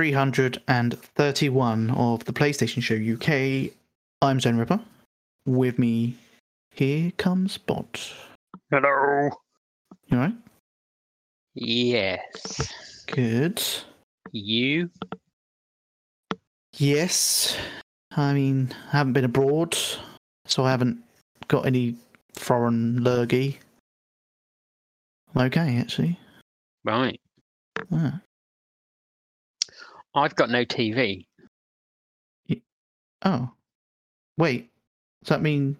331 of the PlayStation Show UK. I'm Zen Ripper. With me, here comes Bod. Hello. You alright? Yes. Good. You? Yes. I mean, I haven't been abroad, so I haven't got any foreign lurgy. I'm okay, actually. Right. Ah. I've got no TV. Oh. Wait. Does that mean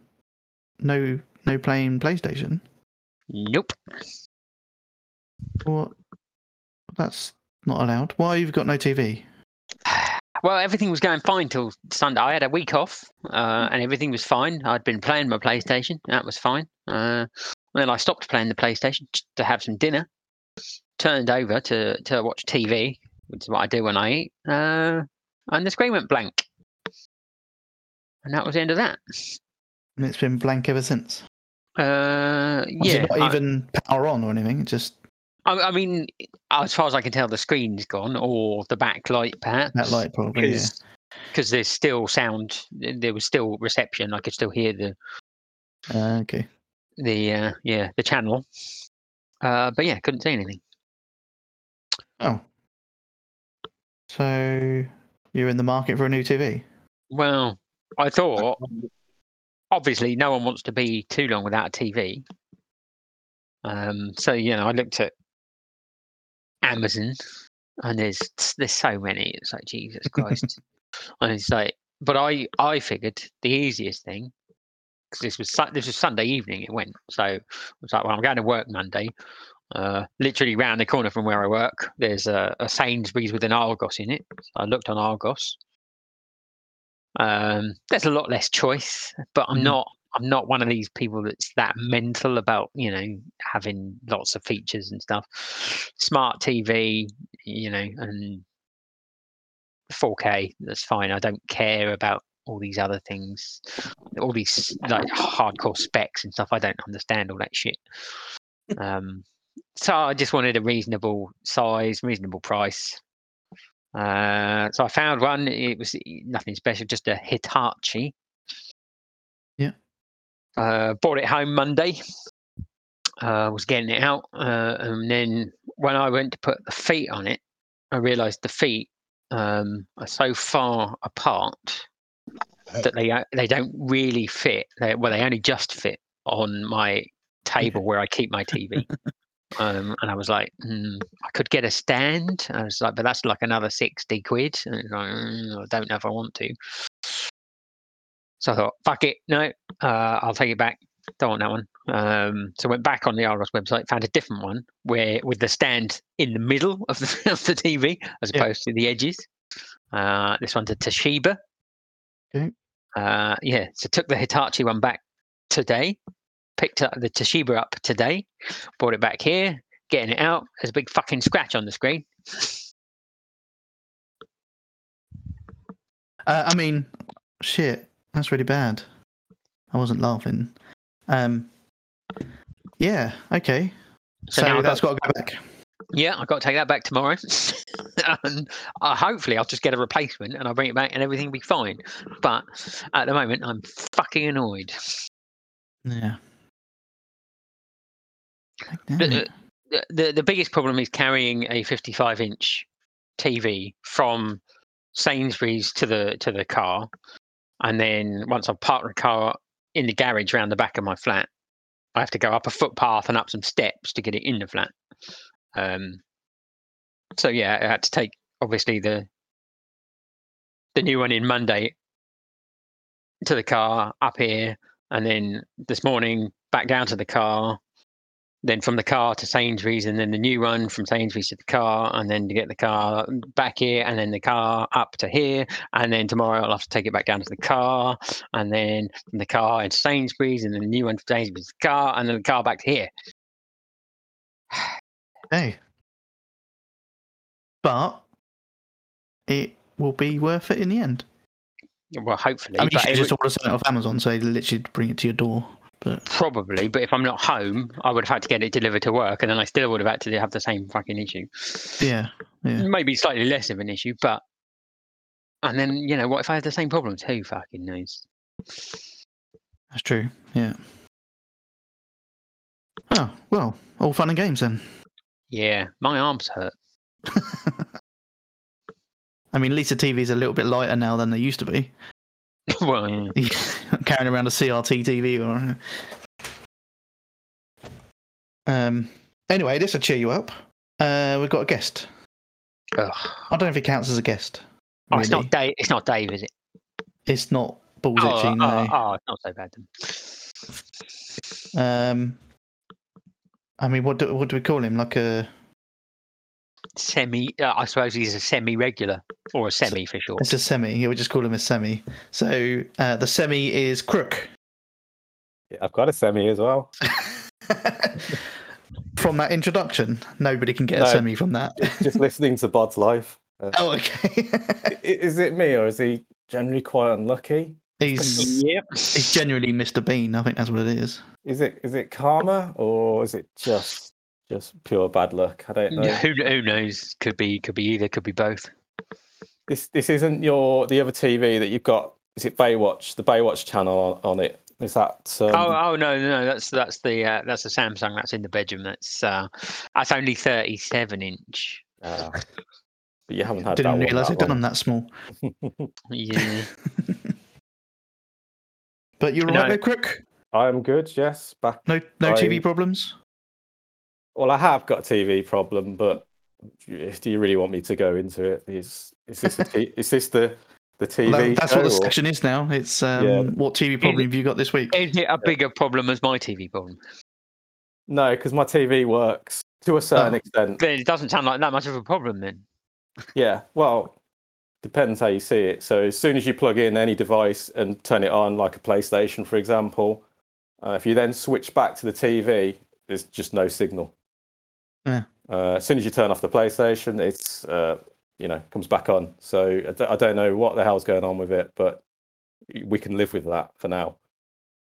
no no playing PlayStation? Nope. What? That's not allowed. Why you've got no TV? Well, everything was going fine till Sunday. I had a week off, uh, and everything was fine. I'd been playing my PlayStation. That was fine. Uh, then I stopped playing the PlayStation to have some dinner. Turned over to to watch TV, which is what I do when I eat. Uh, and the screen went blank, and that was the end of that. And it's been blank ever since. Uh, yeah. Not I- even power on or anything. Just I, I mean, as far as I can tell, the screen's gone, or the backlight, perhaps. that light probably. Yeah. Because there's still sound. There was still reception. I could still hear the Uh, okay. the uh, yeah the channel. Uh, but yeah, couldn't see anything. Oh. So you're in the market for a new TV? Well, I thought obviously no one wants to be too long without a TV. Um, so you know, I looked at Amazon, and there's there's so many. It's like Jesus Christ, and it's like, but I I figured the easiest thing because this was this was Sunday evening it went, so I was like, well, I'm going to work Monday. Uh, literally round the corner from where I work, there's a, a Sainsbury's with an Argos in it. So I looked on Argos. Um, there's a lot less choice, but I'm Mhm. not. I'm not one of these people that's that mental about you know having lots of features and stuff. Smart TV, you know, and 4K. That's fine. I don't care about all these other things, all these like hardcore specs and stuff. I don't understand all that shit. Um, so I just wanted a reasonable size, reasonable price. Uh, so I found one. It was nothing special, just a Hitachi. Yeah. Uh, brought it home Monday. Uh, was getting it out, uh, and then when I went to put the feet on it, I realised the feet um, are so far apart that they uh, they don't really fit. They, well, they only just fit on my table where I keep my TV. Um, and I was like, mm, I could get a stand. I was like, but that's like another 60 quid. And it's like, "Mm, I don't know if I want to. So I thought, fuck it. No, uh, I'll take it back. Don't want that one. Um, so I went back on the Argos website, found a different one where with the stand in the middle of the, of the TV as Yeah. opposed to the edges. Uh, this one's a Toshiba. Okay. Uh, yeah, so took the Hitachi one back today, picked up the Toshiba up today, brought it back here, getting it out. There's a big fucking scratch on the screen. Uh, I mean, shit. That's really bad. I wasn't laughing. Um. Yeah. Okay. So So, now that's got- got to go back. Yeah, I've got to take that back tomorrow. and uh, hopefully, I'll just get a replacement and I'll bring it back and everything will be fine. But at the moment, I'm fucking annoyed. Yeah. The, the, the, biggest problem is carrying a 55 inch TV from Sainsbury's to the to the car, and then once I've parked the car in the garage round the back of my flat, I have to go up a footpath and up some steps to get it in the flat. Um, so yeah, I had to take obviously the the new one in Monday to the car up here, and then this morning back down to the car, then from the car to Sainsbury's, and then the new one from Sainsbury's to the car, and then to get the car back here, and then the car up to here, and then tomorrow I'll have to take it back down to the car, and then from the car into Sainsbury's, and then the new one from Sainsbury's to the car, and then the car back to here. Hey. But it will be worth it in the end. Well, hopefully, I mean, you should just would- order something off Amazon, so they literally bring it to your door. But probably. But if I'm not home, I would have had to get it delivered to work, and then I still would have had to have the same fucking issue. yeah, yeah. Maybe slightly less of an issue, but and then you know what if I had the same problems? Who fucking knows? That's true. Yeah. Oh well, all fun and games then. Yeah, my arms hurt. I mean, Lisa TV's a little bit lighter now than they used to be. well, yeah. Carrying around a CRT TV or. Um. Anyway, this will cheer you up. Uh, we've got a guest. Ugh. I don't know if he counts as a guest. Oh, it's not Dave. It's not Dave, is it? It's not balls Oh, itchy. oh, no. oh, it's not so bad then. Um. I mean, what do what do we call him? Like a Semi. Uh, I suppose he's a semi-regular or a semi for short. it's a semi. Yeah, we just call him a semi. So uh, the semi is Crook. Yeah, I've got a semi as well. from that introduction, nobody can get a semi from that. Just listening to Bod's life. Uh, oh, okay. is it me or is he generally quite unlucky? he's Yep. he's genuinely Mr. Bean. I think that's what it is. Is it is it karma or is it just just pure bad luck? I don't know. Who, who knows? Could be. Could be either. Could be both. This this isn't your the other TV that you've got. Is it Baywatch? The Baywatch channel on, on it. Is that? Um, oh, oh no, no, no, that's that's the uh, that's the Samsung that's in the bedroom. That's uh, that's only thirty-seven inch. ah. but you haven't had Didn't that realise one. they'd done them that small. Yeah. But you're No. right there, Crook. I'm good. Yes, back. No, no I- TV problems. Well, I have got a TV problem, but do you really want me to go into it? Is is this a t- is this the the TV? Well, that- that's what the show, or- section is now. It's um, Yeah. what TV problem have you got this week? Is it a bigger problem as my TV problem? No, because my TV works to a certain Oh. extent. Then it doesn't sound like that much of a problem then. Yeah, well, depends how you see it. So as soon as you plug in any device and turn it on, like a PlayStation, for example, uh, if you then switch back to the TV, there's just no signal. Yeah. Uh, as soon as you turn off the PlayStation, it's uh, you know comes back on. So I don't, know what the hell's going on with it, but we can live with that for now.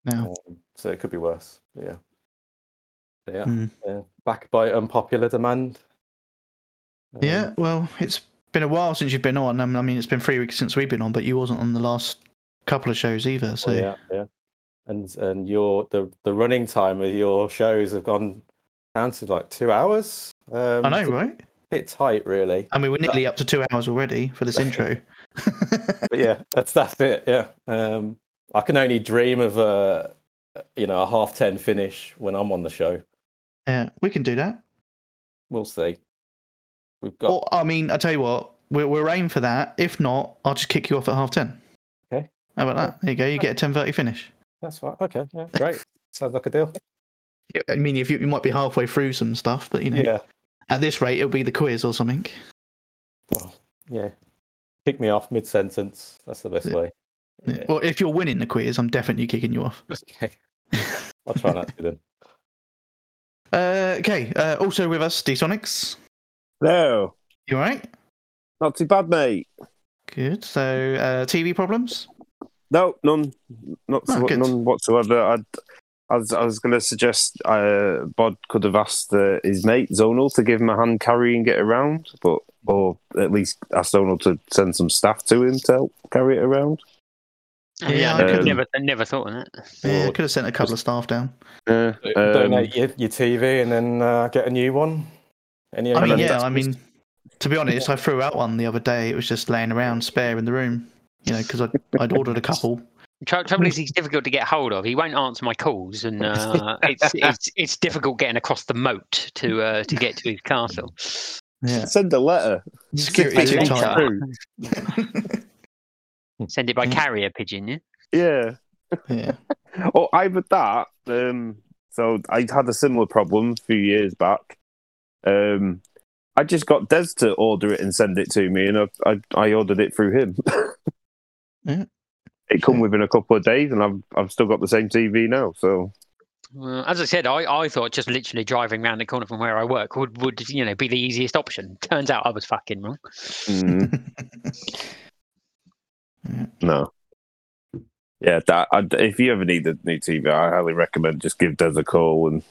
Now, Um, so it could be worse. Yeah. Yeah. Hmm. yeah. Back by unpopular demand. Um, yeah. Well, it's been a while since you've been on. I mean, it's been three weeks since we've been on, but you wasn't on the last couple of shows either. So Oh, yeah, yeah. And and your the the running time of your shows have gone down to like two hours. Um, I know, right? bit tight, really. I mean, we're nearly up to two hours already for this intro. But yeah, that's that's it. Yeah. Um, I can only dream of a you know a half ten finish when I'm on the show. yeah, we can do that. We'll see. We've got Or, I mean, I tell you what, we're, we're aim for that. If not, I'll just kick you off at half ten. Okay. How about that? There you go. You get a ten thirty finish. that's fine. Okay, yeah, great. Sounds like a deal. I mean, if you, you might be halfway through some stuff, but you know, Yeah. at this rate, it'll be the quiz or something. Well, yeah. Kick me off mid sentence. That's the best Yeah. way. Yeah. Well, if you're winning the quiz, I'm definitely kicking you off. Okay. I'll try not to then. Uh, okay. Uh, also with us, D Sonics. No, You all right? not too bad, mate. Good. So, uh, TV problems? No, none, not Oh, so- none whatsoever. I'd, I was, I was going to suggest uh, Bod could have asked uh, his mate Zonal to give him a hand carry and get around, but or at least ask Zonal to send some staff to him to help carry it around. Yeah, Yeah, I I could- never, never thought of that. Yeah, Or could have sent a couple of staff down. Uh, um, donate your, your TV and then uh, get a new one. Any I mean, yeah. I mean, to be honest, I threw out one the other day. It was just laying around, spare in the room. You know, because I'd, I'd ordered a couple. Trou- Trouble is, he's difficult to get hold of. He won't answer my calls, and uh, it's it's it's difficult getting across the moat to uh, to get to his castle. Yeah. send a letter. Security too Later. tight. Through. Send it by Yeah. carrier pigeon, yeah. Yeah. Yeah. Or either that, um, So I had a similar problem a few years back. Um, I just got Des to order it and send it to me, and I I, I ordered it through him. Yeah. It come within a couple of days, and I've I've still got the same TV now. So Well, as I said, I, I thought just literally driving around the corner from where I work would, would you know be the easiest option. Turns out I was fucking wrong. mm, no. Yeah, that, I, if you ever need a new TV, I highly recommend just give Des a call and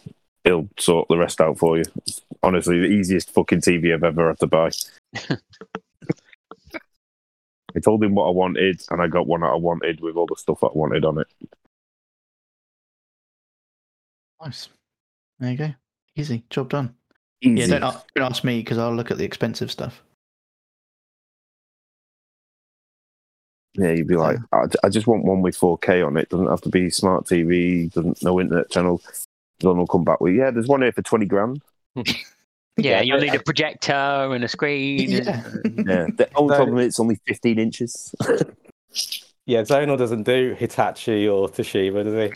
he'll sort the rest out for you. It's honestly the easiest fucking TV I've ever had to buy. I told him what I wanted, and I got one that I wanted with all the stuff that I wanted on it. nice. There you go. Easy. Job done. Easy. Yeah, don't, don't ask me because I'll look at the expensive stuff. Yeah, you'd be like, I, I just want one with 4K on it. Doesn't have to be smart TV. Doesn't no internet channel. Then will come back with, yeah, there's one here for 20 grand. Yeah, Yeah, you'll need a projector and a screen. and- Yeah. Yeah, the only problem is it's only 15 inches. Yeah, Zonal doesn't do Hitachi or Toshiba, does he?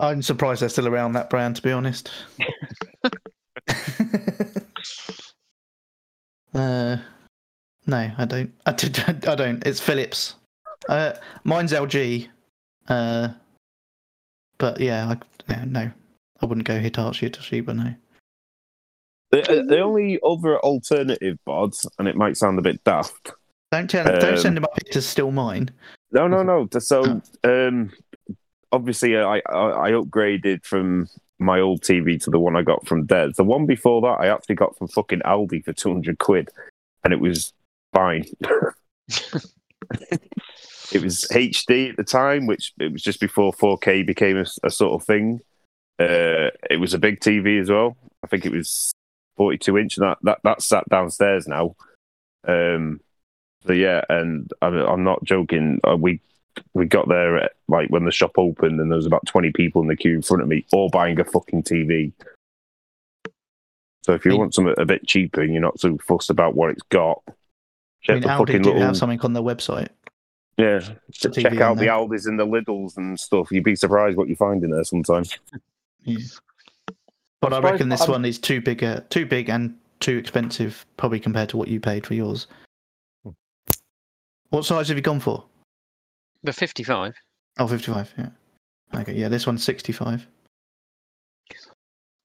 I'm surprised they're still around that brand, to be honest. uh, no, I don't. I, did- I don't. It's Philips. Uh, mine's LG. Uh, but yeah, I, yeah, no, I wouldn't go Hitachi or Toshiba. No. The, the only other alternative bods, and it might sound a bit daft. Don't tell. don't Um, send them up to still mine. No, no, no. So, um, obviously, I, I I upgraded from my old TV to the one I got from Des. The one before that, I actually got from fucking Aldi for 200 quid, and it was fine. it was HD at the time, which it was just before 4K became a, a sort of thing. Uh, it was a big TV as well. I think it was 42 inch, and that that that's sat downstairs now. Um, so yeah, and I'm, I'm not joking. Uh, we we got there at, like when the shop opened, and there was about 20 people in the queue in front of me, all buying a fucking TV. So if you I mean- want something a bit cheaper and you're not so fussed about what it's got, I check mean, the Aldi fucking Lidl have something on their website. yeah. Check TV out the. Aldis and the Lidls and stuff. You'd be surprised what you find in there sometimes. Yeah. But I surprised reckon this I'm- one is too big, uh, too big and too expensive, probably compared to what you paid for yours. What size have you gone for? The 55. Oh, 55, yeah. Okay, yeah, this one's 65.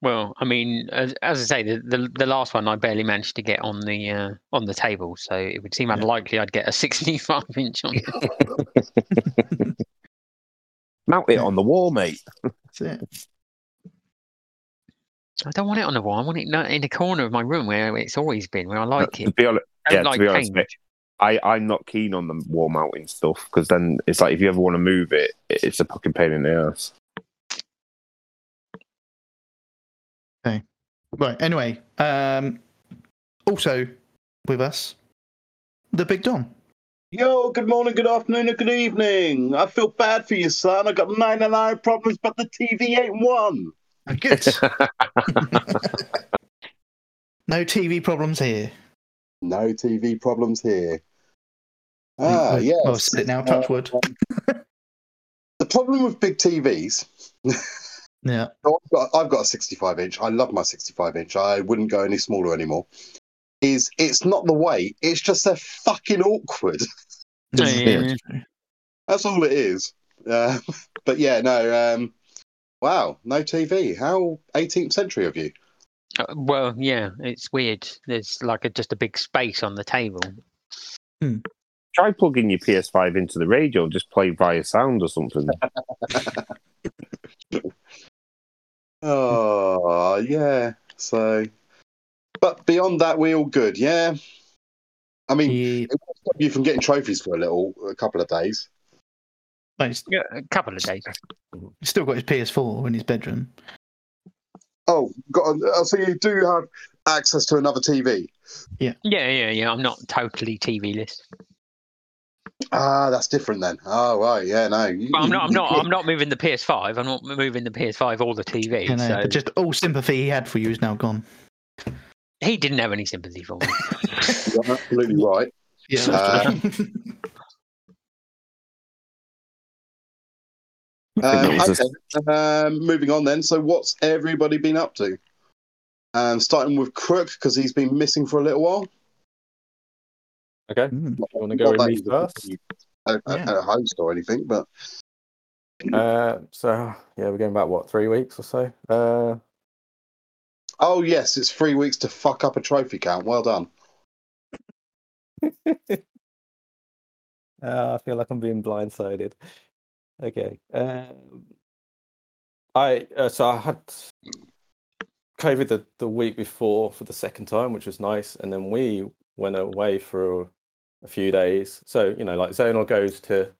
Well, I mean, as, as I say, the, the the last one I barely managed to get on the uh, on the table, so it would seem Yeah. unlikely I'd get a 65 inch on. Mount it on the wall, mate. That's it. I don't want it on the wall. I want it in the corner of my room where it's always been, where I like to it. be honest, I yeah, don't to like be honest, paint. mate, I, I'm not keen on the wall mounting stuff because then it's like if you ever want to move it, it- it's a fucking pain in the ass. Okay. Right, anyway, um, also with us, the Big Dom. Yo, good morning, good afternoon, and good evening. I feel bad for you, son. I got 99 problems, but the TV ain't one. Good. no TV problems here. No TV problems here. Ah, Well, yes. Well, said it now, touch wood. The problem with big TVs, Yeah. so I've got, I've got a 65 inch. I love my 65 inch. I wouldn't go any smaller anymore. Is it's not the weight, it's just they're fucking awkward. Yeah, yeah, that's yeah. That's all it is. Uh, but yeah, no. Um, wow, no TV. How 18th century of you? Uh, well, yeah, it's weird. There's like a, just a big space on the table. Try plugging your PS5 into the radio, and just play via sound or something. Oh, yeah. So, but beyond that, we're all good. Yeah. I mean, He, it won't stop you from getting trophies for a little, a couple of days. Well, he's Yeah, a couple of days. he's still got his PS4 in his bedroom. Oh, got. Oh, so you do have access to another TV. Yeah, yeah, yeah. yeah. I'm not totally TV list. Ah, that's different then. Oh, right. Yeah, no. you- But I'm not. I'm not. I'm not moving the PS5. I'm not moving the PS5 or the TV. You know, so but just all sympathy he had for you is now gone. he didn't have any sympathy for me. You're absolutely right. Yeah. Uh, Um, that was okay. Um, moving on then. So, what's everybody been up to? Um, starting with Crook because he's been missing for a little while. Okay. Mm. You want to go Not with that me he's a- first? A, a- Yeah. a host or anything, but Uh, so yeah, we're going back what three weeks or so. Uh, oh yes, it's three weeks to fuck up a trophy count. Well done. Uh, I feel like I'm being blindsided. Okay. Um, I uh, so I had COVID the, the week before for the second time, which was nice, and then we went away for a few days. So you know, like Zonal goes to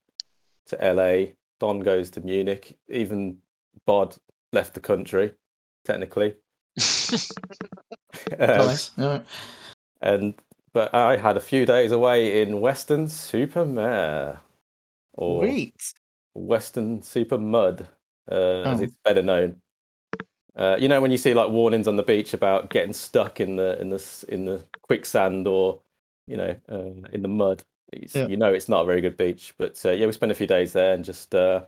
to LA, Don goes to Munich, even Bod left the country, technically. Um, Nice. Yeah. and but I had a few days away in Weston-super-Mare or Sweet. Weston-super-Mud, uh, as Oh. it's better known. Uh, you know when you see like warnings on the beach about getting stuck in the in the in the quicksand or you know uh, in the mud, Yeah. you know it's not a very good beach. But uh, yeah, we spent a few days there and just uh,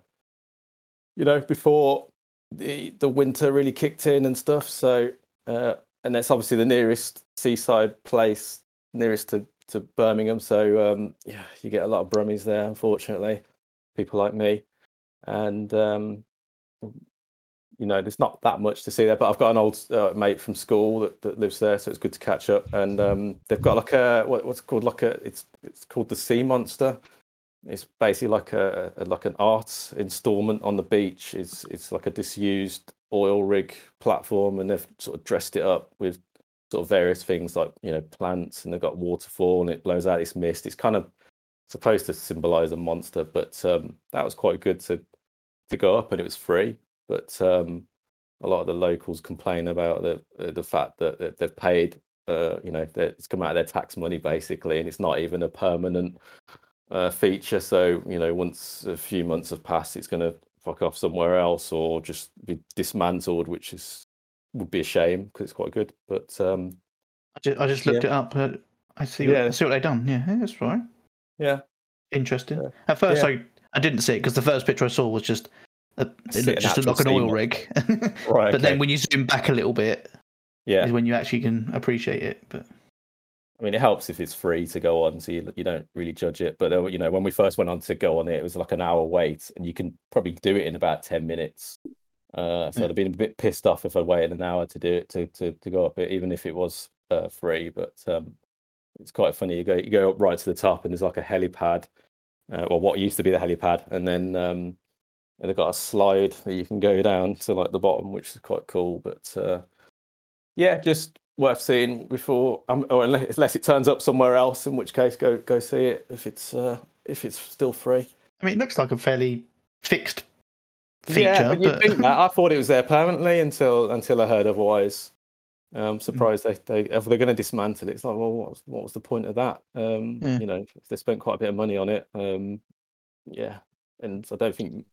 you know before the the winter really kicked in and stuff. So uh, and that's obviously the nearest seaside place nearest to to Birmingham. So um, yeah, you get a lot of brummies there, unfortunately. People like me, and um, you know, there's not that much to see there. But I've got an old uh, mate from school that, that lives there, so it's good to catch up. And um, they've got like a what, what's called like a it's it's called the Sea Monster. It's basically like a, a like an art installment on the beach. It's it's like a disused oil rig platform, and they've sort of dressed it up with sort of various things like you know plants, and they've got waterfall, and it blows out this mist. It's kind of supposed to symbolize a monster, but um, that was quite good to to go up, and it was free. But um, a lot of the locals complain about the the fact that, they've paid, uh, you know, it's come out of their tax money basically, and it's not even a permanent uh, feature. So you know, once a few months have passed, it's going to fuck off somewhere else or just be dismantled, which is would be a shame because it's quite good. But um, I just, I just looked Yeah. it up. Uh, I see. Yeah. What, I see what they've done. Yeah, yeah, that's right. Yeah, Interesting. Yeah. At first, Yeah. I I didn't see it because the first picture I saw was just a, it looked just like an oil rig. right. But then when you zoom back a little bit, yeah, is when you actually can appreciate it. But I mean, it helps if it's free to go on, so you, you don't really judge it. But uh, you know, when we first went on to go on it, it was like an hour wait, and you can probably do it in about ten minutes. Uh, so Yeah. I'd have been a bit pissed off if I waited an hour to do it to to, to go up it, even if it was uh, free. But um, it's quite funny. You go you go up right to the top, and there's like a helipad, uh, or what used to be the helipad, and then um, they've got a slide that you can go down to like the bottom, which is quite cool. But uh, yeah, just worth seeing before, um, or unless, unless it turns up somewhere else, in which case go go see it if it's uh, if it's still free. I mean, it looks like a fairly fixed feature. yeah, but you but- think that I thought it was there permanently until until I heard otherwise. I'm surprised they they if they're going to dismantle it. It's like, well, what was, what was the point of that? Um, Yeah. You know, they spent quite a bit of money on it. Um, yeah, and I don't think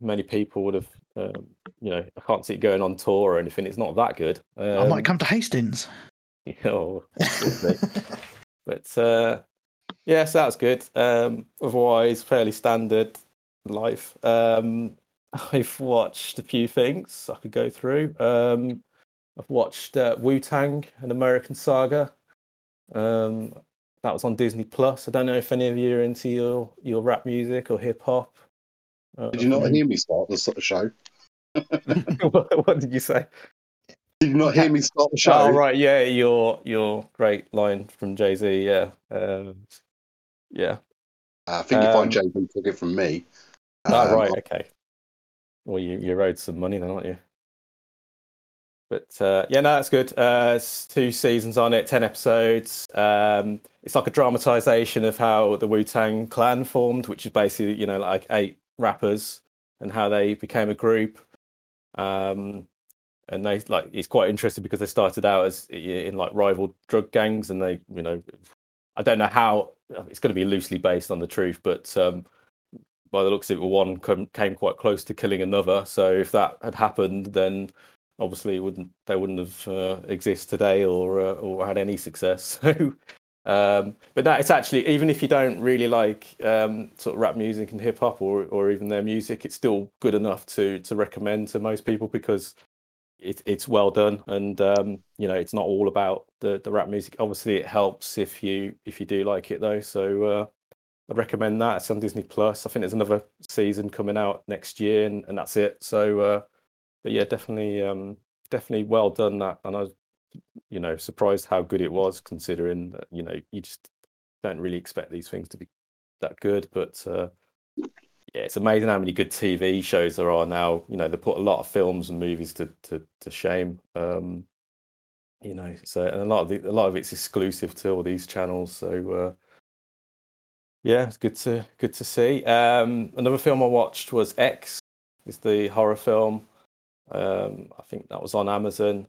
many people would have. Um, you know, I can't see it going on tour or anything. It's not that good. Um, I might come to Hastings. Oh, we'll but uh, yeah, so that's good. Um, otherwise, fairly standard life. Um, I've watched a few things I could go through. Um, I've watched uh, Wu Tang, an American saga. Um, that was on Disney Plus. I don't know if any of you are into your, your rap music or hip hop. Uh, Did you not hear me start the sort of show? what, what did you say? Did you not hear me start the show? Oh right, yeah, your your great line from Jay Z, yeah, um, yeah. Uh, I think you Um, find Jay Z took it from me. Oh Um, right, okay. Well, you you owed some money then, aren't you? But uh, yeah, no, that's good. Uh, it's two seasons on it, ten episodes. Um, it's like a dramatization of how the Wu Tang Clan formed, which is basically you know like eight rappers and how they became a group. Um, and they like it's quite interesting because they started out as in like rival drug gangs, and they you know I don't know how it's going to be loosely based on the truth, but um, by the looks of it, one came quite close to killing another. So if that had happened, then obviously wouldn't they wouldn't have uh, exist today or uh, or had any success. So Um, but no, it's actually even if you don't really like um, sort of rap music and hip hop or or even their music, it's still good enough to to recommend to most people because it, it's well done and um, you know it's not all about the the rap music. Obviously, it helps if you if you do like it though. So uh, I'd recommend that. It's on Disney Plus. I think there's another season coming out next year, and, and that's it. So, uh, but yeah, definitely, um, definitely well done that. And I was, you know, surprised how good it was, considering that you know you just don't really expect these things to be that good. But uh, yeah, it's amazing how many good TV shows there are now. You know, they put a lot of films and movies to to, to shame. Um, you know, so and a lot of the, a lot of it's exclusive to all these channels. So. Uh, yeah, it's good to good to see. Um, another film I watched was X. It's the horror film. Um, I think that was on Amazon,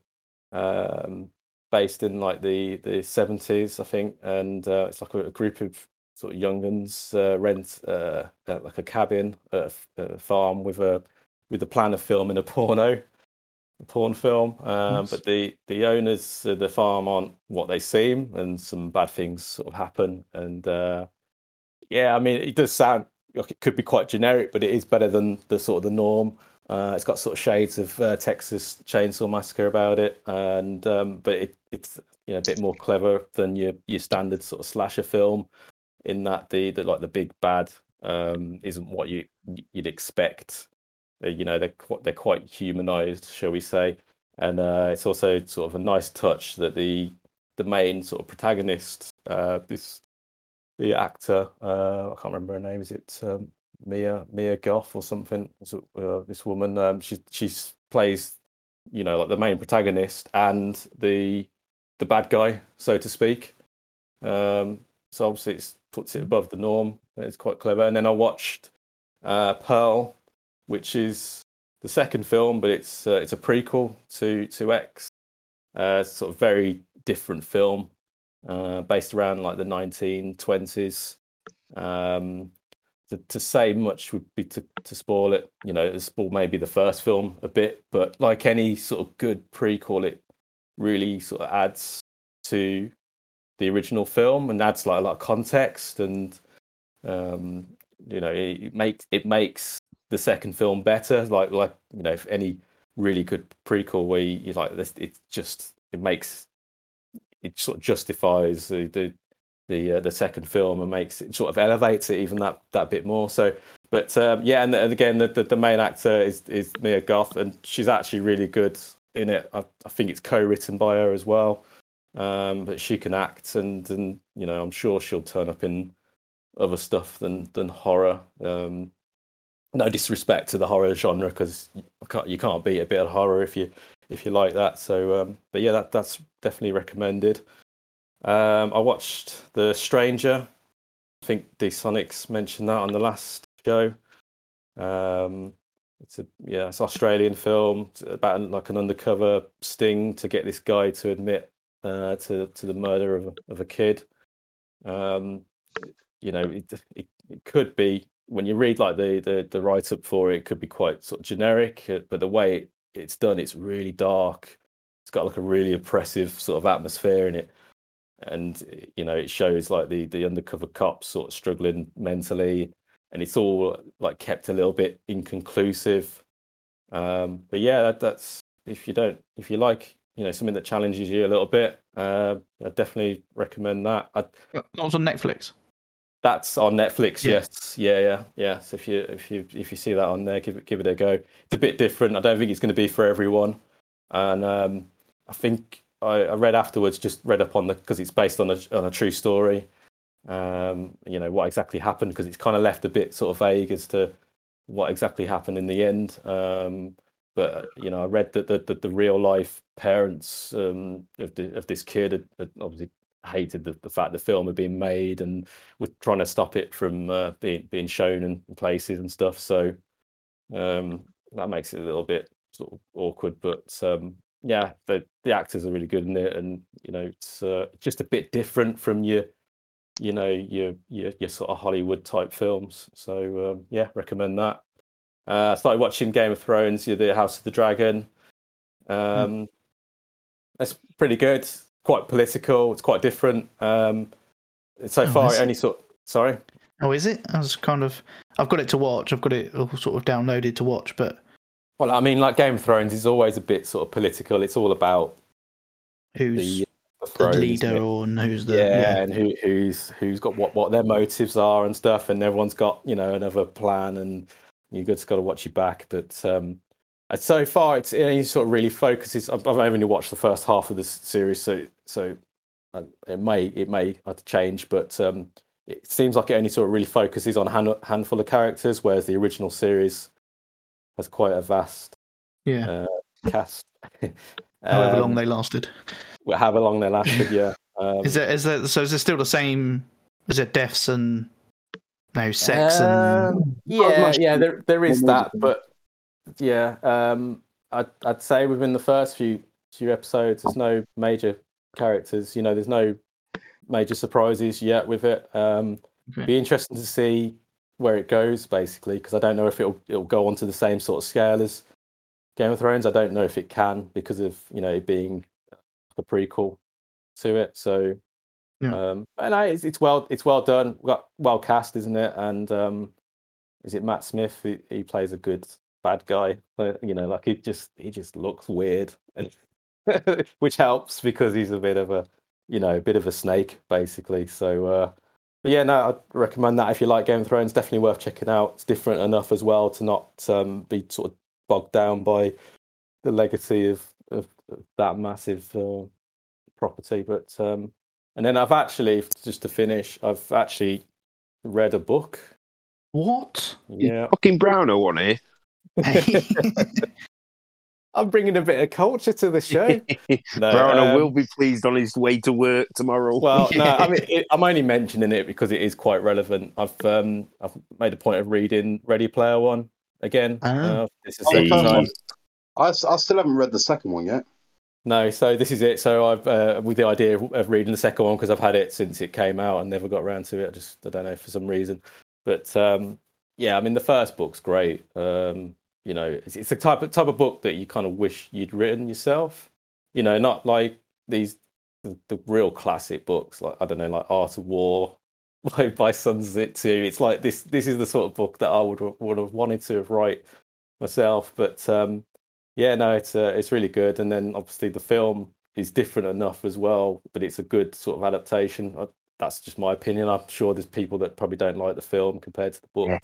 um, based in like the the seventies, I think, and uh, it's like a, a group of sort of younguns uh, rent uh, uh, like a cabin at a, f- at a farm with a with the plan of filming a porno, a porn film. Um, Nice. But the the owners of the farm aren't what they seem, and some bad things sort of happen. And uh, yeah, I mean, it does sound like it could be quite generic, but it is better than the sort of the norm. Uh, it's got sort of shades of uh, Texas Chainsaw Massacre about it, and um, but it, it's you know a bit more clever than your your standard sort of slasher film, in that the, the like the big bad um, isn't what you you'd expect. Uh, you know they're qu- they're quite humanized, shall we say, and uh, it's also sort of a nice touch that the the main sort of protagonist, uh, this the actor, uh, I can't remember her name. Is it um, Mia Mia Goth or something? Uh, this woman, um, she she's plays, you know, like the main protagonist and the the bad guy, so to speak. Um, so obviously, it puts it above the norm. It's quite clever. And then I watched uh, Pearl, which is the second film, but it's uh, it's a prequel to to X. Uh, sort of very different film uh, based around like the 1920s. Um, to, to say much would be to, to spoil it. You know, spoil maybe the first film a bit, but like any sort of good prequel, it really sort of adds to the original film and adds like a lot of context and um, you know it, it makes it makes the second film better. Like like you know, if any really good prequel where you, like this, it just it makes it sort of justifies the the the, uh, the second film and makes it sort of elevates it even that that bit more. So, but um, yeah, and, and again, the, the the main actor is is Mia Goth, and she's actually really good in it. I, I think it's co-written by her as well, um, but she can act, and and you know, I'm sure she'll turn up in other stuff than than horror. Um, no disrespect to the horror genre because you can't you can't beat a bit of horror if you if you like that. So, um, but yeah, that that's definitely recommended. Um, I watched The Stranger. I think D Sonics mentioned that on the last show. Um, it's a yeah, it's an Australian film it's about like an undercover sting to get this guy to admit uh, to to the murder of of a kid. Um, you know, it, it it could be when you read like the the, the write up for it, it could be quite sort of generic, uh, but the way it, it's done, it's really dark. It's got like a really oppressive sort of atmosphere in it and you know it shows like the the undercover cops sort of struggling mentally. And it's all like kept a little bit inconclusive. Um but yeah that, that's if you don't if you like you know something that challenges you a little bit uh i definitely recommend that. I, That was on Netflix. that's on netflix Yeah. yes. Yeah yeah yeah. So if you if you if you see that on there give it give it a go. It's a bit different. I don't think it's going to be for everyone. And um i think I, I read afterwards, just read up on the because it's based on a on a true story. Um, you know what exactly happened because it's kind of left a bit sort of vague as to what exactly happened in the end. Um, but you know, I read that the, the, the real life parents um, of the, of this kid had, had obviously hated the, the fact the film had been made and were trying to stop it from uh, being being shown in places and stuff. So um, that makes it a little bit sort of awkward, but um, yeah, the the actors are really good in it, and you know it's uh, just a bit different from your you know your your, your sort of Hollywood type films. So um, yeah, recommend that. Uh, I started watching Game of Thrones, you know, the House of the Dragon. Um, That's pretty good. Quite political. It's quite different. Um, So Oh, far, is it it? only sort. Sorry. Oh, is it? I was kind of. I've got it to watch. I've got it all sort of downloaded to watch, but Well, I mean, like Game of Thrones is always a bit sort of political. It's all about who's the, the, the throne, isn't leader or who's the yeah, yeah. and who, who's who's got what what their motives are and stuff, and everyone's got you know another plan, and you just got to watch your back. But um, uh, so far, it's it only sort of really focuses. I've, I've only watched the first half of this series, so so uh, it may it may have to change, but um, it seems like it only sort of really focuses on a hand, handful of characters, whereas the original series has quite a vast yeah. uh, cast. However long Um, they lasted. well, however long they lasted, yeah. Um, Is it is it so? Is it still the same? Is it deaths and no sex and Um, yeah, much- yeah, there there is that, but yeah, um, I'd I'd say within the first few few episodes, there's no major characters. You know, there's no major surprises yet with it. Um, Okay. Be interesting to see where it goes, basically, because I don't know if it'll it'll go on to the same sort of scale as Game of Thrones. I don't know if it can because of you know it being a prequel to it. So, Yeah. um, and I, it's, it's well it's well done, well, well cast, isn't it? And um, is it Matt Smith? He, he plays a good bad guy. You know, like he just he just looks weird, and which helps because he's a bit of a you know a bit of a snake basically. So. uh but yeah, no, I'd recommend that if you like Game of Thrones. Definitely worth checking out. It's different enough as well to not um, be sort of bogged down by the legacy of, of, that massive uh, property. But um, and then I've actually just to finish, I've actually read a book. what? Yeah, Fucking Browno on here. I'm bringing a bit of culture to the show. No, Browno um, will be pleased on his way to work tomorrow. Well, no, I mean, it, I'm only mentioning it because it is quite relevant. I've um, I've made a point of reading Ready Player One again. Ah. Uh, this is Oh, the the second time. one. I, s- I still haven't read the second one yet. No, so this is it. So I've uh, with the idea of, of reading the second one because I've had it since it came out and never got around to it. I just I don't know for some reason, but um, yeah, I mean the first book's great. Um, you know, it's, it's the type of type of book that you kind of wish you'd written yourself. You know, not like these the, the real classic books like I don't know, like Art of War by, by Sun Tzu. It's like this. This is the sort of book that I would would have wanted to have write myself, but um, yeah, no, it's uh, it's really good. And then obviously the film is different enough as well, but it's a good sort of adaptation. Uh, That's just my opinion. I'm sure there's people that probably don't like the film compared to the Yeah.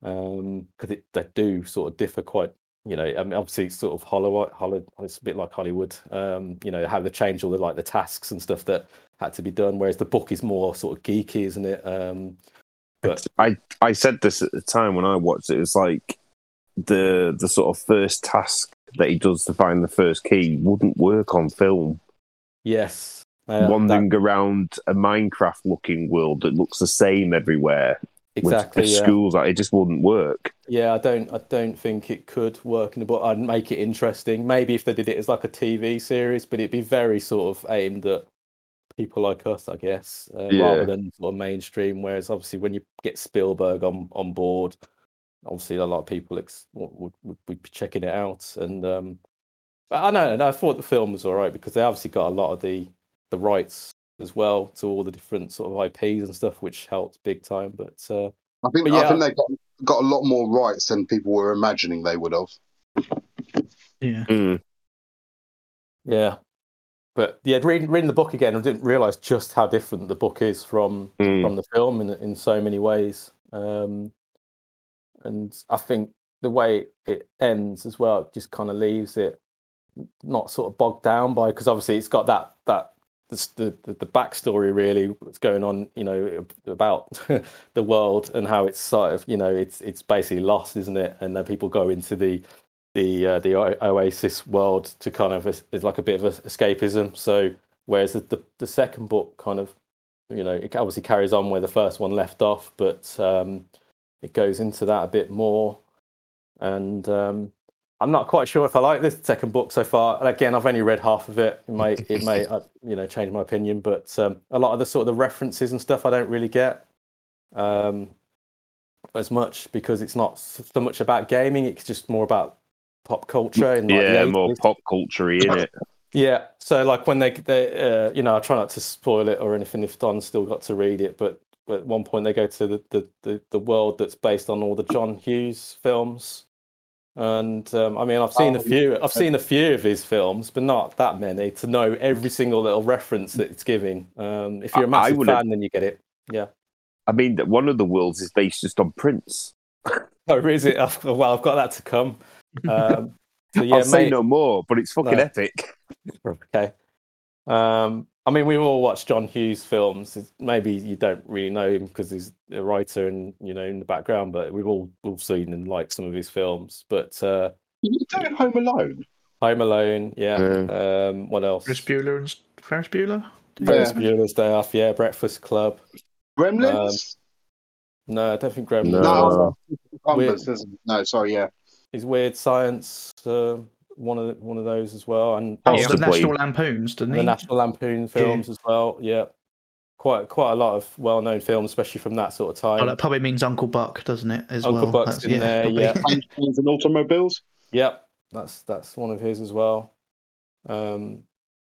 Because it they do sort of differ quite. You know, I mean, obviously sort of Hollywood. Hollywood it's a bit like Hollywood. Um, you know, how they change all the like the tasks and stuff that had to be done, whereas the book is more sort of geeky, isn't it? Um, but I I said this at the time when I watched it. It's like the the sort of first task that he does to find the first key wouldn't work on film. yes, uh, that- Wandering around a Minecraft looking world that looks the same everywhere exactly. with yeah. schools, like, it just wouldn't work. Yeah, I don't. I don't think it could work in the book. I'd make it interesting. Maybe if they did it as like a TV series, but it'd be very sort of aimed at people like us, I guess, uh, Yeah. rather than sort of mainstream. Whereas obviously, when you get Spielberg on on board, obviously a lot of people ex- would, would be checking it out. And um, but I know, and I thought the film was all right because they obviously got a lot of the the rights as well to all the different sort of IPs and stuff, which helped big time. But uh, I think But I yeah. think they got got a lot more rights than people were imagining they would have. Yeah. Mm. Yeah, but yeah, reading reading the book again, I didn't realize just how different the book is from Mm. from the film in in so many ways. Um, and I think the way it ends as well just kind of leaves it not sort of bogged down by because obviously it's got that that the the, the backstory really what's going on you know about the world and how it's sort of you know it's it's basically lost isn't it? And then people go into the the uh, the oasis world to kind of it's like a bit of escapism. So whereas the, the the second book kind of you know it obviously carries on where the first one left off but um it goes into that a bit more. And um I'm not quite sure if I like this second book so far. And again, I've only read half of it. It may, it may, uh, you know, change my opinion. But um, a lot of the sort of the references and stuff, I don't really get um, as much because it's not so much about gaming. It's just more about pop culture and like, yeah, more 80s. pop culture in it. Yeah. So like when they they uh, you know I try not to spoil it or anything if Don's still got to read it, but, but at one point they go to the, the, the, the world that's based on all the John Hughes films. And um, I mean, I've seen a Oh, few. I've seen a few of his films, but not that many to know every single little reference that it's giving. Um, if you're a massive fan, then you get it. Yeah. I mean, one of the worlds is based just on Prince. Oh, is it? I've- Well, I've got that to come. Um, so yeah, I'll say no more, but it's fucking No. epic. Okay. Um, I mean, we've all watched John Hughes films. Maybe you don't really know him because he's a writer and you know in the background, but we've all all seen and liked some of his films. But uh, You doing Home Alone? Home Alone, yeah. Um, what else? Ferris Bueller and Ferris Bueller. Ferris Yeah. Bueller's Day Off, yeah. Breakfast Club. Gremlins? No, I don't think Gremlins. No. no, Weird. Cucumbers, isn't it? no, sorry, yeah. Is Weird Science uh, one of the, one of those as well? And Oh, the National Lampoons, didn't the? National Lampoon films as well. Yeah, quite quite a lot of well-known films, especially from that sort of time. Oh, that probably means Uncle Buck, doesn't it? As Uncle well. Buck's That's- in there, probably. yeah. And automobiles? Yep, that's that's one of his as well. Um,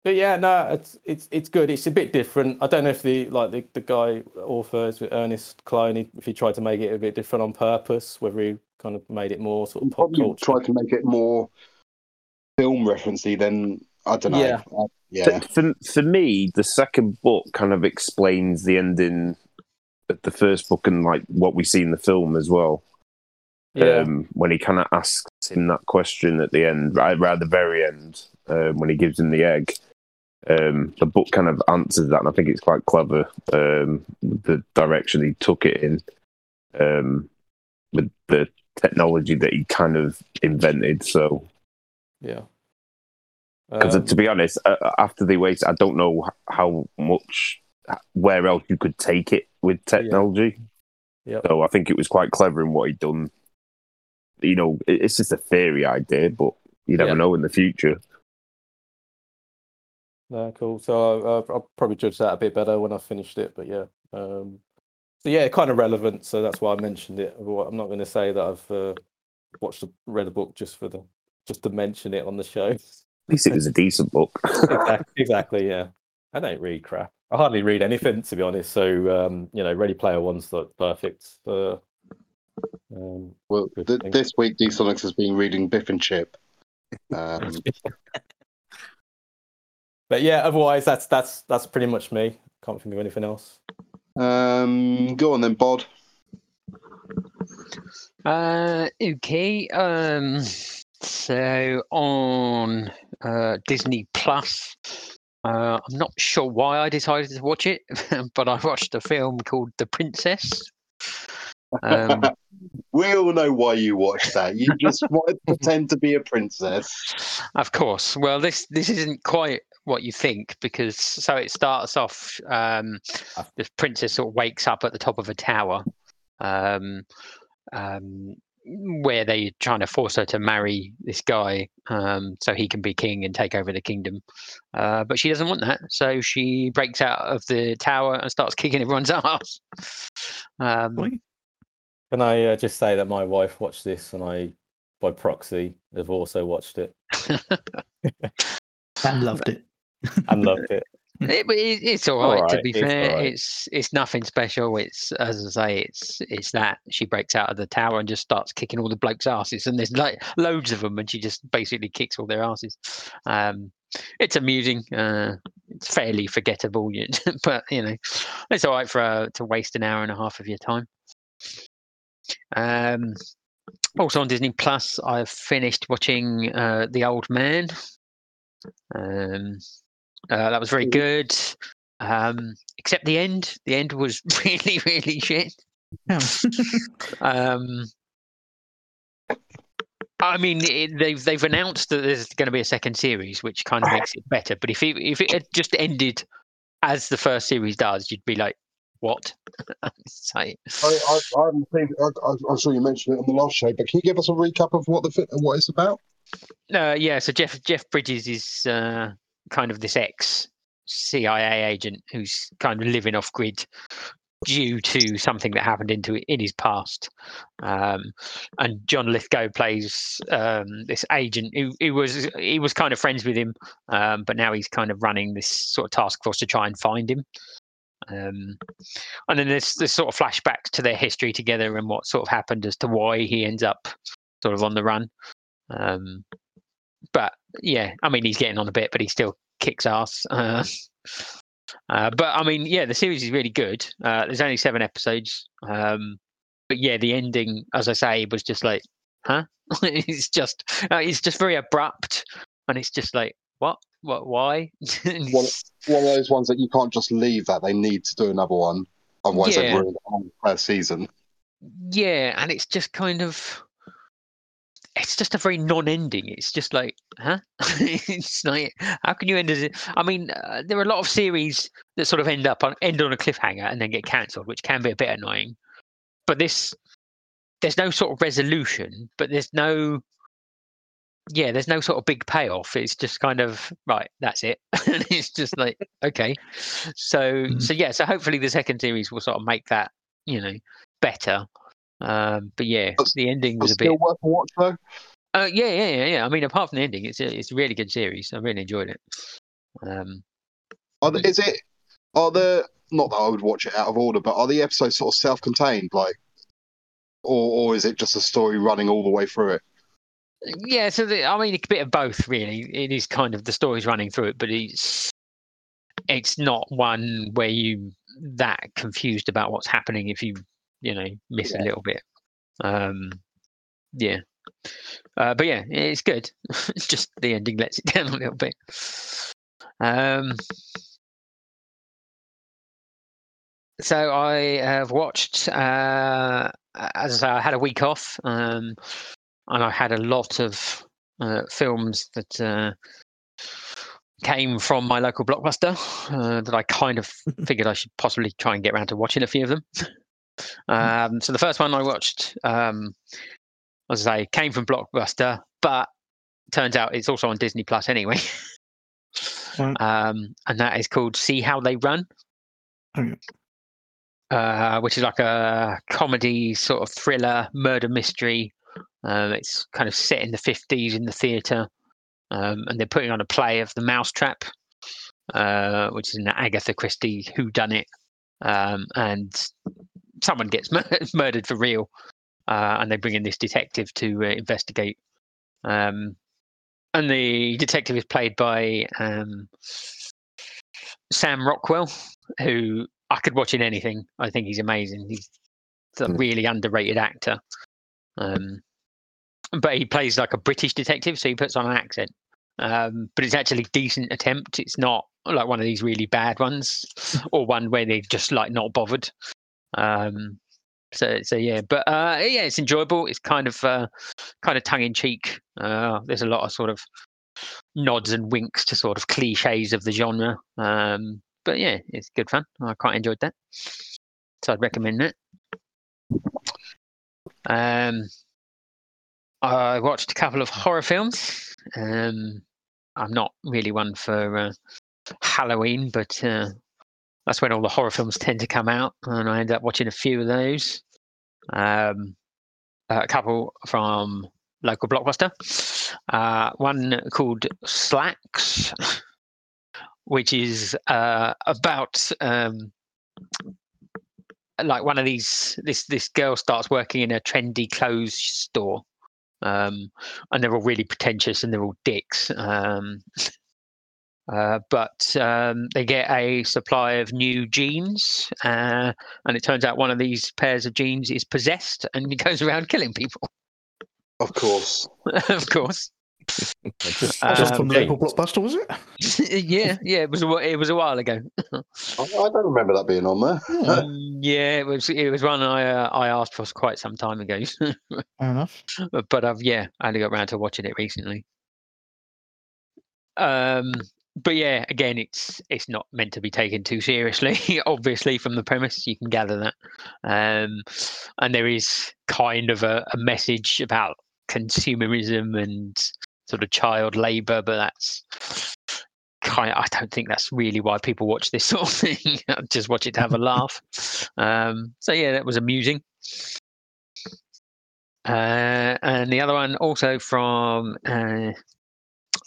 but yeah, no, it's it's it's good. It's a bit different. I don't know if the like the, the guy author is Ernest Cline, if he tried to make it a bit different on purpose, whether he kind of made it more sort of pop probably culture. tried to make it more film referencey then I don't know. Yeah. Yeah. For, for me, the second book kind of explains the ending of the first book and like what we see in the film as well. Yeah, Um, when he kind of asks him that question at the end, right, right at the very end, um, when he gives him the egg. Um, the book kind of answers that, and I think it's quite clever. Um, the direction he took it in, um, with the technology that he kind of invented. So, yeah. because Um, to be honest, uh, after the wait, I don't know how much, where else you could take it with technology. Yep. So I think it was quite clever in what he'd done. You know, it's just a theory idea, but you never Yeah. know in the future. No, cool. So uh, I'll probably judge that a bit better when I finished it. But yeah, um, so yeah, kind of relevant. So that's why I mentioned it. I'm not going to say that I've uh, watched, the, read a book just for the just to mention it on the show. At least it was a decent book. exactly, exactly. Yeah, I don't read crap. I hardly read anything to be honest. So um, you know, Ready Player One's like perfect. Uh, um, Well, th- this week, D Sonics has been reading Biff and Chip. Um, but yeah, otherwise that's that's that's pretty much me. Can't think of anything else. um, go on then, Bod. Uh, okay. Um, so on uh, Disney Plus, uh, I'm not sure why I decided to watch it, but I watched a film called The Princess. Um, we all know why you watched that. You just wanted to pretend to be a princess. Of course. Well, this this isn't quite what you think because so it starts off. Um, the princess sort of wakes up at the top of a tower, um, um, where they're trying to force her to marry this guy um, so he can be king and take over the kingdom. Uh, but she doesn't want that, so she breaks out of the tower and starts kicking everyone's ass. Um, Can I uh, just say that my wife watched this, and I, by proxy, have also watched it and loved it. and loved it. It, it, it's all right. To be it's fair, alright. it's it's nothing special. It's as I say, it's it's that she breaks out of the tower and just starts kicking all the blokes' asses, and there's like loads of them, and she just basically kicks all their asses. Um, it's amusing. Uh, it's fairly forgettable, but you know, it's all right for uh, to waste an hour and a half of your time. Um, also on Disney Plus, I've finished watching uh, The Old Man. Um, uh, that was very good. Um, except the end. The end was really, really shit. Yeah. Um, I mean, it, they've they've announced that there's going to be a second series, which kind of makes it better. But if it, if it had just ended as the first series does, you'd be like, "What?" so, I, I, I haven't seen. I, I, I'm sure you mentioned it on the last show, but can you give us a recap of what the fi- what it's about? Uh, yeah, so Jeff Jeff Bridges is uh, kind of this ex CIA agent who's kind of living off grid, due to something that happened into in his past. Um, and John Lithgow plays um, this agent who, who was he was kind of friends with him, um, but now he's kind of running this sort of task force to try and find him. Um, and then there's there's sort of flashbacks to their history together and what sort of happened as to why he ends up sort of on the run. Um, but yeah, I mean he's getting on a bit, but he still kicks ass. Uh, uh, but I mean, yeah, the series is really good. Uh, there's only seven episodes, um, but yeah, the ending, as I say, was just like, huh? it's just uh, it's just very abrupt, and it's just like, what, what, why? It's- One of those ones that you can't just leave that. They need to do another one. Otherwise, they Yeah. ruin the whole first season. yeah, and it's just kind of. It's just a very non-ending. It's just like, huh? it's like, how can you end as? I mean, uh, there are a lot of series that sort of end up on end on a cliffhanger and then get cancelled, which can be a bit annoying. But this, there's no sort of resolution, but there's no, yeah, there's no sort of big payoff. It's just kind of right. That's it. and it's just like okay. So Mhm. so yeah. So hopefully the second series will sort of make that you know better. Um, but yeah, But- the ending was a bit. still worth a watch, though. Uh, yeah, yeah, yeah, yeah. I mean, apart from the ending, it's a, it's a really good series. I really enjoyed it. Um, Are the, is it? Are the not that I would watch it out of order, but are the episodes sort of self-contained, like, or or is it just a story running all the way through it? yeah, so the, I mean, a bit of both, really. It is kind of the story's running through it, but it's it's not one where you that confused about what's happening if you you know miss a little bit. Um, yeah, uh, but yeah, it's good. Just the ending lets it down a little bit. Um, so I have watched. Uh, as I say, I had a week off, um, and I had a lot of uh, films that uh, came from my local blockbuster uh, that I kind of figured I should possibly try and get around to watching a few of them. Um, so the first one I watched, um, as I say, came from Blockbuster, but turns out it's also on Disney Plus anyway. Right. um, and that is called See How They Run. Okay. Uh, which is like a comedy sort of thriller murder mystery. Um, it's kind of set in the 50s in the theatre. Um, and they're putting on a play of The Mousetrap, uh, which is an Agatha Christie whodunit. Um, and someone gets mur- murdered for real. Uh, and they bring in this detective to uh, investigate. Um, and the detective is played by um, Sam Rockwell, who I could watch in anything. I think he's amazing. He's a Mm. really underrated actor. Um, but he plays like a British detective, so he puts on an accent. Um, but it's actually decent attempt. It's not like one of these really bad ones, or one where they're just like not bothered. Um, so so yeah, but uh, yeah, it's enjoyable. It's kind of uh, kind of tongue in cheek. Uh, there's a lot of sort of nods and winks to sort of cliches of the genre. Um, but yeah, it's good fun. I quite enjoyed that. So I'd recommend that. Um, I watched a couple of horror films. Um, I'm not really one for uh, Halloween, but uh, that's when all the horror films tend to come out, and I end up watching a few of those. Um, a couple from local blockbuster. Uh, one called Slaxx, which is uh, about um, like one of these. This this girl starts working in a trendy clothes store, um, and they're all really pretentious and they're all dicks. Um, uh, but um, they get a supply of new jeans, uh, and it turns out one of these pairs of jeans is possessed, and he goes around killing people. Of course. of course. Just, Uh, Just Um, from the local blockbuster, was it? yeah, yeah. It was a, it was a while ago. I, I don't remember that being on there. Mm, yeah, it was it was one I uh, I asked for quite some time ago, Fair enough. but I've yeah, I only got around to watching it recently. Um, but yeah, again, it's it's not meant to be taken too seriously. Obviously, from the premise, you can gather that. Um, and there is kind of a, a message about consumerism and sort of child labor, but that's kind of, I don't think that's really why people watch this sort of thing. Just watch it to have a laugh. Um, so yeah, that was amusing. Uh, and the other one also from uh,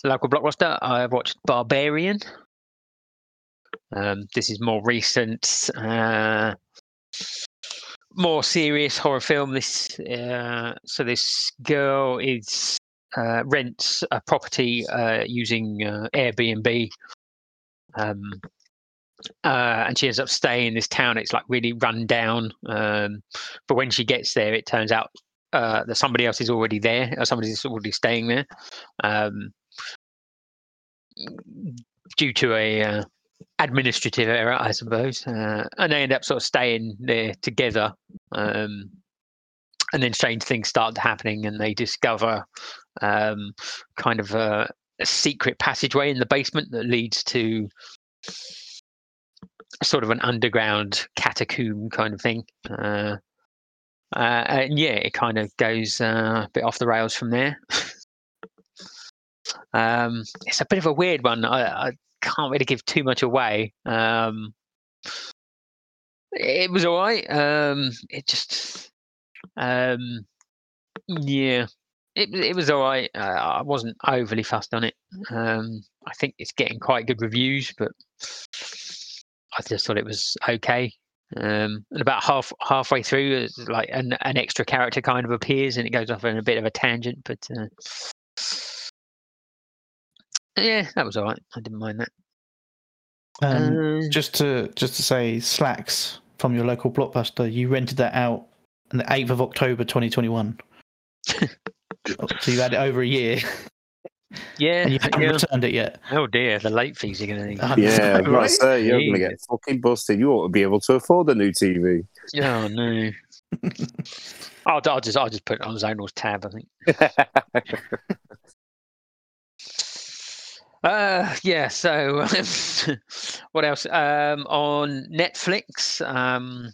local blockbuster, I've watched Barbarian. Um, this is more recent, uh, more serious horror film. This uh, so this girl is uh, rents a property uh, using uh, Airbnb. Um, uh, and she ends up staying in this town. It's like really run down. Um, but when she gets there, it turns out that somebody else is already there, or somebody's already staying there, um, due to a uh, administrative error, I suppose. Uh, and they end up sort of staying there together. Um, and then strange things start happening, and they discover um, kind of a, a secret passageway in the basement that leads to sort of an underground catacomb kind of thing. Uh, uh, and yeah, it kind of goes uh, a bit off the rails from there. um, it's a bit of a weird one. I, I can't really give too much away. Um, it was all right. Um, it just, um, yeah, it it was all right. Uh, I wasn't overly fussed on it. Um, I think it's getting quite good reviews, but I just thought it was okay. Um, and about half halfway through, like an an extra character kind of appears, and it goes off on a bit of a tangent. But uh, yeah, that was all right. I didn't mind that. Um, Uh, just to just to say, Slaxx from your local blockbuster, you rented that out on the eighth of October, twenty twenty one. So you had it over a year, yeah, and you haven't yeah. returned it yet. Oh dear, the late fees are going to. I Yeah, know, I was about to right? say, you're going to get Jesus. fucking busted. You ought to be able to afford a new TV. Oh no. I'll, I'll just I'll just put it on Zonal's tab. I think. Uh, yeah. So, what else? Um, on Netflix, um,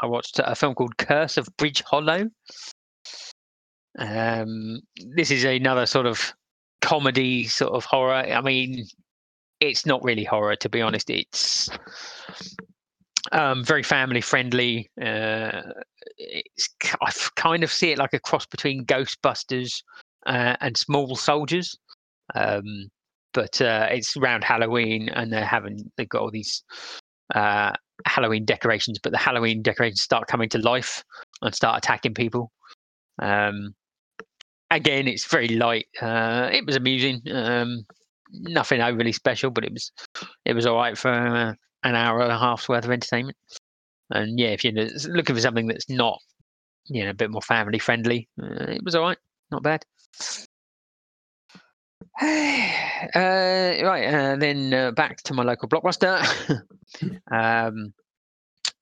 I watched a film called Curse of Bridge Hollow. Um, this is another sort of comedy, sort of horror. I mean, it's not really horror, to be honest. It's um, very family friendly. Uh, it's I kind of see it like a cross between Ghostbusters uh, and Small Soldiers. Um, but uh, it's around Halloween, and they're having they've got all these uh, Halloween decorations, but the Halloween decorations start coming to life and start attacking people. Um, again, it's very light. Uh, it was amusing. Um, nothing overly special, but it was it was all right for uh, an hour and a half's worth of entertainment. And yeah, if you're looking for something that's not you know a bit more family friendly, uh, it was all right, not bad. uh, right, uh, then uh, back to my local blockbuster. um,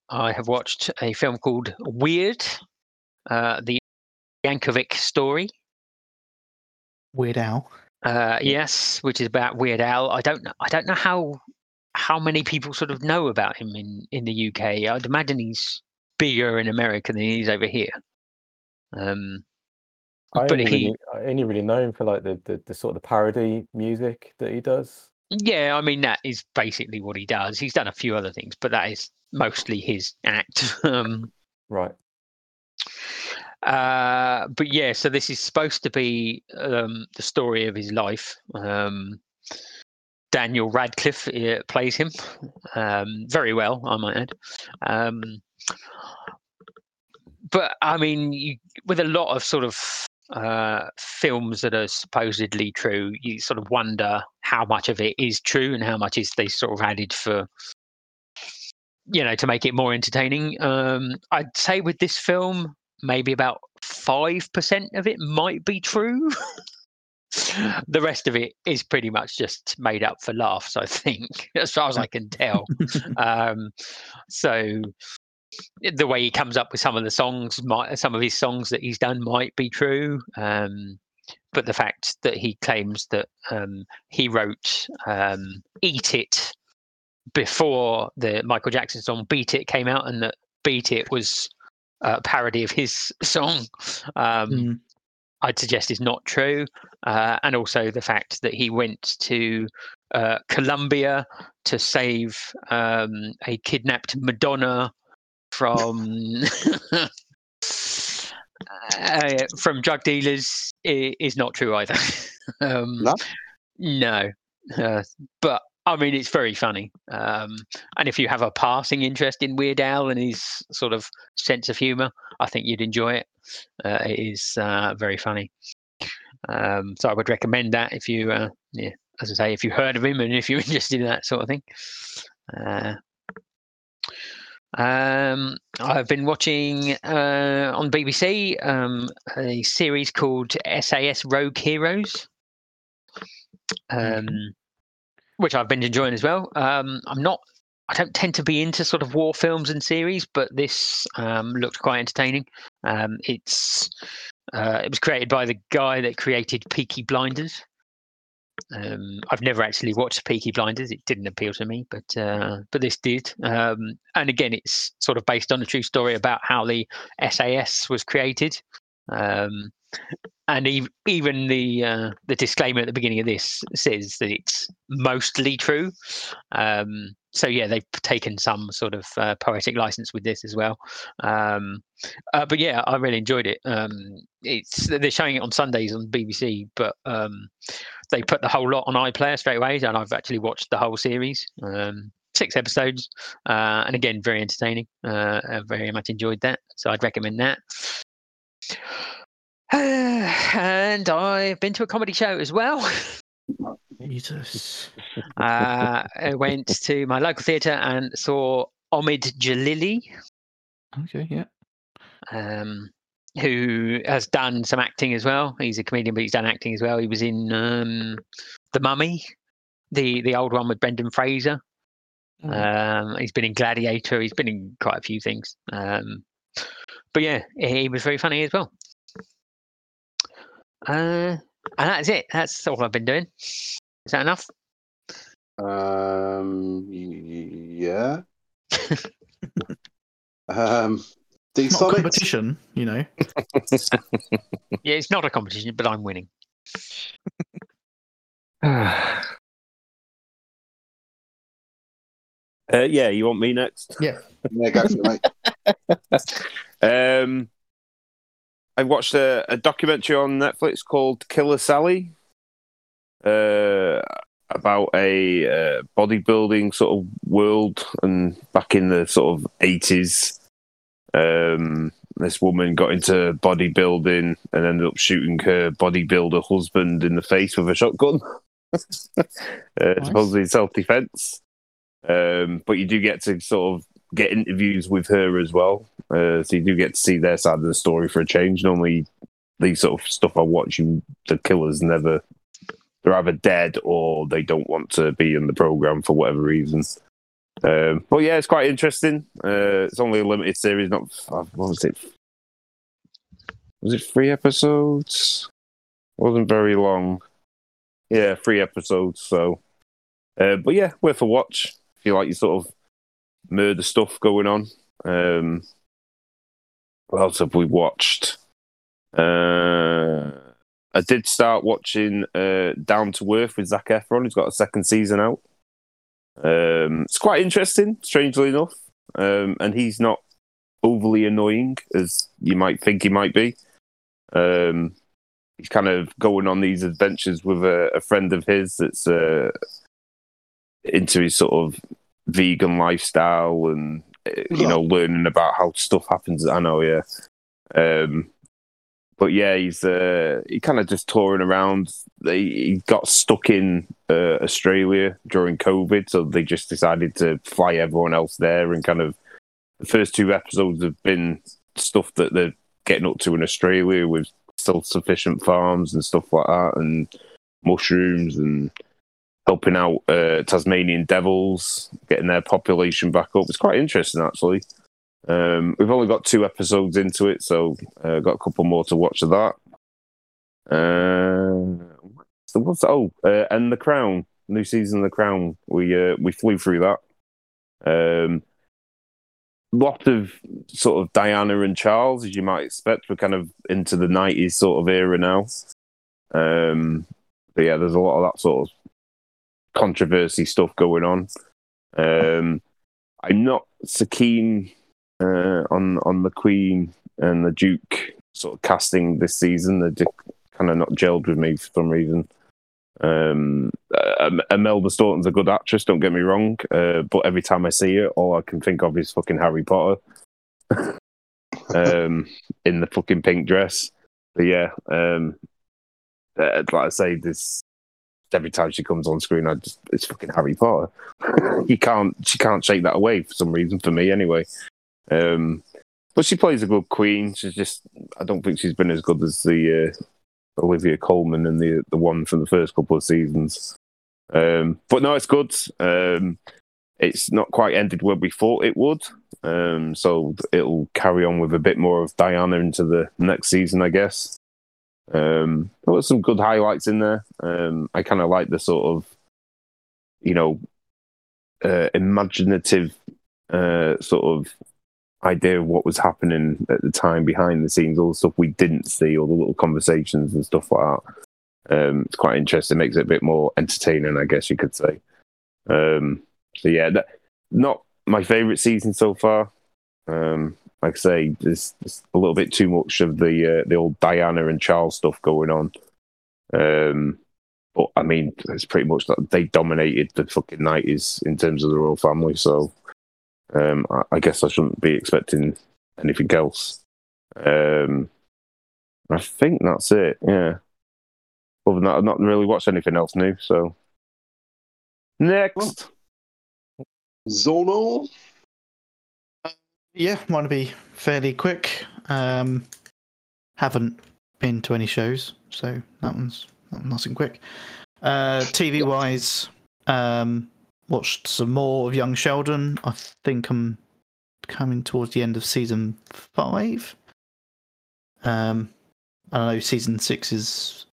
I have watched a film called Weird, uh, the Yankovic story. Weird Al. Uh, yes, which is about Weird Al. I don't know. I don't know how how many people sort of know about him in in the UK. I'd imagine he's bigger in America than he is over here. Um, I But he- I only really know him for like the, the, the sort of parody music that he does. yeah, I mean that is basically what he does. He's done a few other things, but that is mostly his act. um, Right. Uh, but yeah, so this is supposed to be um, the story of his life. Um, Daniel Radcliffe uh, plays him um, very well, I might add. Um, but I mean, you, with a lot of sort of uh, films that are supposedly true, you sort of wonder how much of it is true and how much is they sort of added for, you know, to make it more entertaining. Um, I'd say with this film, maybe about five percent of it might be true. the rest of it is pretty much just made up for laughs, I think, as far as I can tell. um, so the way he comes up with some of the songs, might, some of his songs that he's done might be true. Um, but the fact that he claims that um, he wrote um, "Eat It" before the Michael Jackson song "Beat It" came out, and that "Beat It" was a parody of his song, um, Mm. I'd suggest is not true. Uh, and also the fact that he went to uh, Colombia to save um, a kidnapped Madonna from uh, from drug dealers is not true either. um, No? no, uh, but I mean it's very funny. Um, and if you have a passing interest in Weird Al and his sort of sense of humour, I think you'd enjoy it. Uh, it is uh, very funny. Um, so I would recommend that if you, uh, yeah, as I say, if you heard of him and if you're interested in that sort of thing. Um, I've been watching uh, on BBC um, a series called SAS Rogue Heroes, um, which I've been enjoying as well. Um, I'm not, I don't tend to be into sort of war films and series, but this um, looked quite entertaining. Um, it's uh, it was created by the guy that created Peaky Blinders. Um, I've never actually watched Peaky Blinders. It didn't appeal to me, but uh, but this did. Um, and again, it's sort of based on a true story about how the SAS was created. Um, and ev- even the uh, the disclaimer at the beginning of this says that it's mostly true. Um, so yeah, they've taken some sort of uh, poetic license with this as well. Um, uh, but yeah, I really enjoyed it. Um, it's they're showing it on Sundays on BBC, but um, they put the whole lot on iPlayer straight away, and I've actually watched the whole series, um, six episodes, uh, and again, very entertaining. Uh, I very much enjoyed that, so I'd recommend that. and I've been to a comedy show as well. Jesus. Uh, I went to my local theatre and saw Omid Djalili. Okay, yeah. um, who has done some acting as well. He's a comedian, but he's done acting as well. He was in um, The Mummy, the the old one with Brendan Fraser. Mm. Um, he's been in Gladiator. He's been in quite a few things. Um, but yeah, he was very funny as well. Uh, and that's it. That's all I've been doing. Is that enough? Um, y- yeah. um, D Not a competition, you know. Yeah, it's not a competition, but I'm winning. Uh, yeah, you want me next? Yeah, go for it, mate. Um, I watched a, a documentary on Netflix called Killer Sally, uh, about a uh, bodybuilding sort of world, and back in the sort of eighties, um, this woman got into bodybuilding and ended up shooting her bodybuilder husband in the face with a shotgun. uh, Supposedly self defense. Um, but you do get to sort of get interviews with her as well. Uh, so you do get to see their side of the story for a change. Normally, these sort of stuff I watch, you, the killers never, they're either dead or they don't want to be in the program for whatever reason. Um, but yeah, it's quite interesting. Uh, it's only a limited series, not uh, what was it? Was it three episodes? wasn't very long. Yeah, three episodes. So, uh, but yeah, worth a watch if you like your sort of murder stuff going on. Um, what else have we watched? Uh, I did start watching uh, Down to Earth with Zac Efron. He's got a second season out. Um, it's quite interesting, strangely enough, um, and he's not overly annoying as you might think he might be. Um, he's kind of going on these adventures with a, a friend of his that's uh, into his sort of vegan lifestyle and you know learning about how stuff happens. I know, yeah. Um, but yeah, he's uh, he kind of just touring around. They, he got stuck in uh, Australia during COVID, so they just decided to fly everyone else there. And kind of the first two episodes have been stuff that they're getting up to in Australia with self-sufficient farms and stuff like that, and mushrooms and helping out uh, Tasmanian devils, getting their population back up. It's quite interesting, actually. Um, we've only got two episodes into it, so uh, got a couple more to watch of that. Uh, what's oh, uh, and the Crown, new season of the Crown. We uh, we flew through that. Um, lot of sort of Diana and Charles, as you might expect. We're kind of into the nineties sort of era now. Um, but yeah, there's a lot of that sort of controversy stuff going on. Um, I'm not so keen uh, on on the Queen and the Duke sort of casting this season. They're kind of not gelled with me for some reason. Um, uh, Imelda Staunton's a good actress, don't get me wrong, uh, but every time I see her, all I can think of is fucking Harry Potter um, in the fucking pink dress. But yeah, um, uh, like I say, this every time she comes on screen, I just it's fucking Harry Potter. you can't she can't shake that away for some reason for me anyway. Um, but she plays a good queen. She's just I don't think she's been as good as the uh, Olivia Colman and the the one from the first couple of seasons. Um, but no, it's good. Um, it's not quite ended where we thought it would. Um, so it'll carry on with a bit more of Diana into the next season, I guess. Um, there were some good highlights in there. Um, I kind of like the sort of, you know, uh, imaginative uh, sort of idea of what was happening at the time behind the scenes, all the stuff we didn't see, all the little conversations and stuff like that. Um, it's quite interesting, makes it a bit more entertaining, I guess you could say. Um, so yeah, that, not my favourite season so far. Um, like I say, there's, there's, a little bit too much of the uh, the old Diana and Charles stuff going on. Um, but I mean, it's pretty much that they dominated the fucking nineties in terms of the royal family. So um, I, I, guess I shouldn't be expecting anything else. Um, I think that's it. Yeah. Other than that, I've not really watched anything else new. So next, Zonal. Yeah, want to be fairly quick. Um, haven't been to any shows, so that one's nice and quick. Uh, TV wise, um, watched some more of Young Sheldon. I think I'm coming towards the end of season five. Um, I know season six is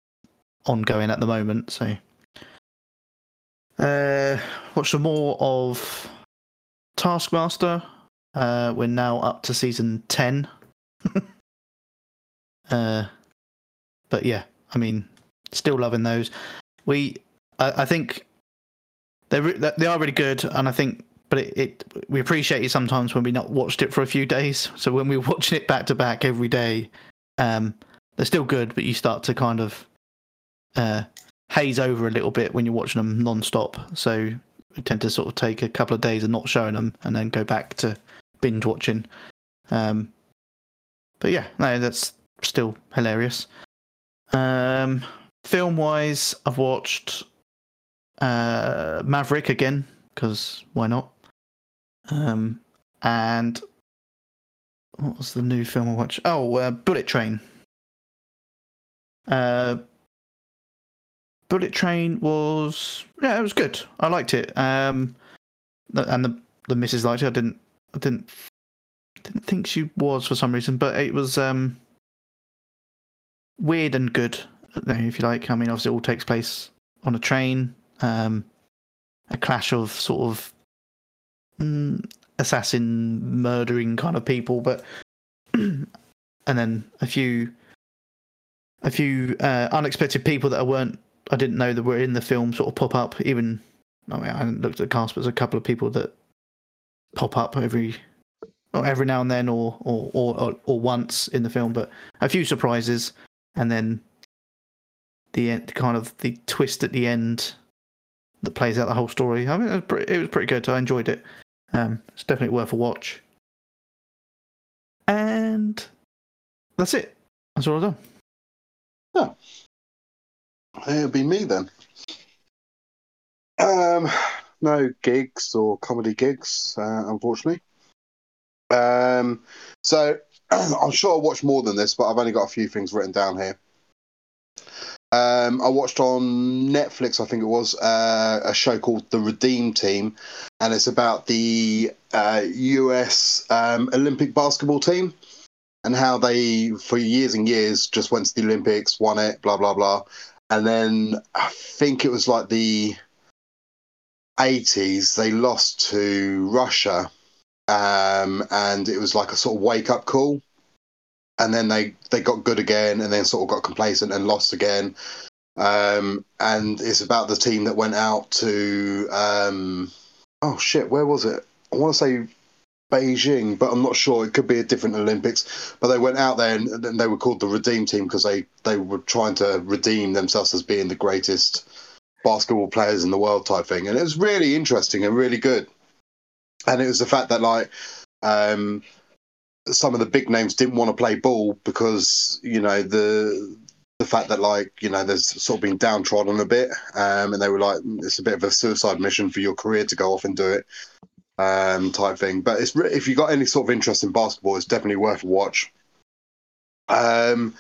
ongoing at the moment, so uh, watched some more of Taskmaster. Uh, we're now up to season 10. uh, but yeah, I mean, still loving those. We, I, I think they they are really good, and I think, but it, it we appreciate it sometimes when we not watched it for a few days. So when we're watching it back to back every day, um, they're still good, but you start to kind of uh, haze over a little bit when you're watching them non-stop. So we tend to sort of take a couple of days of not showing them, and then go back to binge watching. Um, but yeah, no, that's still hilarious. Um, film wise, I've watched uh, Maverick again because why not? Um, and what was the new film I watched? Oh, uh, Bullet Train. Uh, Bullet Train was yeah, it was good. I liked it. Um, and the the missus liked it. I didn't I didn't didn't think she was for some reason, but it was um, weird and good, if you like. I mean, obviously, it all takes place on a train. Um, a clash of sort of mm, assassin murdering kind of people, but and then a few a few uh, unexpected people that I weren't I didn't know that were in the film sort of pop up. Even I mean, I looked at the cast, but there's a couple of people that pop up every every now and then or, or or or once in the film, but a few surprises, and then the end, kind of the twist at the end that plays out the whole story. I mean, it was pretty, it was pretty good. I enjoyed it. Um, it's definitely worth a watch. And that's it. That's all I've done. Oh. It'll be me then. Um, no gigs or comedy gigs, uh, unfortunately. Um, so I'm sure I watched more than this, but I've only got a few things written down here. Um, I watched on Netflix, I think it was, uh, a show called The Redeem Team, and it's about the uh, US um, Olympic basketball team and how they, for years and years, just went to the Olympics, won it, blah, blah, blah. And then I think it was like the 80s, they lost to Russia um, and it was like a sort of wake up call. And then they they got good again, and then sort of got complacent and lost again. um, and it's about the team that went out to um, oh shit, where was it? I want to say Beijing, but I'm not sure. It could be a different Olympics. But they went out there and, and they were called the Redeem Team because they they were trying to redeem themselves as being the greatest basketball players in the world type thing, and it was really interesting and really good. And it was the fact that like um, some of the big names didn't want to play ball because you know the the fact that like you know there's sort of been downtrodden a bit, um, and they were like it's a bit of a suicide mission for your career to go off and do it, um, type thing. But it's if you've got any sort of interest in basketball, it's definitely worth a watch. Um,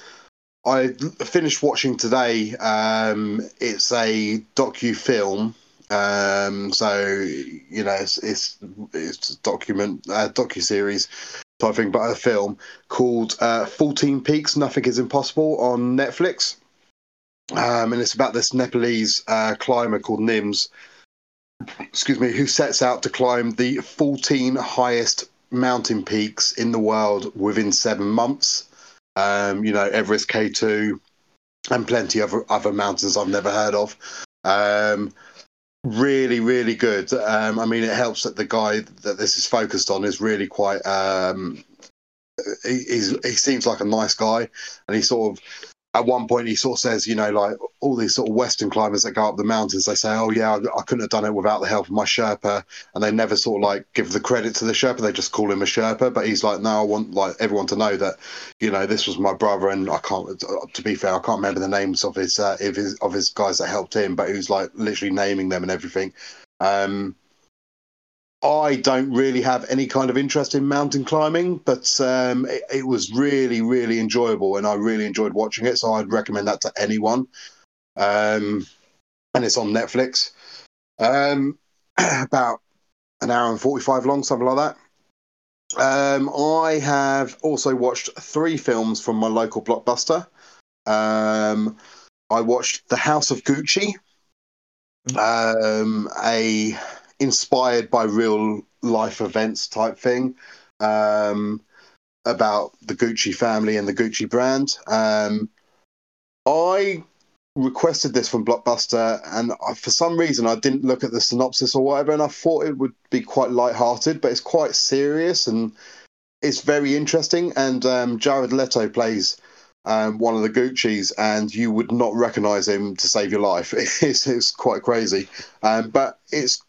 I finished watching today. Um, it's a docu film. Um, so you know, it's it's, it's document uh, docu series type thing, but a film called uh, 14 Peaks. Nothing is impossible on Netflix. Um, and it's about this Nepalese uh, climber called Nims, excuse me, who sets out to climb the 14 highest mountain peaks in the world within seven months. Um, you know, Everest K2 and plenty of other, mountains I've never heard of. Um, really, really good. Um, I mean, it helps that the guy that this is focused on is really quite. Um, he, he seems like a nice guy, and he sort of at one point he sort of says, you know, like all these sort of Western climbers that go up the mountains, they say, oh yeah, I, I couldn't have done it without the help of my Sherpa, and they never sort of like give the credit to the Sherpa. They just call him a Sherpa, but he's like, no, I want like everyone to know that, you know, this was my brother, and I can't. To be fair, I can't remember the names of his uh, of his of his guys that helped him, but he was like literally naming them and everything. Um, I don't really have any kind of interest in mountain climbing, but um, it, it, was really, really enjoyable, and I really enjoyed watching it. So I'd recommend that to anyone. Um, and it's on Netflix. Um, about an hour and forty-five long, something like that. Um, I have also watched three films from my local blockbuster. Um, I watched The House of Gucci, um, a inspired by real life events type thing um, about the Gucci family and the Gucci brand. Um, I requested this from Blockbuster, and I, for some reason I didn't look at the synopsis or whatever, and I thought it would be quite light-hearted, but it's quite serious and it's very interesting. And um, Jared Leto plays um, one of the Gucci's, and you would not recognise him to save your life. It's, it's quite crazy, um, but it's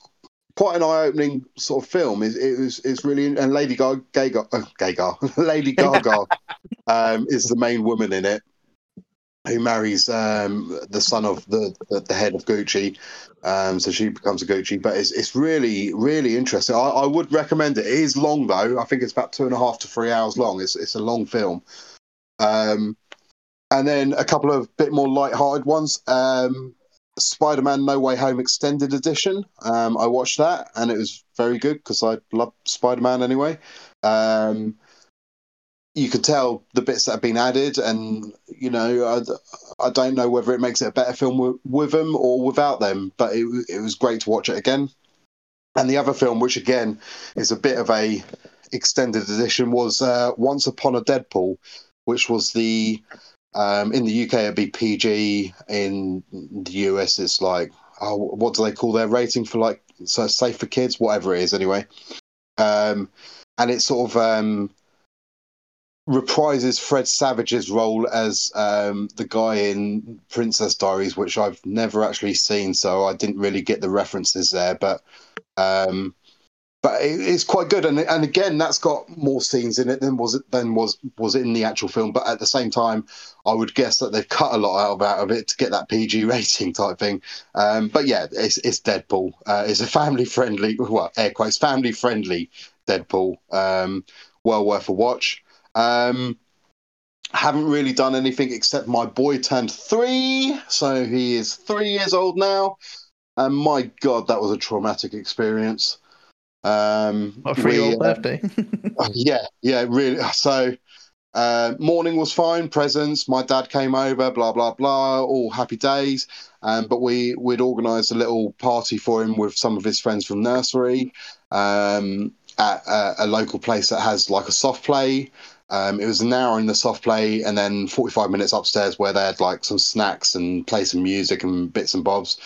quite an eye-opening sort of film. It, it was it's really and Lady Gaga, Gaga, uh, Gaga Lady Gaga um, is the main woman in it, who marries um, the son of the, the, the head of Gucci. Um, so she becomes a Gucci, but it's it's really really interesting. I, I would recommend it. It is long though. I think it's about two and a half to three hours long. It's it's a long film. Um, and then a couple of bit more light-hearted ones. Um, Spider-Man: No Way Home extended edition. Um, I watched that and it was very good because I love Spider-Man anyway. Um, you can tell the bits that have been added, and you know, I, I don't know whether it makes it a better film with, with them or without them, but it it was great to watch it again. And the other film, which again is a bit of a extended edition, was uh, Once Upon a Deadpool, which was the um, in the UK, it'd be PG. In the US, it's like, oh, what do they call their rating for like so safe for kids, whatever it is, anyway. Um, and it sort of um, reprises Fred Savage's role as um, the guy in Princess Diaries, which I've never actually seen, so I didn't really get the references there. But um, but it, it's quite good, and and again, that's got more scenes in it than was than was was in the actual film. But at the same time, I would guess that they've cut a lot out of, out of it to get that PG rating type thing. Um, but yeah, it's it's Deadpool. Uh, it's a family friendly, well, air quotes, family friendly Deadpool. Um, well worth a watch. Um, haven't really done anything except my boy turned three, so he is three years old now. And my God, that was a traumatic experience. Um, A three-year-old we, uh, birthday. yeah, yeah, really. So uh, morning was fine. Presents. My dad came over. Blah blah blah. All happy days. Um, but we we'd organised a little party for him with some of his friends from nursery um, at a, a local place that has like a soft play. Um, it was an hour in the soft play and then 45 minutes upstairs where they had like some snacks and play some music and bits and bobs.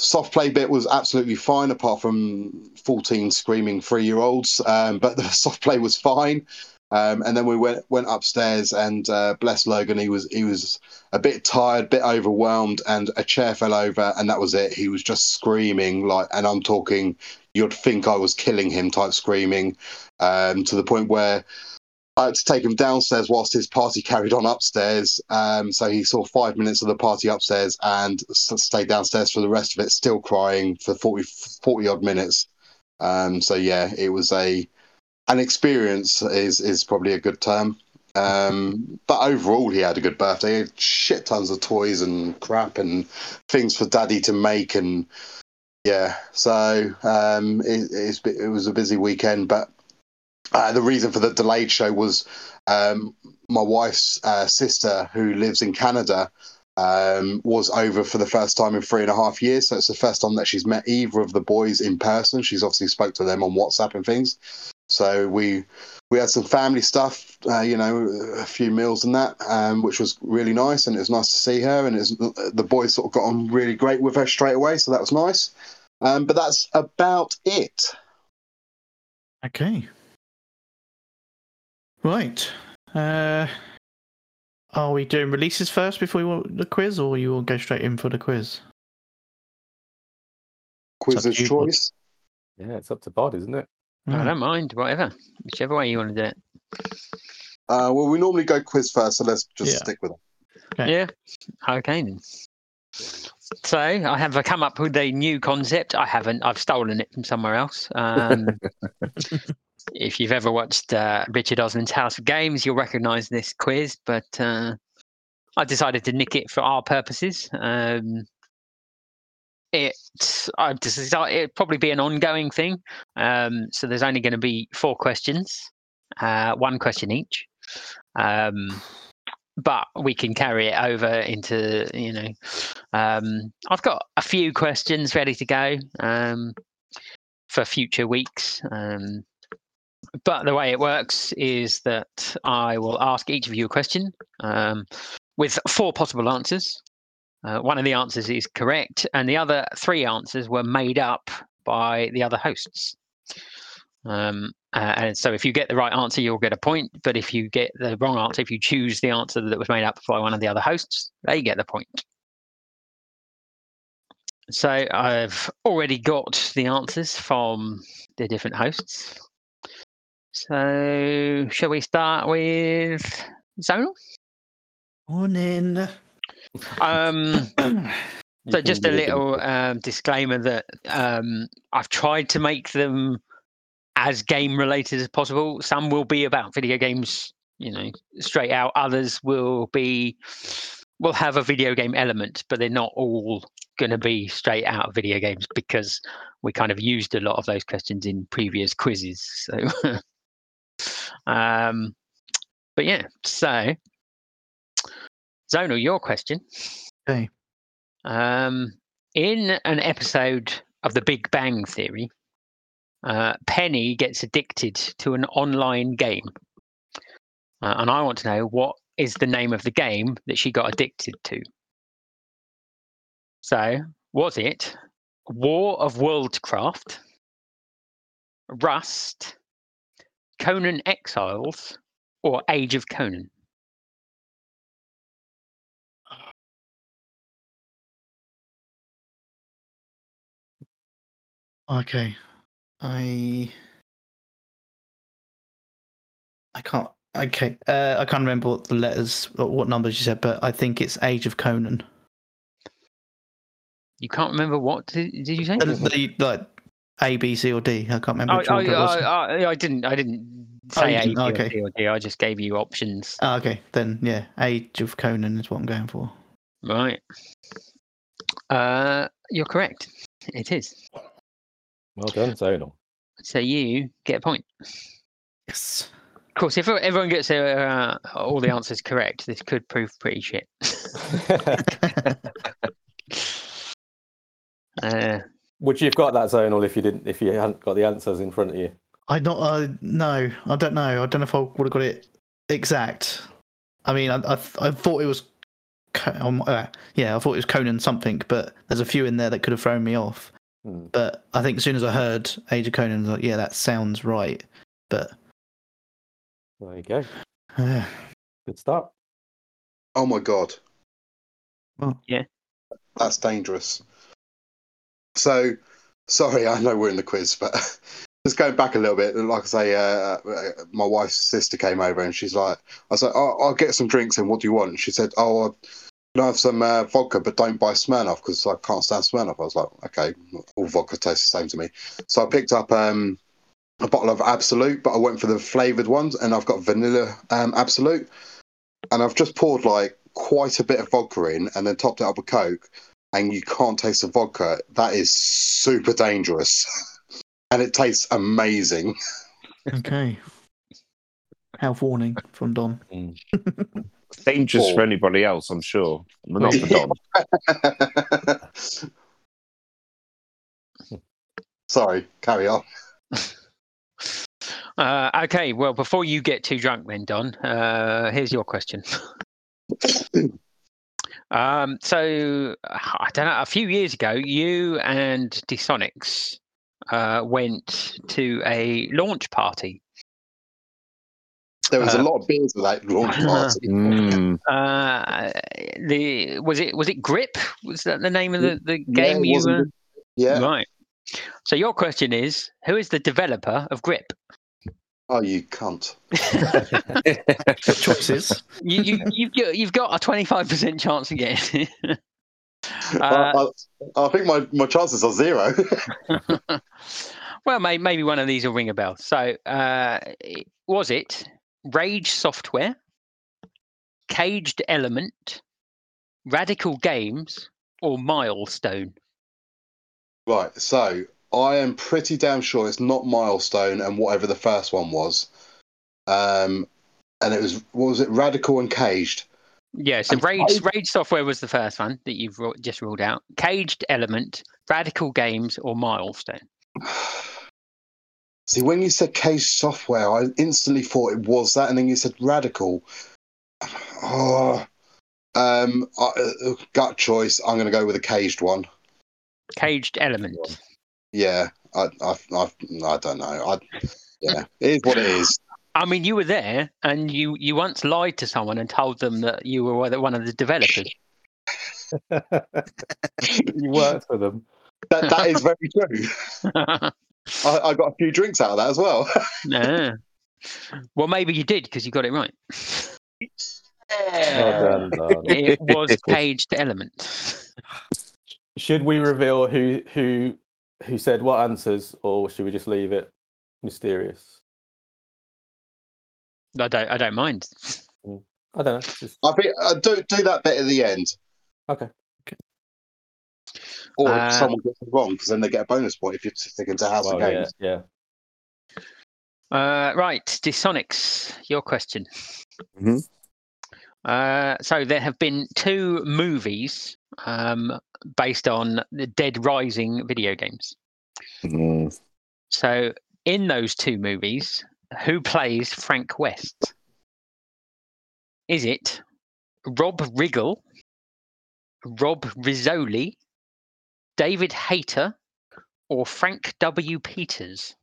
Soft play bit was absolutely fine, apart from 14 screaming three year olds. Um, but the soft play was fine. Um, and then we went went upstairs and uh, bless Logan. He was he was a bit tired, bit overwhelmed, and a chair fell over, and that was it. He was just screaming like, and I'm talking, you'd think I was killing him type screaming, um, to the point where Had to take him downstairs whilst his party carried on upstairs. Um, so he saw five minutes of the party upstairs and stayed downstairs for the rest of it, still crying for 40, 40 odd minutes. Um, so yeah, it was a an experience is is probably a good term. Um, but overall, he had a good birthday. He had shit tons of toys and crap and things for daddy to make and yeah. So um, it, it was a busy weekend, but uh, the reason for the delayed show was um, my wife's uh, sister, who lives in Canada, um, was over for the first time in three and a half years. So it's the first time that she's met either of the boys in person. She's obviously spoke to them on WhatsApp and things. So we we had some family stuff, uh, you know, a few meals and that, um, which was really nice, and it was nice to see her. And was, the boys sort of got on really great with her straight away, so that was nice. Um, but that's about it. Okay. Right. Uh, are we doing releases first before we want the quiz, or you will go straight in for the quiz? Quiz to you, choice. Yeah, it's up to Bod, isn't it? I don't mind, whatever, whichever way you want to do it. Uh, well, we normally go quiz first, so let's just Yeah. stick with it. Okay. Yeah. Okay then. So I have come up with a new concept. I haven't. I've stolen it from somewhere else. Um, if you've ever watched uh, Richard Osman's House of Games, you'll recognise this quiz. But uh, I decided to nick it for our purposes. Um, it I've decided it'd probably be an ongoing thing. Um, so there's only going to be four questions, uh, one question each. Um, but we can carry it over into you know um, i've got a few questions ready to go um, for future weeks um, but the way it works is that i will ask each of you a question um, with four possible answers uh, one of the answers is correct and the other three answers were made up by the other hosts um, uh, and so if you get the right answer, you'll get a point. But if you get the wrong answer, if you choose the answer that was made up by one of the other hosts, they get the point. So I've already got the answers from the different hosts. So shall we start with Zonal? Morning. Um, So just a little um, disclaimer that um, I've tried to make them as game related as possible. Some will be about video games, you know, straight out. Others will be will have a video game element, but they're not all going to be straight out of video games because we kind of used a lot of those questions in previous quizzes. So, um, but yeah, so Zonal, your question. Okay. Um, in an episode of The Big Bang Theory, uh, Penny gets addicted to an online game. Uh, and I want to know what is the name of the game that she got addicted to. So, was it War of Worldcraft, Rust, Conan Exiles, or Age of Conan? Okay. I. I can't. Okay. Uh, I can't remember what the letters, what what numbers you said, but I think it's Age of Conan. You can't remember what did, did you say? The, the, like A, B, C, or D. I can't remember Oh, which oh, order it was. I, I, I didn't. I didn't Oh, say you A, didn't? B, or Okay. C or D. I just gave you options. Ah, okay, then yeah, Age of Conan is what I'm going for. Right. Uh, you're correct. It is. Well done, Zonal. So you get a point. Yes. Of course, if everyone gets uh, all the answers correct, this could prove pretty shit. uh, Would you have got that Zonal if you didn't? If you hadn't got the answers in front of you? I not. Uh, no, I don't know. I don't know if I would have got it exact. I mean, I I, I thought it was, um, uh, yeah, I thought it was Conan something, but there's a few in there that could have thrown me off. Hmm. But I think as soon as I heard Age of Conan, I was like, yeah, that sounds right. But There you go. uh, Good start. Oh my god. Well, yeah. That's dangerous. So, sorry, I know we're in the quiz, but just going back a little bit, like I say, uh, uh, my wife's sister came over and she's like, I was like, oh, I'll get some drinks and what do you want? She said, Oh, I can have some uh, vodka, but don't buy Smirnoff because I can't stand Smirnoff. I was like, Okay, all vodka tastes the same to me. So I picked up um, a bottle of Absolut, but I went for the flavored ones and I've got vanilla um, Absolut. And I've just poured like quite a bit of vodka in and then topped it up with Coke and you can't taste the vodka, that is super dangerous. and it tastes amazing. okay. Health warning from Don. Dangerous Four. for anybody else, I'm sure. But not for Don. Sorry, carry on. Uh, okay, well, before you get too drunk, then Don, uh, here's your question. Um, so I don't know. A few years ago, you and Dsonics uh, went to a launch party. There was Uh, a lot of beers at that launch party. Mm. Uh, the was it was it Grip? Was that the name of the, the game it you were? yeah. Right. So your question is, who is the developer of Grip? Oh, you cunt. Choices. You, you, you've got, you've got a twenty five percent chance of getting. it. I, uh, I, I think my, my chances are zero. well, may, maybe one of these will ring a bell. So, uh, was it Rage Software, Caged Element, Radical Games, or Milestone? right, so I am pretty damn sure it's not Milestone and whatever the first one was. Um, and it was, what was it, Radical and Caged? Yeah, so And Rage, I- Rage Software was the first one that you've just ruled out. Caged Element, Radical Games, or Milestone? See, when you said Caged Software, I instantly thought it was that, and then you said Radical. Oh, um, uh, gut choice. I'm going to go with a caged one. Caged Element. Yeah, I, I, I, I don't know. I, yeah, it is what it is. I mean, you were there, and you you once lied to someone and told them that you were one of- one of the developers. you worked for them. That, that is very true. I, I got a few drinks out of that as well. yeah. Well, maybe you did because you got it right. Well done, Don. It was Caged Element. Should we reveal who who who said what answers, or should we just leave it mysterious? I don't I don't mind. I don't know. Just, I think uh, do do that bit at the end, okay. or Uh, if someone gets it wrong, because then they get a bonus point if you're sticking to House Well, of Games. yeah. Uh, right, Dsonics, your question. Mhm. Uh, so there have been two movies um, based on the Dead Rising video games. Mm. So in those two movies, who plays Frank West? Is it Rob Riggle, Rob Rizzoli, David Hayter, or Frank W. Peters?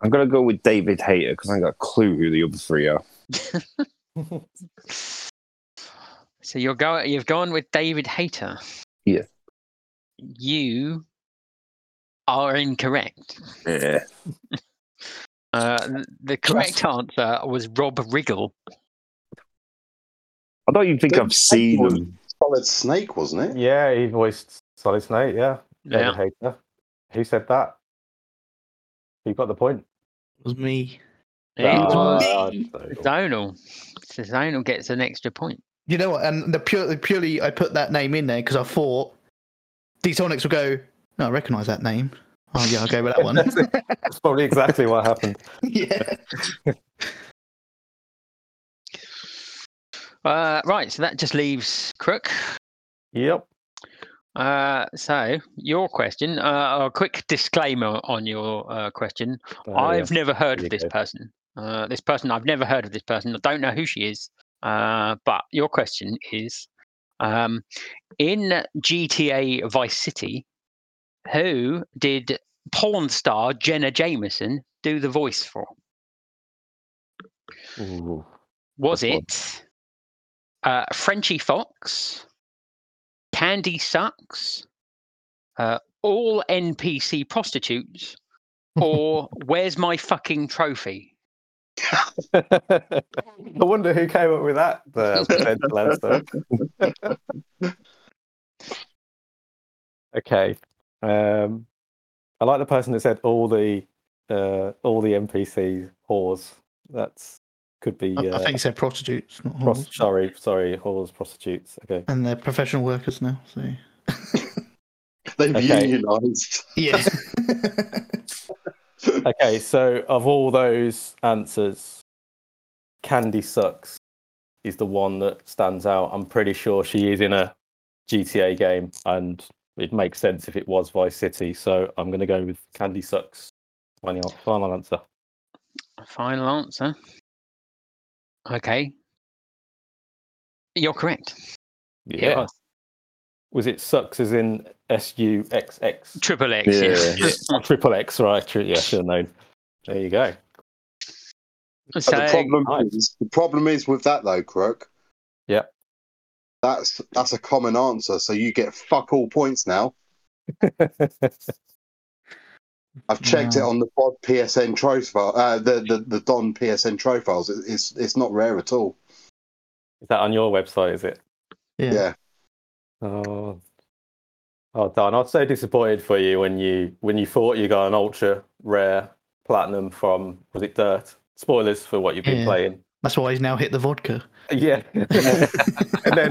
I'm going to go with David Hayter because I ain't got a clue who the other three are. So you're going. You've gone with David Hayter. Yeah. You are incorrect. Yeah. Uh, the correct answer was Rob Riggle. I don't even think David I've seen him. Solid Snake, wasn't it? yeah, he voiced Solid Snake. Yeah, Yeah. David Hayter. Who said that? Who got the point? It was me. It Ah, was me. Zonal. So Zonal gets an extra point. You know what? And the purely, purely, I put that name in there because I thought Dsonics would go. No, I recognise that name. Oh yeah, I'll go with that one. That's probably exactly what happened. yeah. Uh, right. So that just leaves Crook. Yep. Uh, so your question. Uh, a quick disclaimer on your uh, question. Oh, I've never heard There of this go. person. Uh, this person, I've never heard of this person. I don't know who she is. Uh, but your question is um, in GTA Vice City, who did porn star Jenna Jameson do the voice for? Ooh. Was it uh, Frenchie Fox, Candy Suxxx, uh, all NPC prostitutes, or Where's My Fucking Trophy? I wonder who came up with that uh, potential answer. okay. Um, I like the person that said all the uh, all the NPC whores. That's could be. I, I Uh, think you said prostitutes, not pros- whores. sorry, sorry, whores, prostitutes. Okay. And they're professional workers now. So They've Okay. unionised. yeah. Okay, so of all those answers, Candy Suxxx is the one that stands out. I'm pretty sure she is in a GTA game, and it makes sense if it was Vice City. So I'm going to go with Candy Suxxx. Final, final answer. Final answer. Okay. You're correct. Yeah. Was. Was it Sucks as in S U X X? Triple X, Yeah. yes. Triple X, right? Tri- Yeah, should have known. There you go. So, the problem Nice. is, the problem is with that though, Crook. Yep. That's that's a common answer, so you get fuck all points now. I've checked it on the Bod PSN profile, uh, the, the the Don PSN profiles. It, it's it's not rare at all. Is that on your website? Is it? yeah. Yeah, Oh, oh, Don, I was so disappointed for you when you when you thought you got an ultra rare platinum from was it Dirt? Spoilers for what you've been Yeah. playing. That's why he's now hit the vodka. Yeah, and then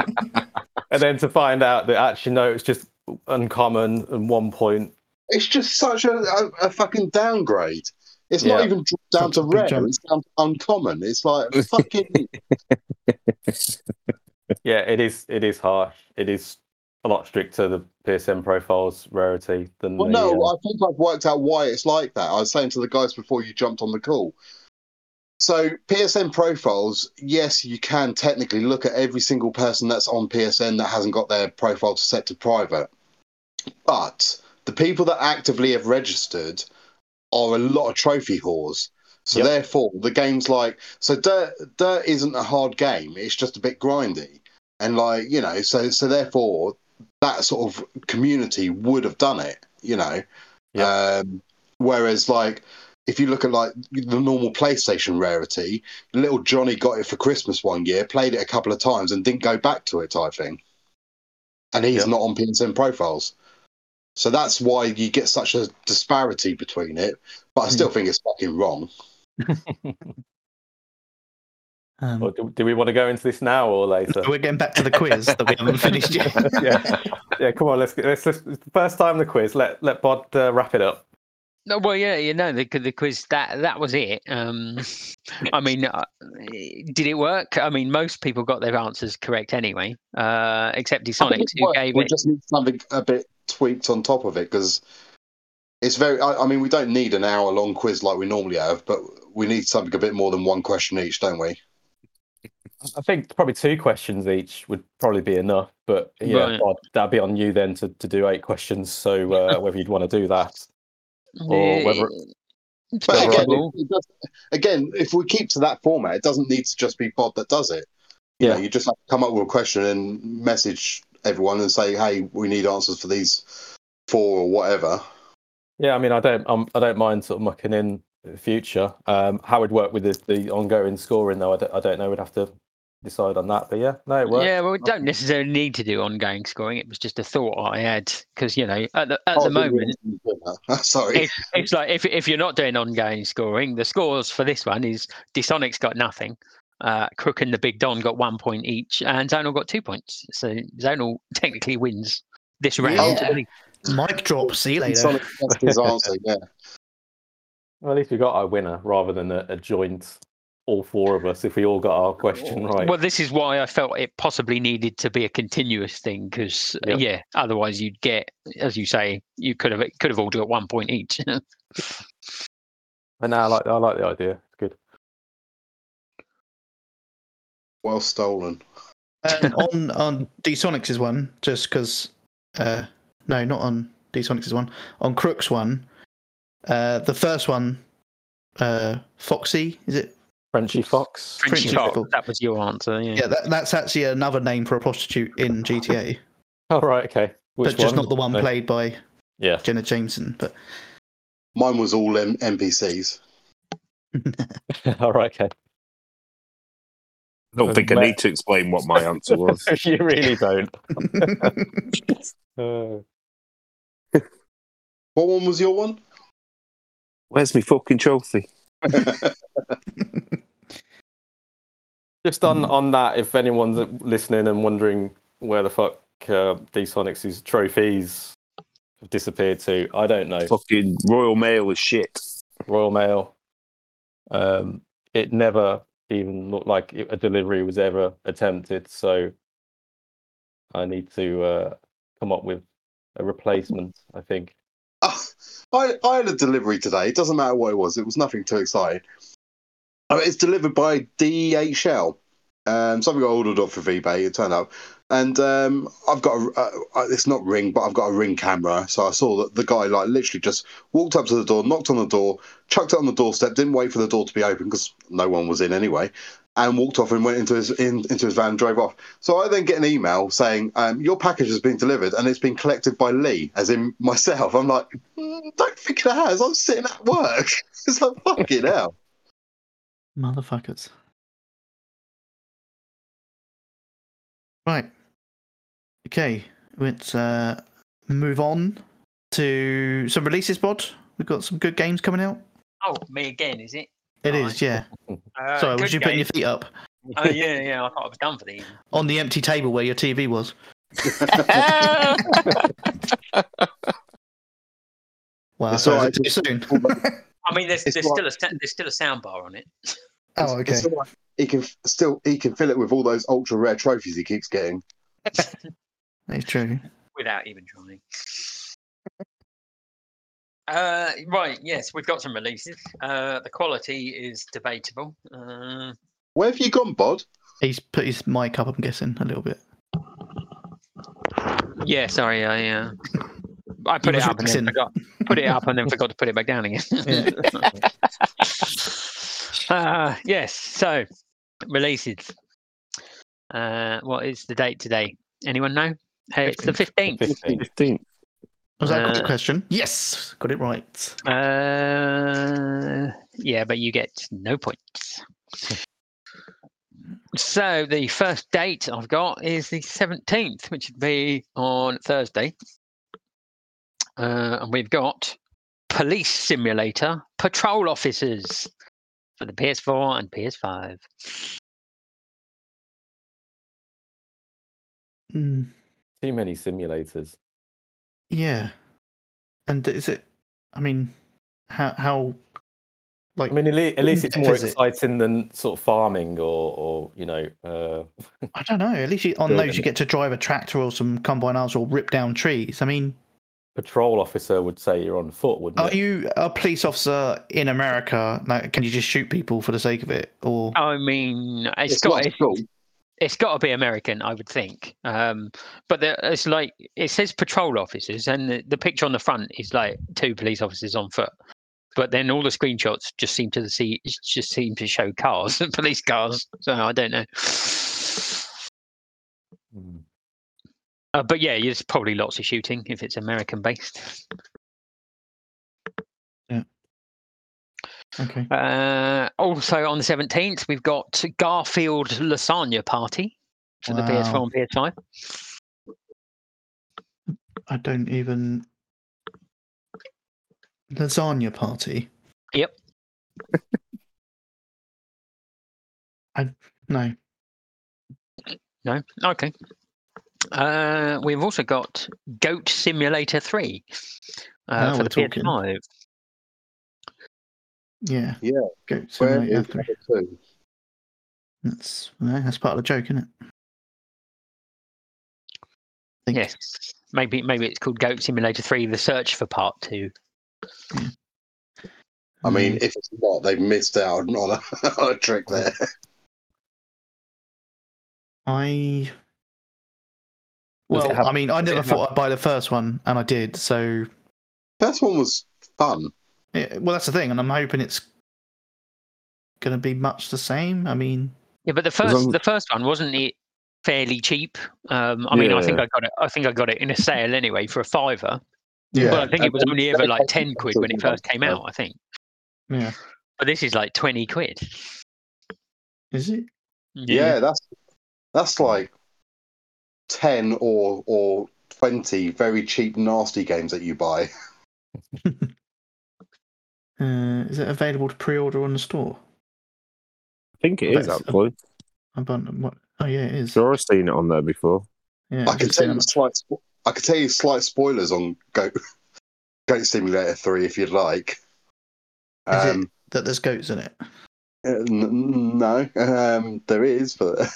and then to find out that actually no, it's just uncommon and one point. it's just such a, a, a fucking downgrade. It's not even down to big rare. It's down to uncommon. It's like fucking. Yeah, it is. It is harsh. It is a lot stricter the PSN profiles rarity than well, the. no, uh, I think I've worked out why it's like that. I was saying to the guys before you jumped on the call. So PSN profiles, yes, you can technically look at every single person that's on PSN that hasn't got their profile set to private, but the people that actively have registered are a lot of trophy whores. So Yep. therefore, the game's like so. Dirt, Dirt isn't a hard game. It's just a bit grindy, and like you know, so so therefore, that sort of community would have done it. You know, um, whereas like if you look at like the normal PlayStation rarity, little Johnny got it for Christmas one year, played it a couple of times, and didn't go back to it type thing. And he's Yep. not on PSN profiles. So that's why you get such a disparity between it. But I still think it's fucking wrong. Um, or do, do we want to go into this now or later? we're getting back to the quiz that we haven't finished yet. yeah, yeah. Come on, let's get let's, let's the first time the quiz. Let let Bod uh, wrap it up. No, well, yeah, you know, the, the quiz that that was it. Um, I mean, uh, did it work? I mean, most people got their answers correct anyway, uh, except I think Sonics, it's who worth- gave we it. just need something a bit tweaked on top of it because it's very. I, I mean, we don't need an hour long quiz like we normally have, but we need something a bit more than one question each, don't we? I think probably two questions each would probably be enough. But yeah, Right. That'd be on you then to, to do eight questions. So uh, whether you'd want to do that. or whether- But again, it, it again, if we keep to that format, it doesn't need to just be Bod that does it. You Yeah. know, you just have to come up with a question and message everyone and say, "Hey, we need answers for these four or whatever." Yeah, I mean, I don't, um, I don't mind sort of mucking in the future. Um, how it work with the, the ongoing scoring though, I don't, I don't know. We'd have to decide on that. But yeah, no, it works. Yeah, well, we don't necessarily need to do ongoing scoring. It was just a thought I had because you know, at the at Oh, the moment, Sorry. it's, it's like if if you're not doing ongoing scoring, the scores for this one is Disonics got nothing, uh, Crook and the Big Don got one point each, and Zonal got two points. So Zonal technically wins this round. Yeah. Mic drop. See you later. Sonic that's his answer. Yeah. Well, at least we got our winner rather than a, a joint, all four of us. If we all got our question right. Well, this is why I felt it possibly needed to be a continuous thing because Yep. yeah, otherwise you'd get, as you say, you could have could have all do got one point each. and no, I like, I like the idea. It's good. Well stolen. And on on D-Sonics' is one, just because, uh, no, not on D-Sonics' one, on Crook's one, uh, the first one, uh, Foxy, is it? Frenchy Fox. Frenchy Frenchy Fox, Fox. That was your answer. Yeah. Yeah, that, that's actually another name for a prostitute in GTA, Oh right, okay. Which but just one? not the one No. played by Yeah. Jenna Jameson. But Mine was all M- NPCs. All right, okay. I don't think I need to explain what my answer was. you really don't. Uh, What one was your one? Where's my fucking trophy? just on on that, if anyone's listening and wondering where the fuck uh, D-Sonics' trophies have disappeared to, I don't know. Fucking Royal Mail is shit. Royal Mail. Um, it never even looked like a delivery was ever attempted. So I need to uh, come up with a replacement. I think. I, I had a delivery today. It doesn't matter what it was. It was nothing too exciting. It's delivered by DHL. Um, something I ordered off of eBay. It turned up, and um, I've got a. Uh, it's not ring, but I've got a ring camera. So I saw that the guy like literally just walked up to the door, knocked on the door, chucked it on the doorstep, didn't wait for the door to be open because no one was in anyway, and walked off and went into his in, into his van and drove off. So I then get an email saying um, your package has been delivered and it's been collected by Lee, as in myself. I'm like, "Mm, don't think it has. I'm sitting at work. it's like fucking hell. Motherfuckers. Right. Okay, let's uh, move on to some releases, Bod. We've got some good games coming out. Oh, me again, is it? It is, Right. yeah. Uh, Sorry, was you putting your feet up Oh yeah, yeah. I thought I was done for the evening. on the empty table where your TV was? Wow, It's so all is right, it too soon? I mean, there's there's what- still a there's still a sound bar on it. oh, okay. It's all right. He can still he can fill it with all those ultra rare trophies he keeps getting. That's true. without even trying. Uh, right, yes, we've got some releases. Uh, the quality is debatable. Uh, Where have you gone, Bod? He's put his mic up, I'm guessing, a little bit. yeah, sorry, I uh, I put it up and then forgot. Put it up and then forgot to put it back down again. uh, yes, so releases. Uh, what is the date today? Anyone know? Hey, it's the fifteenth. 15. 15. Was that a quick Uh, question? Yes, got it right. Uh, yeah, but you get no points. So the first date I've got is the seventeenth, which would be on Thursday, uh, and we've got Police Simulator Patrol Officers for the PS4 and PS5. Mm, Too many simulators. Yeah. And is it? I mean, how how like I mean, at least, at least it's more Is it? exciting than sort of farming or, or you know, uh, I don't know. At least you, on Building those you get to drive a tractor or some combine arms or rip down trees. I mean, patrol officer would say you're on foot, wouldn't are it? you a police officer in America? Like, can you just shoot people for the sake of it? Or I mean, it's It's got not it's, cool. It's got to be American, I would think. Um, but it's like it says patrol officers, and the, the picture on the front is like two police officers on foot. But then all the screenshots just seem to see just seem to show cars, and police cars. So I don't know. Hmm. Uh, but yeah, there's probably lots of shooting if it's American based. Okay, Uh, also on the 17th, we've got Garfield Lasagna Party for the PS4 and PS5. I don't even lasagna party. Yep. I no. No? Okay. Uh, we've also got Goat Simulator 3 uh, Now for the talking. PS5. Yeah. Yeah. Go Where simulator number two? That's no, that's part of the joke, isn't it? Think. Yes. Maybe maybe it's called Goat Simulator 3 The Search for Part 2. I mean, if it's not, they've missed out on a, on a trick there. I. Well, I mean, I never thought I'd buy the first one, and I did. So, First one was fun. Yeah, well, that's the thing, and I'm hoping it's going to be much the same. I mean, Yeah, but the first the first one wasn't it fairly cheap? Um, I mean, I think Yeah. I got it. I think I got it in a sale anyway for a fiver. Yeah. But I think it was only ever like ten quid when it first came out. I think. yeah, But this is like twenty quid. is it? Yeah, that's that's like ten or or twenty very cheap, nasty games that you buy. Uh, is it available to pre-order on the store? I think it is That's- actually. I'm on what? Oh yeah, it is. Sure, I've seen it on there before. Yeah, I can tell you slight. spo- I can tell you slight spoilers on Goat Goat Simulator Three if you'd like. Is it- Um, that there's goats in it. Uh, n- no, um, there is, but Is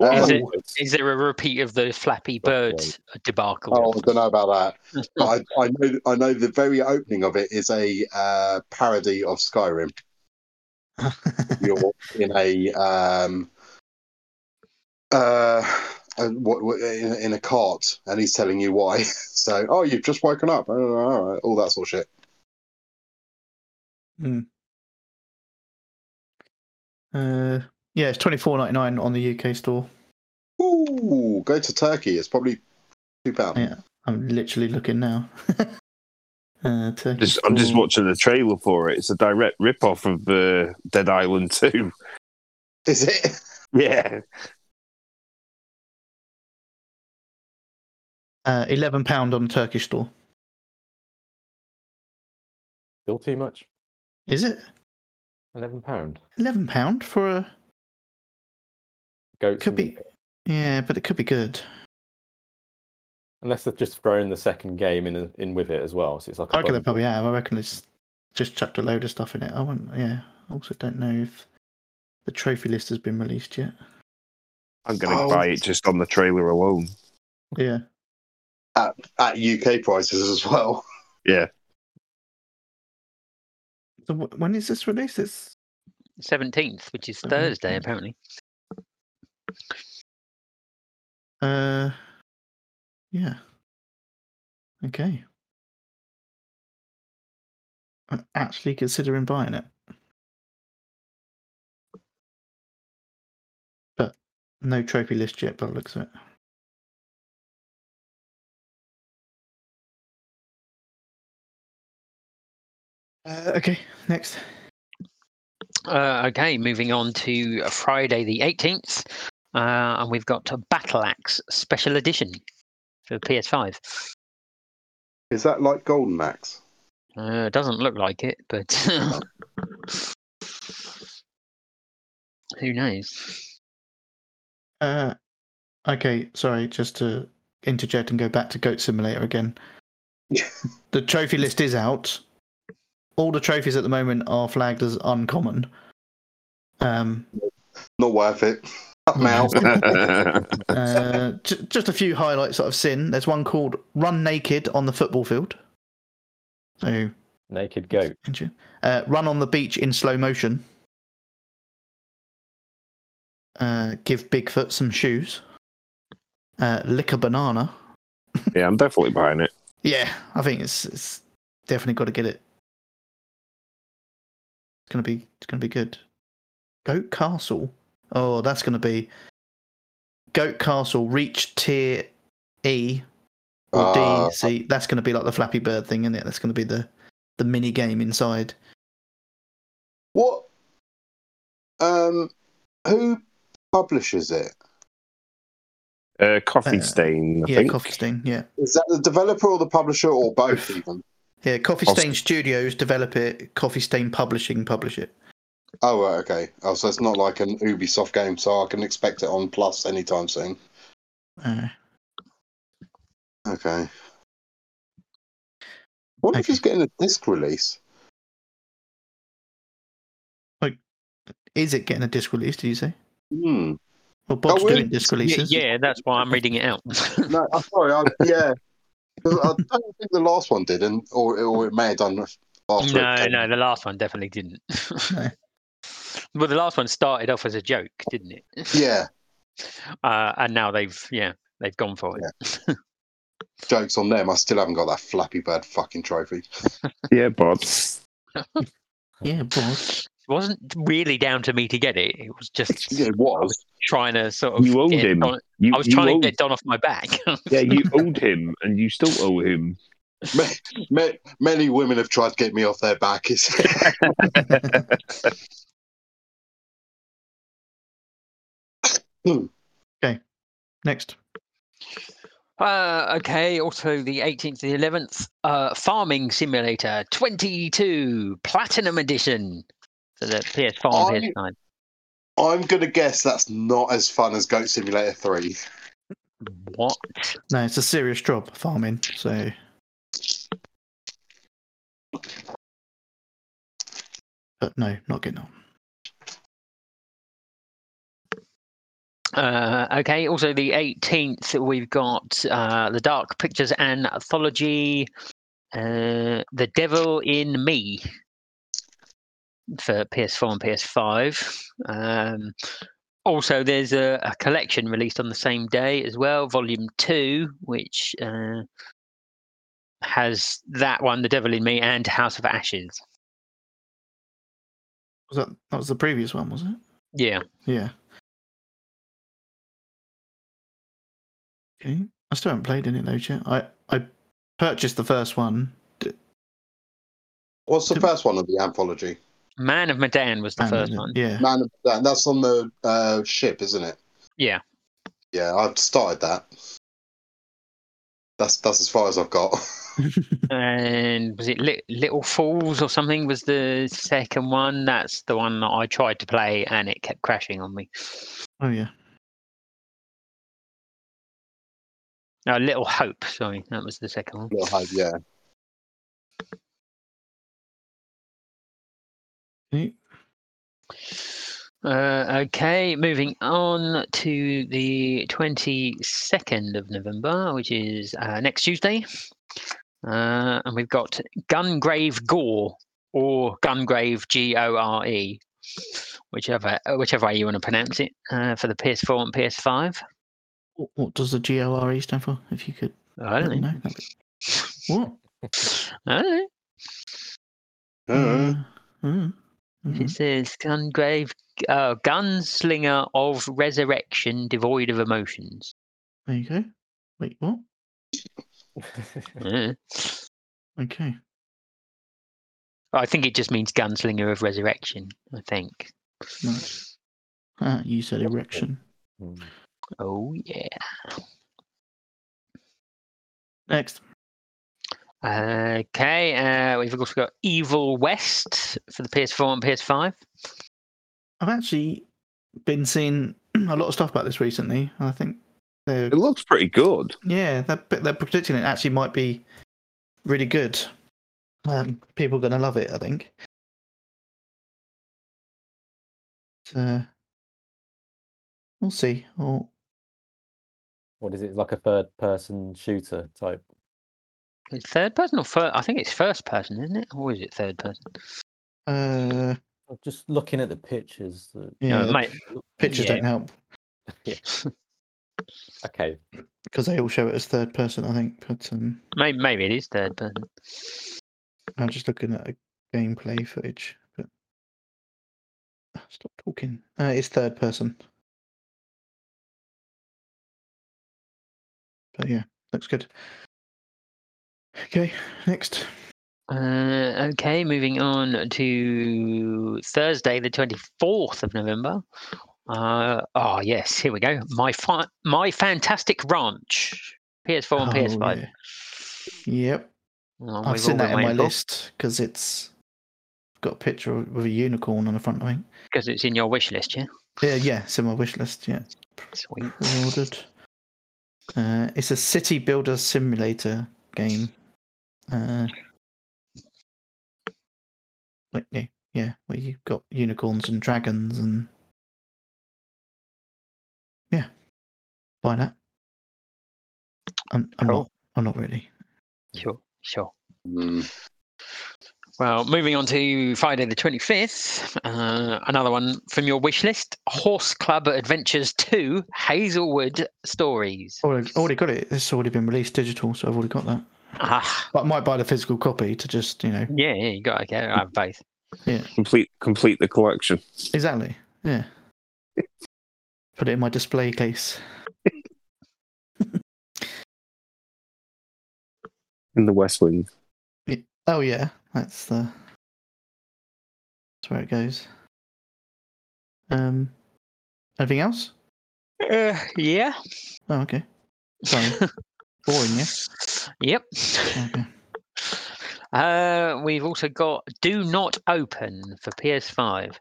um, it- Is there a repeat of the Flappy Bird debacle? Oh, I don't know about that. I, I know I know the very opening of it is a uh, parody of Skyrim. You're in a um, uh, uh, what, what, in, in a cart, and he's telling you why. So, oh, you've just woken up. Oh, all right, all that sort of shit. Uh, yeah, it's twenty four ninety nine on the UK store. Ooh, go to Turkey. It's probably two pounds. Yeah, I'm literally looking now. uh, Turkey Just, I'm just watching the trailer for it. It's a direct rip off of uh, Dead Island 2. Is it? Yeah. Uh, eleven pound on the Turkish store. Still too much. Is it Eleven pound. eleven pound for a? goat. Could be. Yeah, but it could be good. Unless they've just thrown the second game in in with it as well. So it's like. I reckon they probably have. I reckon it's just chucked a load of stuff in it. I wouldn't. Yeah. Also, don't know if the trophy list has been released yet. I'm going to Oh. buy it just on the trailer alone. Yeah. At, at UK prices as well. Yeah. So when is this released? It's Seventeenth, which is. Thursday, apparently. uh, yeah. Okay. I'm actually considering buying it, but no trophy list yet. But looks of it. Uh, okay, next. Uh, okay, moving on to Friday the 18th. Uh, and we've got Battle Axe Special Edition for PS5. Is that like Golden Axe? Uh, doesn't look like it, but who knows? Uh, okay, sorry, just to interject and go back to Goat Simulator again. the trophy list is out. All the trophies at the moment are flagged as uncommon. Um, Not worth it. I'm out. uh, j- just a few highlights that I've seen. There's one called "Run Naked on the Football Field." So, Naked goat. uh, "Run on the Beach in slow motion." Uh, give Bigfoot some shoes. Uh, lick a banana. yeah, I'm definitely buying it. Yeah, I think it's it's definitely got to get it. It's gonna be it's gonna be good. Goat Castle. Oh, that's gonna be Goat Castle. Reach tier E or Ah. D. See, that's gonna be like the Flappy Bird thing, isn't it? That's gonna be the the mini game inside. What? Um, who publishes it? Uh, Coffee Uh, Stain, I yeah, think. Coffee Stain. Yeah, Is that the developer or the publisher or both? Even. Yeah. Coffee Poss- Stain Studios develop it. Coffee Stain Publishing publish it. Oh, right, okay. Oh, so it's not like an Ubisoft game, so I can expect it on Plus anytime soon. Uh, Okay. What if Okay. he's getting a disc release? Like, is it getting a disc release? Do you say? Hmm. Well, Bod's Oh, doing disc Yeah, releases. yeah, that's why I'm reading it out. No, I'm sorry. I, yeah. 'Cause I don't think the last one did, and or, or it may have done after. it no, came. no, the last one definitely didn't. No. well, the last one started off as a joke, didn't it? Yeah. uh, and now they've yeah they've gone for it. Jokes on them. I still haven't got that Flappy Bird fucking trophy. Yeah, Bod. Yeah, boss. It wasn't really down to me to get it. It was just Yeah, it was. trying to sort of. You owed him. Don- You, I was trying owed, to get Don off my back. Yeah, you owed him, and you still owe him. Ma- ma- Many women have tried to get me off their back. okay, Next. Uh, okay, also the 18th to the 11th, uh, Farming Simulator 22 Platinum Edition for the PS4 and I- PS9. I'm gonna guess that's not as fun as Goat Simulator Three. What? No, it's a serious job farming. So but no, not getting on. Uh, okay, also the 18th, we've got uh, the Dark Pictures Anthology, uh, The Devil in Me for PS4 and PS5. Um, also, there's a, a collection released on the same day as well, Volume 2, which uh, has that one, The Devil in Me, and House of Ashes. Was that that was the previous one, was it? Yeah. Yeah. Okay. I still haven't played any of those yet. I, I purchased the first one. What's the first one of the anthology? Man of Medan was the and- first one. Yeah. Man of that. That's on the uh, ship, isn't it? Yeah. Yeah, I've started that. That's that's as far as I've got. and was it Lit- Little Falls or something? Was the second one? That's the one that I tried to play and it kept crashing on me. Oh yeah. No, Little Hope. Sorry, that was the second one. Little Hope, yeah. Uh, okay, moving on to the 22nd of November, which is uh, next Tuesday. Uh, and we've got Gungrave Gore or Gungrave G O R E, whichever whichever way you want to pronounce it, uh, for the PS4 and PS5. What, what does the G O R E stand for? If you could I don't know. know. that'd be- What? I don't know. Uh, Uh, uh. It says Gungrave, uh, gunslinger of resurrection, devoid of emotions. There you go. Wait, what? Okay. I think it just means gunslinger of resurrection. I think. Right. Ah, you said erection. Oh yeah. Next. Okay, uh, we've also got Evil West for the PS4 and PS5. I've actually been seeing a lot of stuff about this recently. I think they're It looks pretty good. yeah they're they're predicting it actually might be really good. Um, people are going to love it. I think. So we'll see. Oh, What is it? Like a third person shooter type? It's third person or first? I think it's first person, isn't it? Or is it third person? uh, Just looking at the pictures. uh, yeah, No, mate. pictures yeah. don't help Okay. because they all show it as third person. I think, but um, Maybe, maybe it is third person. I'm just looking at a gameplay footage. But Ah, stop talking. Uh, it's third person. But yeah, looks good. Okay, next. Uh, okay, moving on to Thursday, the 24th of November. Uh, oh, yes, here we go. My fi- My Fantastic Ranch. PS4 and PS5. Oh, yeah. Yep, Oh, I've seen that in my list because it's got a picture with a unicorn on the front. I think. Because it's in your wish list, yeah? Yeah, yeah, it's in my wish list. Yeah, Sweet. ordered. Uh, it's a city builder simulator game. Uh, like yeah, yeah, where you've got unicorns and dragons and yeah, why not? I'm, I'm Cool. not. I'm not really. Sure, sure. mm, Well, moving on to Friday the 25th, uh, another one from your wish list Horse Club Adventures 2 Hazelwood Stories. Already, already got it. It's already been released digital, so I've already got that. Ah, But I might buy the physical copy to just, you know, yeah, yeah, you got to get have both. Complete complete the collection. exactly. Yeah. Put it in my display case. In the West Wing. Oh yeah, that's the. That's where it goes. Um, anything else? Uh, yeah. Oh, okay. Sorry. Boring, yeah. Yep. Okay. Uh, we've also got Do Not Open for PS5.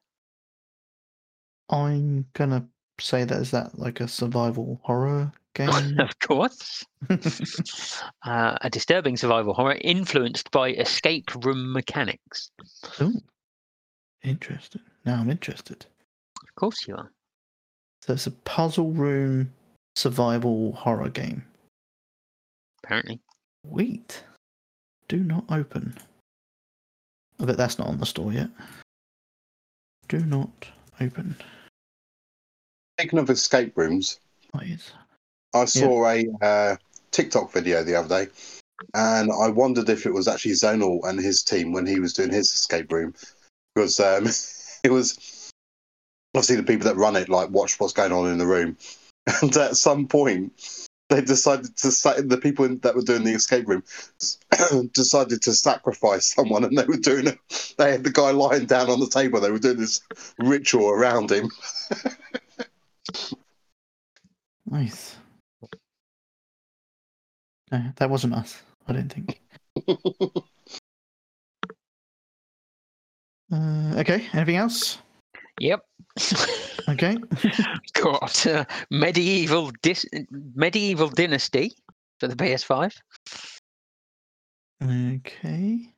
I'm gonna say that is that like a survival horror game. of course. uh, a disturbing survival horror influenced by escape room mechanics. Ooh, interesting. Now I'm interested. Of course you are. So it's a puzzle room survival horror game. Apparently. Wait. Do not open. I bet that's not on the store yet. Do not open. Speaking of escape rooms, Please. I saw a uh, TikTok video the other day, and I wondered if it was actually Zonal and his team when he was doing his escape room, because um, it was obviously the people that run it like watch what's going on in the room, and at some point they decided to sa- the people in, that were doing the escape room decided to sacrifice someone, and they were doing it. They had the guy lying down on the table. They were doing this ritual around him. Nice. No, that wasn't us. I don't think. Uh, okay. Anything else? Yep. Okay. got uh, medieval dis- medieval dynasty for the PS5. Okay.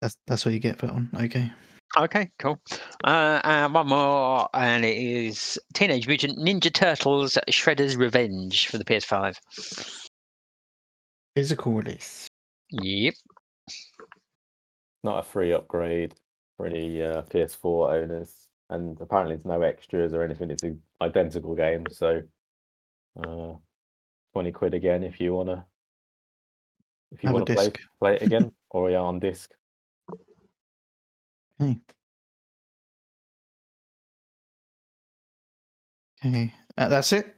That's that's what you get for that one. Okay. Okay, cool. Uh, and one more, and it is Teenage Mutant Ninja Turtles: Shredder's Revenge for the PS5. Physical release. Yep. Not a free upgrade for any uh, PS4 owners, and apparently there's no extras or anything. It's an identical game, so uh, twenty quid again if you wanna if you Have want to play play it again or yeah on disc. Okay. Okay. Uh, that's it.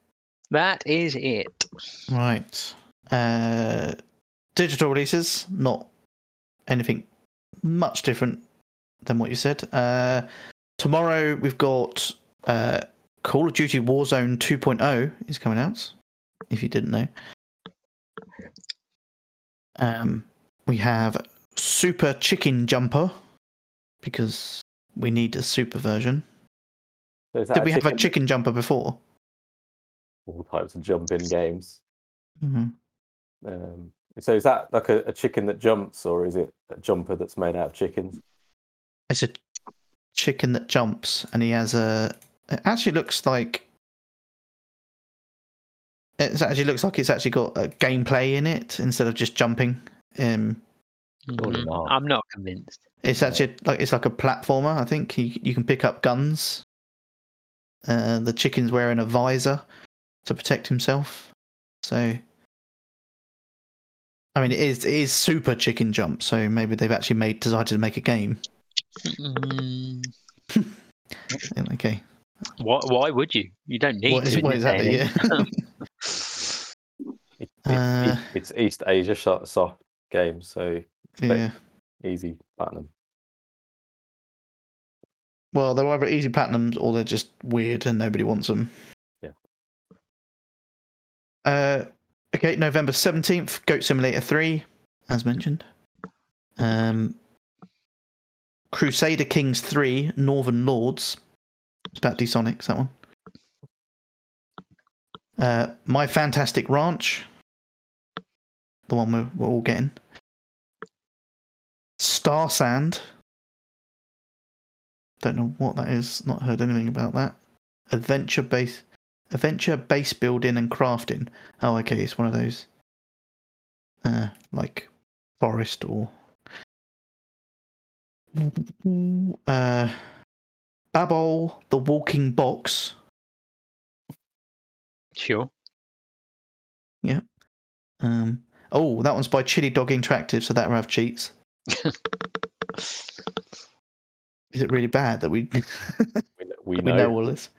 That is it. Right. Uh, digital releases, not anything much different than what you said. Uh, tomorrow we've got uh, Call of Duty Warzone 2.0 is coming out. If you didn't know, um, we have Super Chicken Jumper because we need a super version. So Did we have a chicken- Chicken Jumper before? all types of jump in games? hmm Um, so is that like a, a chicken that jumps, or is it a jumper that's made out of chickens? It's a chicken that jumps, and he has a. It actually looks like. It actually looks like it's actually got a gameplay in it instead of just jumping. Um, Mm, not. I'm not convinced. it's actually like it's like a platformer. I think you you can pick up guns. Uh, the chicken's wearing a visor to protect himself. So, I mean, it is it is super chicken jump. So maybe they've actually made decided to make a game. Mm, Okay, why, why would you? You don't need what is, to. in what this exactly? day and Yeah. age. It, it's, Uh, East- it's East Asia shot soft game, so yeah. easy platinum. Well, they're either easy platinums or they're just weird and nobody wants them. Yeah. Uh, okay, November seventeenth, Goat Simulator three, as mentioned. Um, Crusader Kings three, Northern Lords. It's about D-Sonics, that one. Uh, My Fantastic Ranch. The one we're, we're all getting. Star Sand. Don't know what that is. Not heard anything about that. Adventure base, adventure base building and crafting. Oh, okay, it's one of those. uh, like Forest or uh, Babol, The Walking Box. Sure. Yeah. Um, oh, that one's by Chili Dog Interactive, so that'll have cheats. Is it really bad that we We, we know all this?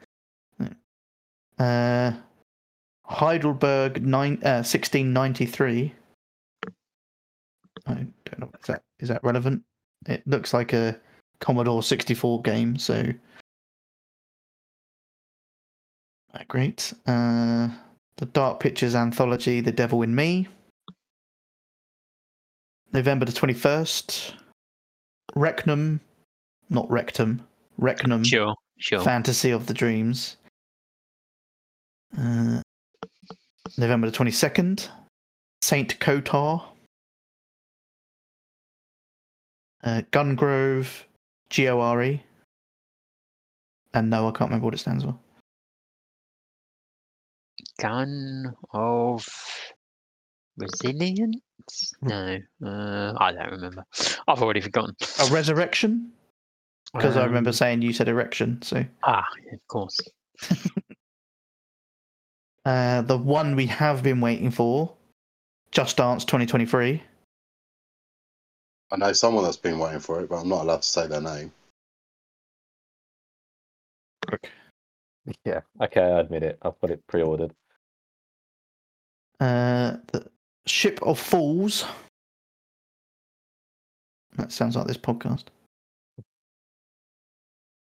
Uh, Heidelberg nine, uh, 1693. I don't know. Is that is that relevant? It looks like a Commodore 64 game, so Uh, great. Uh, the Dark Pictures anthology, The Devil in Me. November the 21st. Recnum, not Rectum, Recnum. Sure. Sure. Fantasy of the Dreams. Uh, November the 22nd. Saint Kotar. Uh, Gungrave, G O R E. And no, I can't remember what it stands for. Gun of resilience? No, uh, I don't remember. I've already forgotten. A Resurrection? Because I remember Um, saying you said erection. So Ah, of course. uh, the one we have been waiting for, Just Dance 2023. I know someone that's been waiting for it, but I'm not allowed to say their name. Yeah. Okay, I admit it. I've got it pre-ordered. Uh, the Ship of Fools. That sounds like this podcast.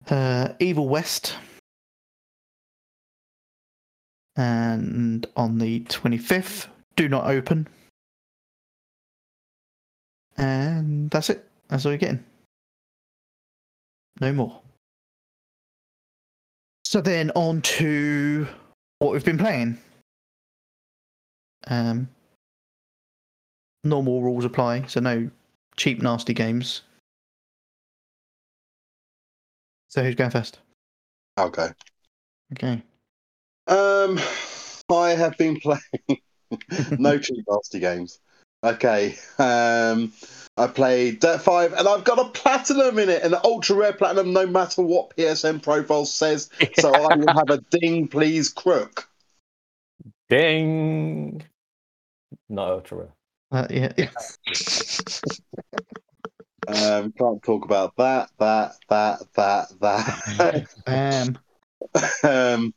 Uh, Evil West. And on the 25th, Do Not Open. And that's it. That's all you're getting. No more. So then on to what we've been playing. Um, normal rules apply, so no cheap, nasty games. So who's going first? Okay. Okay. Um, I have been playing no cheap nasty games. Okay. Um, I played Dirt Five, and I've got a platinum in it, an ultra rare platinum, no matter what PSN profile says. So I will have a ding, please, crook. Ding. Not ultra rare. Uh, yeah. yeah. Um, can't talk about that, that, that, that, that. Um, um,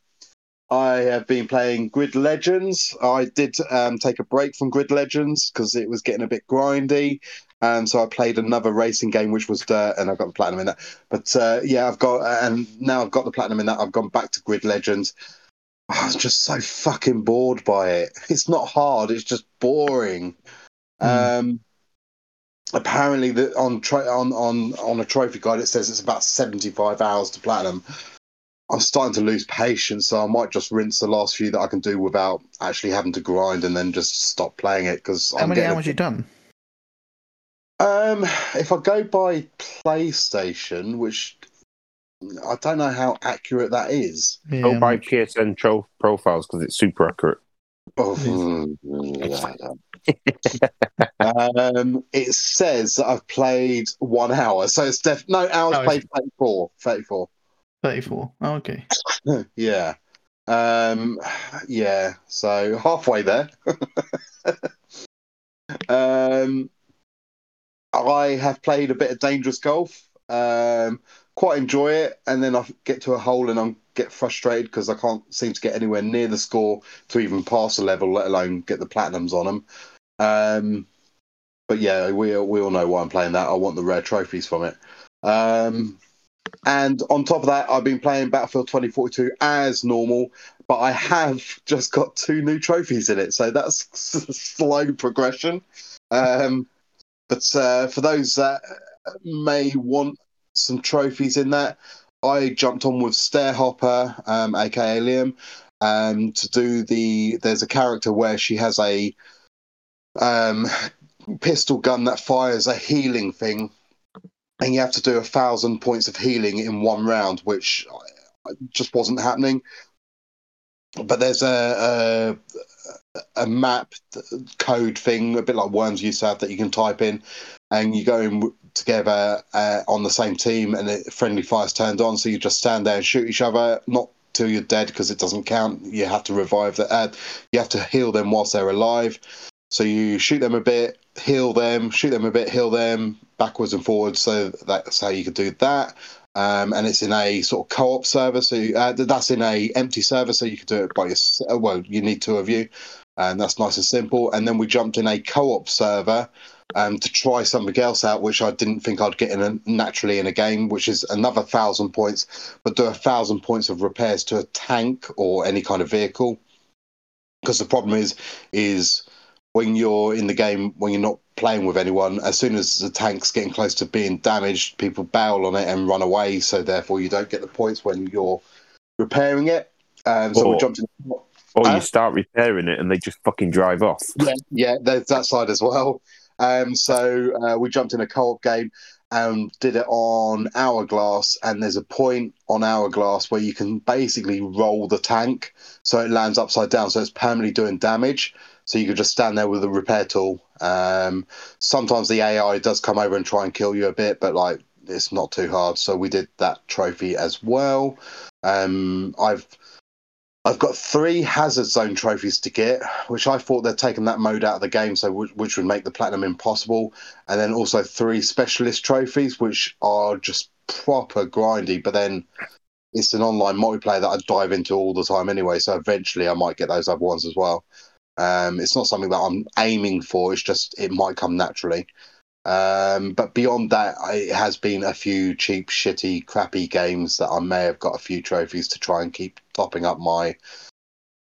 I have been playing Grid Legends. I did um, take a break from Grid Legends because it was getting a bit grindy. Um, so I played another racing game, which was Dirt, and I got the platinum in that. But uh, yeah, I've got, and now I've got the platinum in that. I've gone back to Grid Legends. I was just so fucking bored by it. It's not hard. It's just boring. Um, apparently, the, on on on on a trophy guide, it says it's about seventy five hours to platinum. I'm starting to lose patience, so I might just rinse the last few that I can do without actually having to grind, and then just stop playing it because how many hours you done? Um, if I go by PlayStation, which I don't know how accurate that is. Yeah, Go I'm by not- PSN tro- profiles because it's super accurate. Oh, um, it says that I've played one hour, so it's def- no hours Oh, played 34. 34. 34. Oh, okay. yeah. Um, yeah. So halfway there. um, I have played a bit of dangerous golf. Um, quite enjoy it, and then I get to a hole and I get frustrated because I can't seem to get anywhere near the score to even pass a level, let alone get the platinums on them. Um, but yeah, we we all know why I'm playing that. I want the rare trophies from it. Um, and on top of that, I've been playing Battlefield 2042 as normal, but I have just got two new trophies in it, so that's slow progression. Um, but uh, for those that may want some trophies in that, I jumped on with Stairhopper, um, aka Liam, um, to do the. There's a character where she has a um, pistol gun that fires a healing thing, and you have to do a thousand points of healing in one round, which just wasn't happening. but there's a, a a map code thing, a bit like Worms used to have, that you can type in, and you go in together uh, on the same team, and it, friendly fire's turned on, so you just stand there and shoot each other, not till you're dead because it doesn't count. You have to revive the Uh, you have to heal them whilst they're alive. So you shoot them a bit, heal them, shoot them a bit, heal them backwards and forwards. So that's how you could do that. Um, and it's in a sort of co-op server. So you, uh, that's in a empty server, so you could do it by yourself. Well, you need two of you, and that's nice and simple. And then we jumped in a co-op server um, to try something else out, which I didn't think I'd get in a, naturally in a game, which is another thousand points, but do a thousand points of repairs to a tank or any kind of vehicle. Because the problem is, is when you're in the game, when you're not playing with anyone, as soon as the tank's getting close to being damaged, people bail on it and run away. So therefore, you don't get the points when you're repairing it. Um, so we jumped in. Or Huh? you start repairing it and they just fucking drive off. Yeah, yeah, there's that side as well. Um, so uh, we jumped in a co-op game and did it on Hourglass, and there's a point on Hourglass where you can basically roll the tank so it lands upside down, so it's permanently doing damage. So you could just stand there with a repair tool. Um, sometimes the AI does come over and try and kill you a bit, but like it's not too hard. So we did that trophy as well. Um, I've I've got three Hazard Zone trophies to get, which I thought they'd taken that mode out of the game, so which, which would make the platinum impossible. And then also three specialist trophies, which are just proper grindy. But then it's an online multiplayer that I dive into all the time anyway, so eventually I might get those other ones as well. Um, it's not something that I'm aiming for. It's just it might come naturally. Um, but beyond that, it has been a few cheap, shitty, crappy games that I may have got a few trophies to try and keep topping up my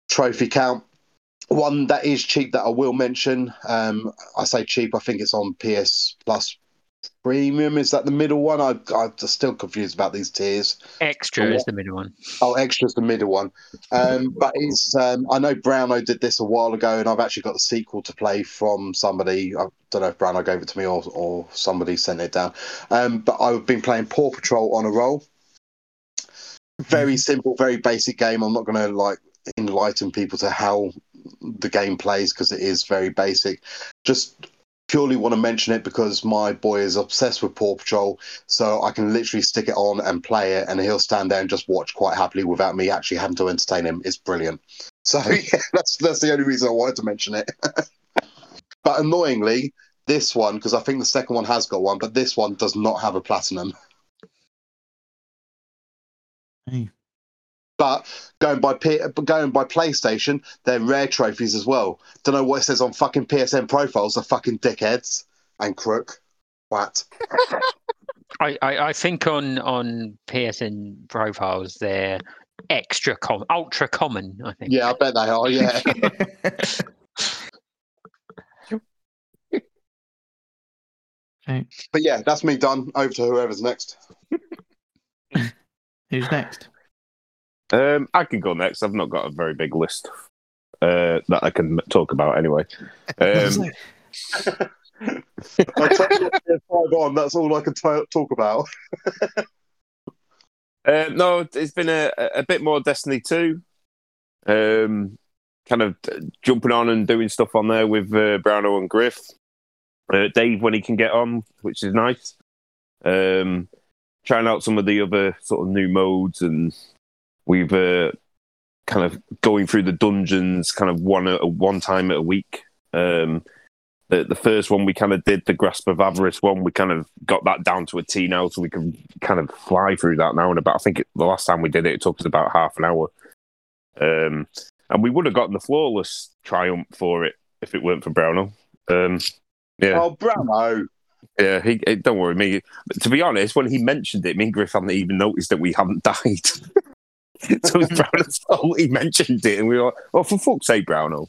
trophy count. One that is cheap that I will mention. Um, I say cheap. I think it's on PS Plus Premium. Is that the middle one? I, I'm still confused about these tiers. Extra is the middle one. Oh, extra is the middle one. Um, but it's um, I know Browno did this a while ago, and I've actually got the sequel to play from somebody. I don't know if Browno gave it to me or or somebody sent it down. Um, but I've been playing Paw Patrol on a roll. Very simple, very basic game. I'm not going to like enlighten people to how the game plays because it is very basic. Just purely want to mention it because my boy is obsessed with Paw Patrol, so I can literally stick it on and play it, and he'll stand there and just watch quite happily without me actually having to entertain him. It's brilliant. So yeah, that's that's the only reason I wanted to mention it. but annoyingly, this one because I think the second one has got one, but this one does not have a platinum. Hey. But going by P- going by PlayStation, they're rare trophies as well. Don't know what it says on fucking PSN profiles. The fucking dickheads and crook. What? I, I, I think on on PSN profiles they're extra com ultra common. I think. Yeah, I bet they are. Yeah. okay. but yeah, that's me done. Over to whoever's next. Who's next? Um, I can go next. I've not got a very big list uh, that I can talk about anyway. Um, I tell five on. That's all I can t- talk about. Uh, no, it's been a, a bit more Destiny 2. Um, kind of jumping on and doing stuff on there with uh, Browno and Griff. Uh, Dave, when he can get on, which is nice. Um, trying out some of the other sort of new modes, and we've uh, kind of going through the dungeons kind of one at one time at a week. Um, the, the first one we kind of did the grasp of avarice one we kind of got that down to a t now so we can kind of fly through that now and about i think it, the last time we did it it took us about half an hour um and we would have gotten the flawless triumph for it if it weren't for Browno um yeah Oh, Browno. yeah he, eh, don't worry me to be honest when he mentioned it me and griff hadn't even noticed that we hadn't died so fault he mentioned it and we were like oh for fuck's sake Browno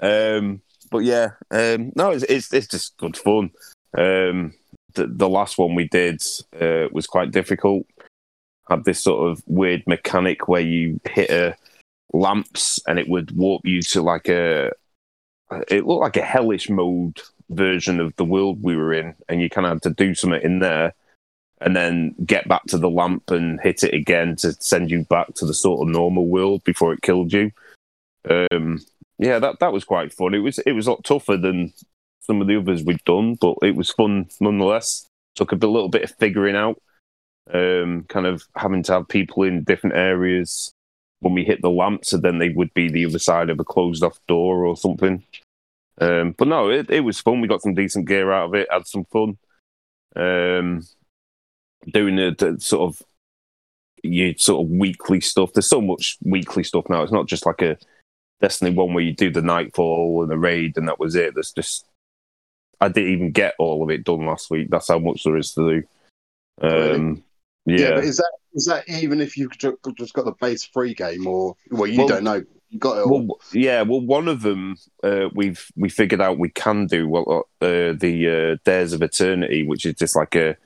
um but yeah, um, no, it's, it's it's just good fun. Um, the the last one we did uh, was quite difficult. Had this sort of weird mechanic where you hit a lamps and it would warp you to like a it looked like a hellish mode version of the world we were in, and you kind of had to do something in there. And then get back to the lamp and hit it again to send you back to the sort of normal world before it killed you. Um, yeah, that that was quite fun. It was it was a lot tougher than some of the others we've done, but it was fun nonetheless. Took a little bit of figuring out, um, kind of having to have people in different areas when we hit the lamp, so then they would be the other side of a closed off door or something. Um, but no, it, it was fun. We got some decent gear out of it, had some fun. Um, doing the, the sort of you sort of weekly stuff. There's so much weekly stuff now. It's not just like a Destiny one where you do the nightfall and the raid and that was it. There's just I didn't even get all of it done last week. That's how much there is to do. Um, Yeah, yeah, but is that is that even if you've just got the base free game, or well, you Well- don't know, you got it all. Well, yeah. Well, one of them uh, we've we figured out we can do well uh, the uh, Dares of Eternity, which is just like a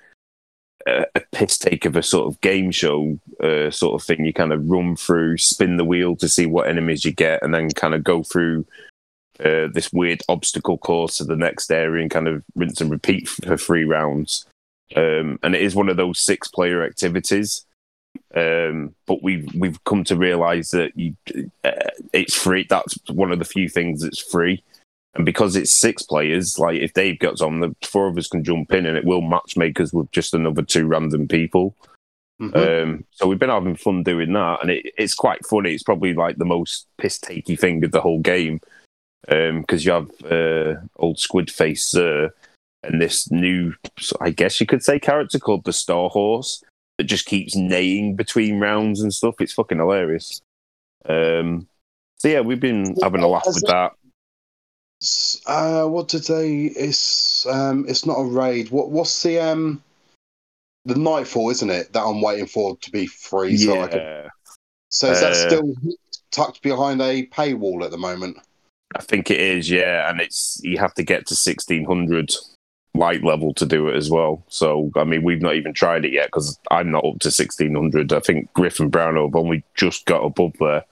a, piss take of a sort of game show uh, sort of thing. You kind of run through, spin the wheel to see what enemies you get, and then kind of go through uh, this weird obstacle course to the next area and kind of rinse and repeat for three rounds. Um, and it is one of those six player activities. Um, but we've we've come to realise that you, uh, it's free. That's one of the few things that's free. And because it's six players, like if Dave gets on, the four of us can jump in, and it will matchmake us with just another two random people. Mhm. Um, so we've been having fun doing that, and it, it's quite funny. It's probably like the most piss takey thing of the whole game because you have uh, old Squid Face uh, and this new, I guess you could say, character called the Star Horse that just keeps neighing between rounds and stuff. It's fucking hilarious. Um, so yeah, we've been having a laugh Has with it- that. Uh, what did they? It's um, it's not a raid. What what's the um, the nightfall, isn't it? That I'm waiting for to be free. So, I can, Yeah, so is that Uh, still tucked behind a paywall at the moment? I think it is. Yeah, and it's you have to get to sixteen hundred light level to do it as well. So I mean, we've not even tried it yet because I'm not up to sixteen hundred. I think Griff and Brown have only just got above there.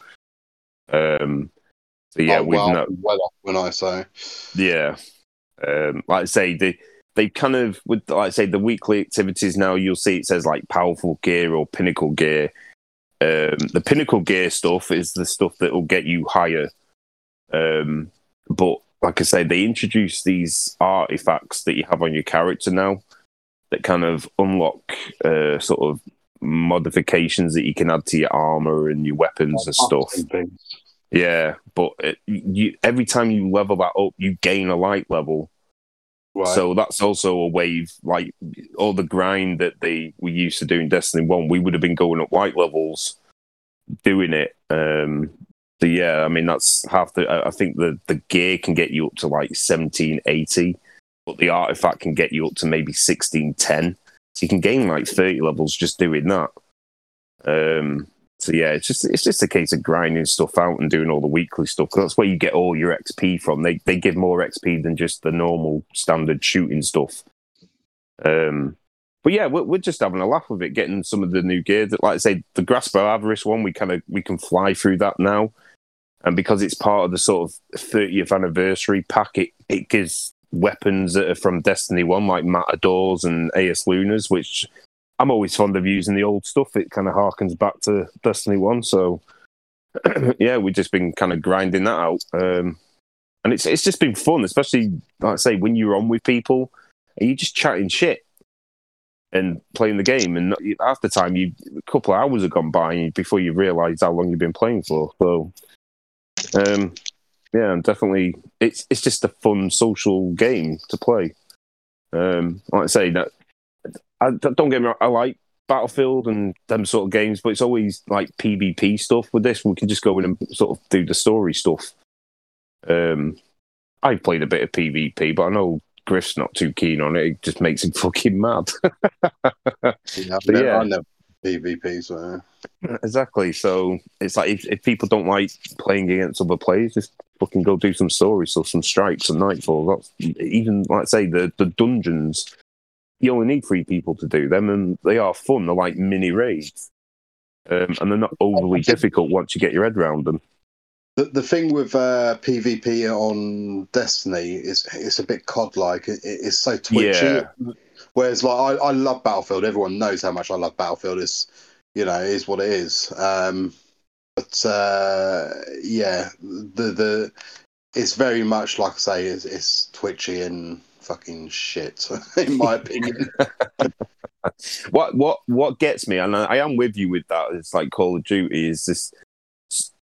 Um, so yeah, oh, we've well, not. well off when I say. Yeah, um, like I say, they they kind of with like I say the weekly activities now. You'll see it says like powerful gear or pinnacle gear. Um, the pinnacle gear stuff is the stuff that will get you higher. Um, but like I say, they introduce these artifacts that you have on your character now that kind of unlock uh, sort of modifications that you can add to your armor and your weapons and stuff. Yeah, but it, you, every time you level that up, you gain a light level. Right. So that's also a wave. Like all the grind that they we used to do in Destiny One, we would have been going up white levels, doing it. Um, so yeah, I mean that's half the. I I think the the gear can get you up to like seventeen eighty, but the artifact can get you up to maybe sixteen ten. So you can gain like thirty levels just doing that. Um, so yeah, it's just it's just a case of grinding stuff out and doing all the weekly stuff. That's where you get all your XP from. They they give more XP than just the normal standard shooting stuff. Um, but yeah, we're, we're just having a laugh with it, getting some of the new gear. That, like I say, the Grasp of Avarice one, we kind of we can fly through that now, and because it's part of the sort of 30th anniversary pack, it, it gives weapons that are from Destiny One, like Matadors and Eyaslunas, which I'm always fond of using the old stuff. It kind of harkens back to Destiny One, so yeah, we've just been kind of grinding that out, um, and it's it's just been fun, especially like I say when you're on with people and you're just chatting shit and playing the game, and after time you a couple of hours have gone by before you realise how long you've been playing for. So, um, yeah, definitely it's it's just a fun social game to play. Um, like I say, that I, don't get me wrong, I like Battlefield and them sort of games, but it's always like PvP stuff. With this, we can just go in and sort of do the story stuff. Um, I've played a bit of PvP, but I know Griff's not too keen on it. It just makes him fucking mad. Yeah, I've never, yeah. I never PvP, so exactly. So it's like if, if people don't like playing against other players, just fucking go do some stories or some strikes and nightfall. That's even like I say the the dungeons. You only need three people to do them, and they are fun. They're like mini raids, um, and they're not overly difficult once you get your head around them. The, the thing with uh, PvP on Destiny is it's a bit cod like. It, it's so twitchy. Yeah. Whereas like I, I love Battlefield. Everyone knows how much I love Battlefield. It's you know, it is what it is. Um, but uh, yeah, the the it's very much like I say, it's, it's twitchy and fucking shit, in my opinion. what what what gets me, and I, I am with you with that. It's like Call of Duty is this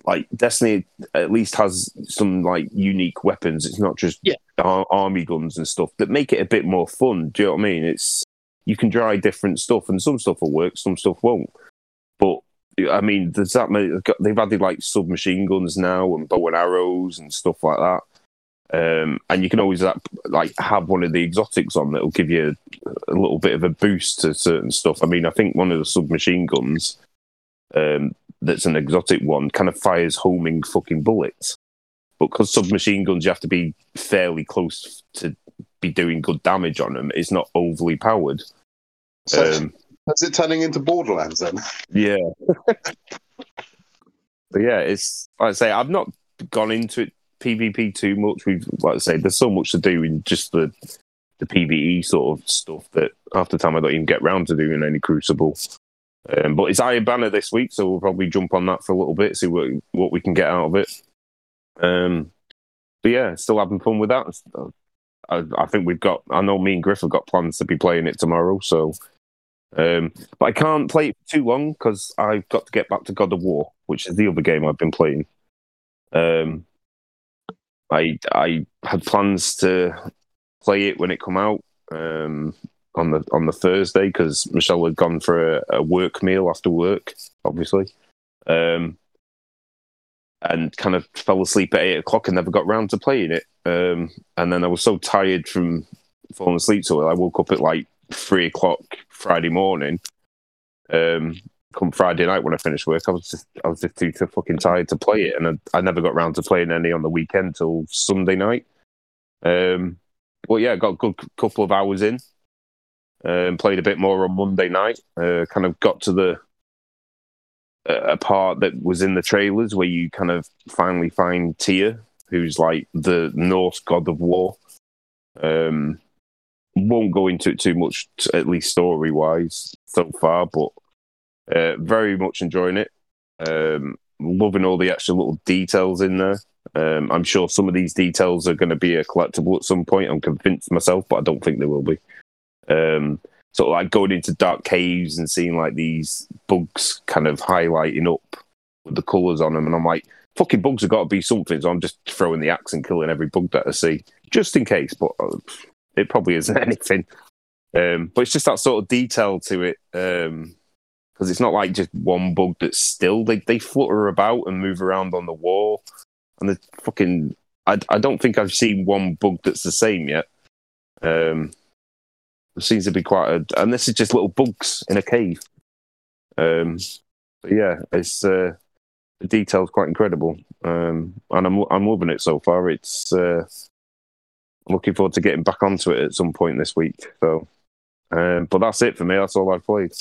like Destiny at least has some like unique weapons. It's not just Yeah. ar- army guns and stuff that make it a bit more fun. Do you know what I mean? It's you can try different stuff, and some stuff will work, some stuff won't. But I mean, there's that many. they've They've added like submachine guns now and bow and arrows and stuff like that. Um, and you can always uh, like have one of the exotics on that will give you a little bit of a boost to certain stuff. I mean, I think one of the submachine guns um, that's an exotic one kind of fires homing fucking bullets. But because submachine guns, you have to be fairly close to be doing good damage on them. It's not overly powered. so Um, is it turning into Borderlands then? yeah. but yeah, it's like I say, I've not gone into it PvP too much. We've like I say, there's so much to do in just the the PvE sort of stuff that half the time I don't even get round to doing any Crucible. Um, but it's Iron Banner this week, so we'll probably jump on that for a little bit, see what what we can get out of it. Um, but yeah, still having fun with that. I, I think we've got. I know me and Griff have got plans to be playing it tomorrow, so um, but I can't play it too long because I've got to get back to God of War, which is the other game I've been playing. Um, I I had plans to play it when it come out um, on the on the Thursday because Michelle had gone for a, a work meal after work, obviously, um, and kind of fell asleep at eight o'clock and never got round to playing it. Um, and then I was so tired from falling asleep, so I woke up at like three o'clock Friday morning. Um, come Friday night when I finished work, I was just I was just too, too fucking tired to play it, and I, I never got round to playing any on the weekend till Sunday night. Um, but yeah, got a good couple of hours in. Um, played a bit more on Monday night. Uh, kind of got to the a part that was in the trailers where you kind of finally find Tyr, who's like the Norse god of war. Um, won't go into it too much, at least story wise so far, but uh, very much enjoying it. Um, loving all the extra little details in there. Um, I'm sure some of these details are going to be a collectible at some point. I'm convinced myself, but I don't think they will be. Um, sort of like going into dark caves and seeing like these bugs kind of highlighting up with the colours on them, and I'm like, fucking bugs have got to be something. So I'm just throwing the axe and killing every bug that I see, just in case. But uh, it probably isn't anything. Um, but it's just that sort of detail to it. Um, because it's not like just one bug that's still. They they flutter about and move around on the wall, and the fucking. I I don't think I've seen one bug that's the same yet. Um, it seems to be quite a, and this is just little bugs in a cave. Um, but yeah, it's uh, the detail's quite incredible, um, and I'm I'm loving it so far. It's uh, looking forward to getting back onto it at some point this week. So, um, but that's it for me. That's all I've played.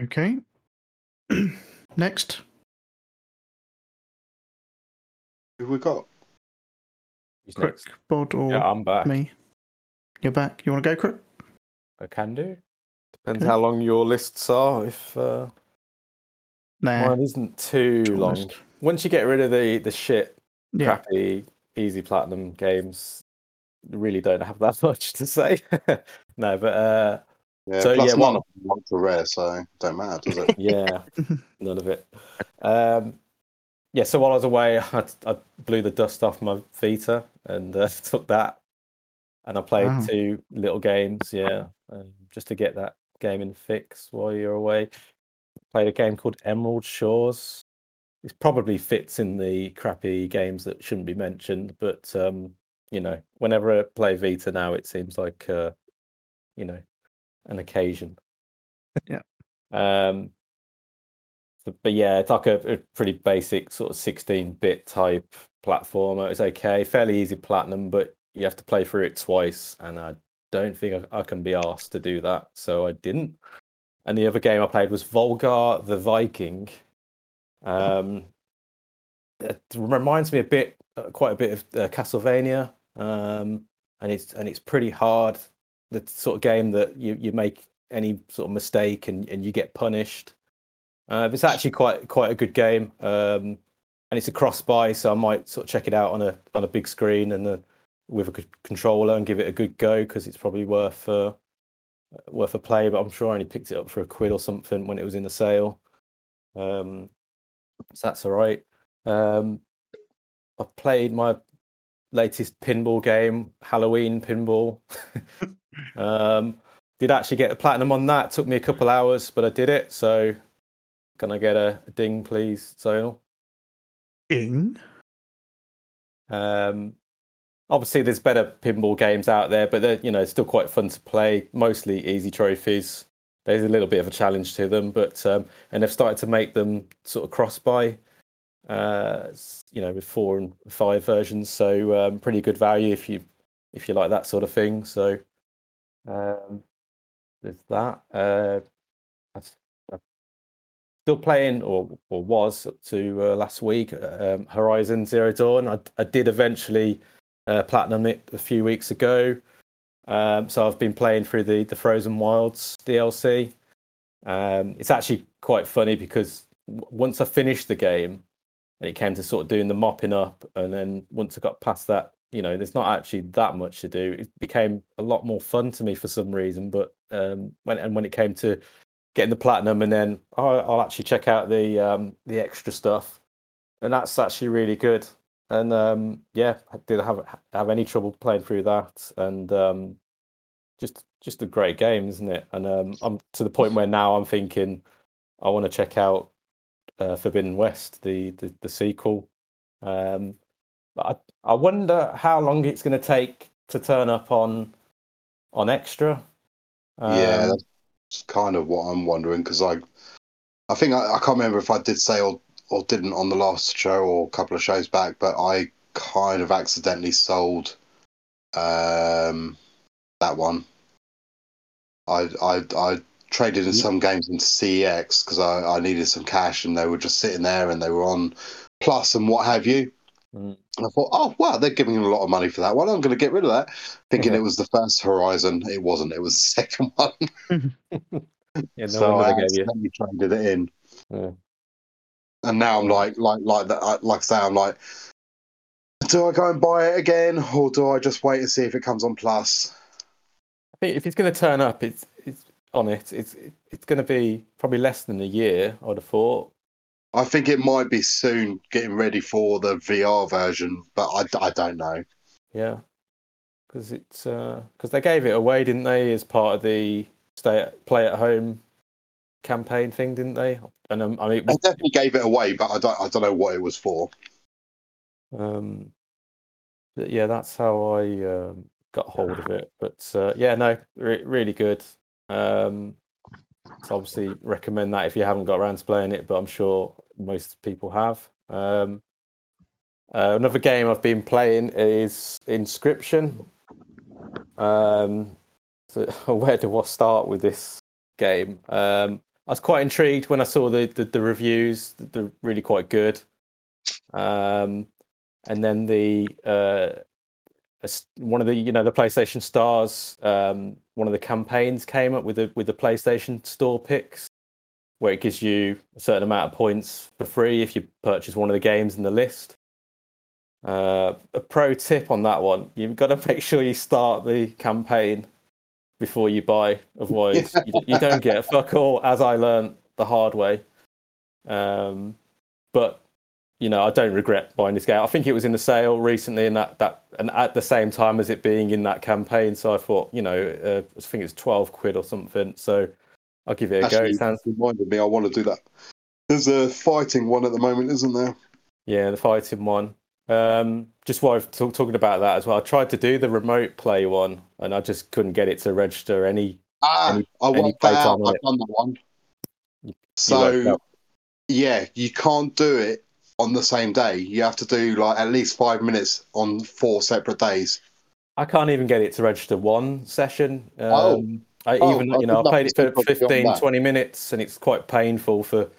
Okay. Next. Who we got? Who's Quick, next? Bod or Yeah, I'm back. me? You're back. You want to go, Quick? I can do. Depends Okay. how long your lists are. If uh, Nah. mine isn't too to long. honest. Once you get rid of the the shit, Yeah. crappy, easy platinum games, you really don't have that much to say. no, but uh, Yeah, So, plus yeah, none what- of them ultra rare, so don't matter, does it? yeah, none of it. Um, yeah, so while I was away, I, I blew the dust off my Vita and uh, took that, and I played Wow. two little games. Yeah, um, just to get that game gaming fix while you're away. Played a game called Emerald Shores. It probably fits in the crappy games that shouldn't be mentioned, but um, you know, whenever I play Vita now, it seems like uh, you know, an occasion. Yeah. Um, but, yeah, it's like a, a pretty basic sort of 16-bit type platformer. It's okay, fairly easy platinum, but you have to play through it twice, and I don't think I, I can be asked to do that, so I didn't. And the other game I played was Volgar the Viking. Um, it reminds me a bit, uh, quite a bit of uh, Castlevania, um, and it's and it's pretty hard. The sort of game that you, you make any sort of mistake and, and you get punished. Uh, it's actually quite quite a good game, um, and it's a cross buy, so I might sort of check it out on a on a big screen and a, with a controller and give it a good go because it's probably worth uh, worth a play. But I'm sure I only picked it up for a quid or something when it was in the sale, um, so that's all right. Um, I played my latest pinball game, Halloween Pinball. um, did actually get the platinum on that. Took me a couple hours, but I did it. So, can I get a, a ding, please, Zonal? Ding. Um, obviously, there's better pinball games out there, but they're you know still quite fun to play. Mostly easy trophies. There's a little bit of a challenge to them, but um, and they've started to make them sort of cross buy, Uh, you know, with four and five versions, so um, pretty good value if you if you like that sort of thing. So um, there's that. Uh, I've still playing, or or was to uh, last week. Um, Horizon Zero Dawn. I, I did eventually uh, platinum it a few weeks ago. Um, so I've been playing through the the Frozen Wilds DLC. Um, it's actually quite funny because once I finished the game, and it came to sort of doing the mopping up, and then once I got past that, you know, there's not actually that much to do. It became a lot more fun to me for some reason. But um, when and when it came to getting the platinum, and then oh, I'll actually check out the um, the extra stuff, and that's actually really good. And um, yeah, I didn't have have any trouble playing through that, and um, just just a great game, isn't it? And um, I'm to the point where now I'm thinking I want to check out uh, Forbidden West, the the, the sequel. Um, but I, I wonder how long it's going to take to turn up on on extra. yeah, Um, that's kind of what I'm wondering because I, I think I, I can't remember if I did say or or didn't on the last show or a couple of shows back, but I kind of accidentally sold um, that one. I I I traded in some games into CEX because I, I needed some cash and they were just sitting there and they were on Plus and what have you. Mm. And I thought, oh wow, they're giving him a lot of money for that one. I'm going to get rid of that, thinking Yeah. it was the first Horizon. It wasn't. It was the second one. yeah, no so I they gave you. accidentally traded it in, Yeah. and now I'm like, like, like that. I- Like I say, I'm like, do I go and buy it again, or do I just wait and see if it comes on Plus? I think if it's going to turn up, it's it's on it. It's it's going to be probably less than a year. I'd have thought. I think it might be soon, getting ready for the VR version, but I, I don't know. Yeah, because it's because they gave it away, didn't they, as part of the stay at, play at home campaign thing, didn't they? And um, I mean, They definitely gave it away, but I don't I don't know what it was for. um, yeah, that's how I um, got hold of it. But uh, yeah, no, re- really good. Um, so obviously recommend that if you haven't got around to playing it, but I'm sure most people have. Um, uh, another game I've been playing is Inscryption. Um, so where do I start with this game? Um, I was quite intrigued when I saw the the, the reviews; they're really quite good. Um, and then the uh, one of the you know the PlayStation stars, um, one of the campaigns came up with the with the PlayStation Store picks, where it gives you a certain amount of points for free if you purchase one of the games in the list. Uh, a pro tip on that one: you've got to make sure you start the campaign before you buy, otherwise you, you don't get fuck all. As I learned the hard way. Um, but you know, I don't regret buying this game. I think it was in the sale recently, and that that and at the same time as it being in that campaign. So I thought, you know, uh, I think it's twelve quid or something. So I'll give it a go. Actually, It sounds reminded me, I want to do that. There's a fighting one at the moment, isn't there? yeah, the fighting one. Um, just while I've talk, talking about that as well, I tried to do the remote play one, and I just couldn't get it to register any. Ah, Any- I worked that. I've it? done that one. You- So, yeah, you can't do it on the same day. You have to do like at least five minutes on four separate days. I can't even get it to register one session. Um, Oh. I Oh, even I you know I played it for think 15, 20 minutes, and it's quite painful for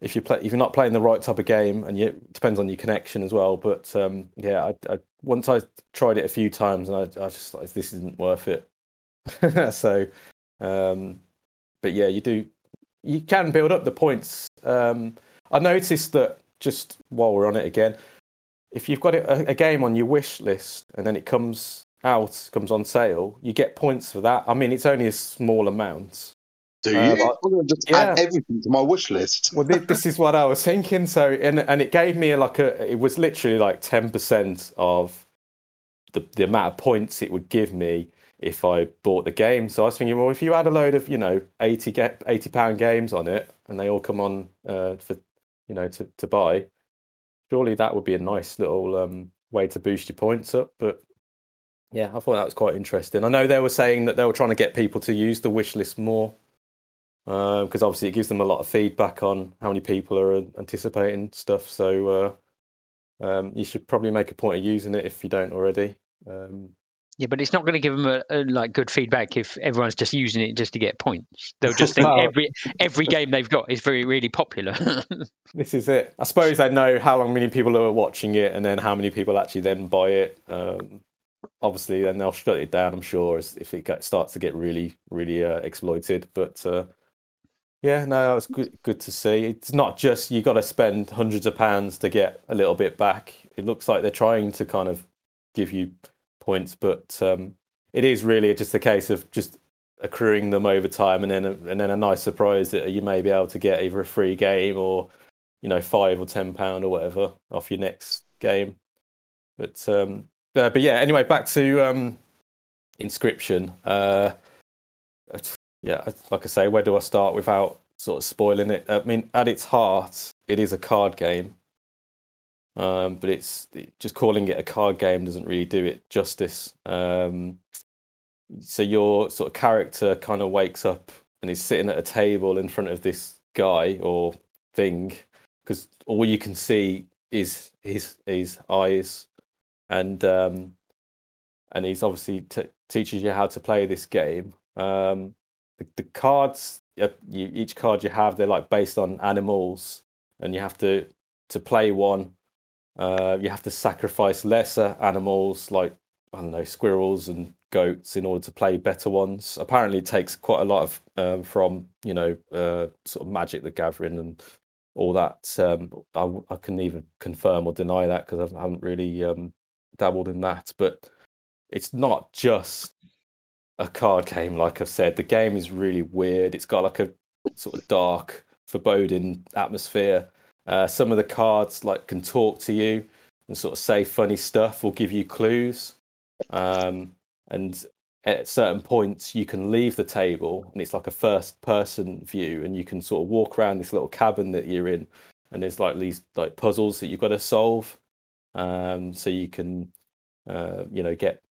if you play if you're not playing the right type of game, and you, it depends on your connection as well. But um, yeah, I, I once I tried it a few times, and I, I just like this isn't worth it. so, um, but yeah, you do. You can build up the points. Um, I noticed that just while we're on it again, if you've got a, a game on your wish list and then it comes out, comes on sale, you get points for that. I mean, it's only a small amount. Do Uh, you? but- I'm going to just yeah. add everything to my wish list. Well, thi- this is what I was thinking. So, and and it gave me like a. It was literally like ten percent of the the amount of points it would give me if I bought the game. So I was thinking, well, if you add a load of you know eighty get eighty pound games on it, and they all come on uh, for you know to to buy, surely that would be a nice little um, way to boost your points up. But yeah, I thought that was quite interesting. I know they were saying that they were trying to get people to use the wish list more because obviously it gives them a lot of feedback on how many people are anticipating stuff. So uh, um, you should probably make a point of using it if you don't already. Um, Yeah, but it's not going to give them a, a, like good feedback if everyone's just using it just to get points. They'll just think every every game they've got is very really popular. this is it. I suppose they know how long many people are watching it, and then how many people actually then buy it. Um, obviously, then they'll shut it down. I'm sure if it starts to get really, really uh, exploited. But uh, yeah, no, it's good. Good to see. It's not just you got to spend hundreds of pounds to get a little bit back. It looks like they're trying to kind of give you points, but um, it is really just a case of just accruing them over time, and then a, and then a nice surprise that you may be able to get either a free game or you know five or ten pound or whatever off your next game. But um, uh, but yeah, anyway, back to um, Inscryption. Uh, yeah, like I say, where do I start without sort of spoiling it? I mean, at its heart, it is a card game. Um, but it's just calling it a card game doesn't really do it justice. Um, so your sort of character kind of wakes up and is sitting at a table in front of this guy or thing because all you can see is his his eyes and um and he's obviously t- teaches you how to play this game. Um the, the cards you, each card you have they're like based on animals. And you have to to play one. Uh you have to sacrifice lesser animals like i don't know squirrels and goats in order to play better ones. Apparently it takes quite a lot of um, from you know uh sort of magic the gathering and all that. Um i, I can neither confirm or deny that because i haven't really um dabbled in that but it's not just a card game like i've said. The game is really weird. It's got like a sort of dark foreboding atmosphere. Uh, some of the cards like can talk to you and sort of say funny stuff or give you clues. Um, and at certain points you can leave the table and it's like a first person view and you can sort of walk around this little cabin that you're in and there's like these like puzzles that you've got to solve um, so you can uh, you know get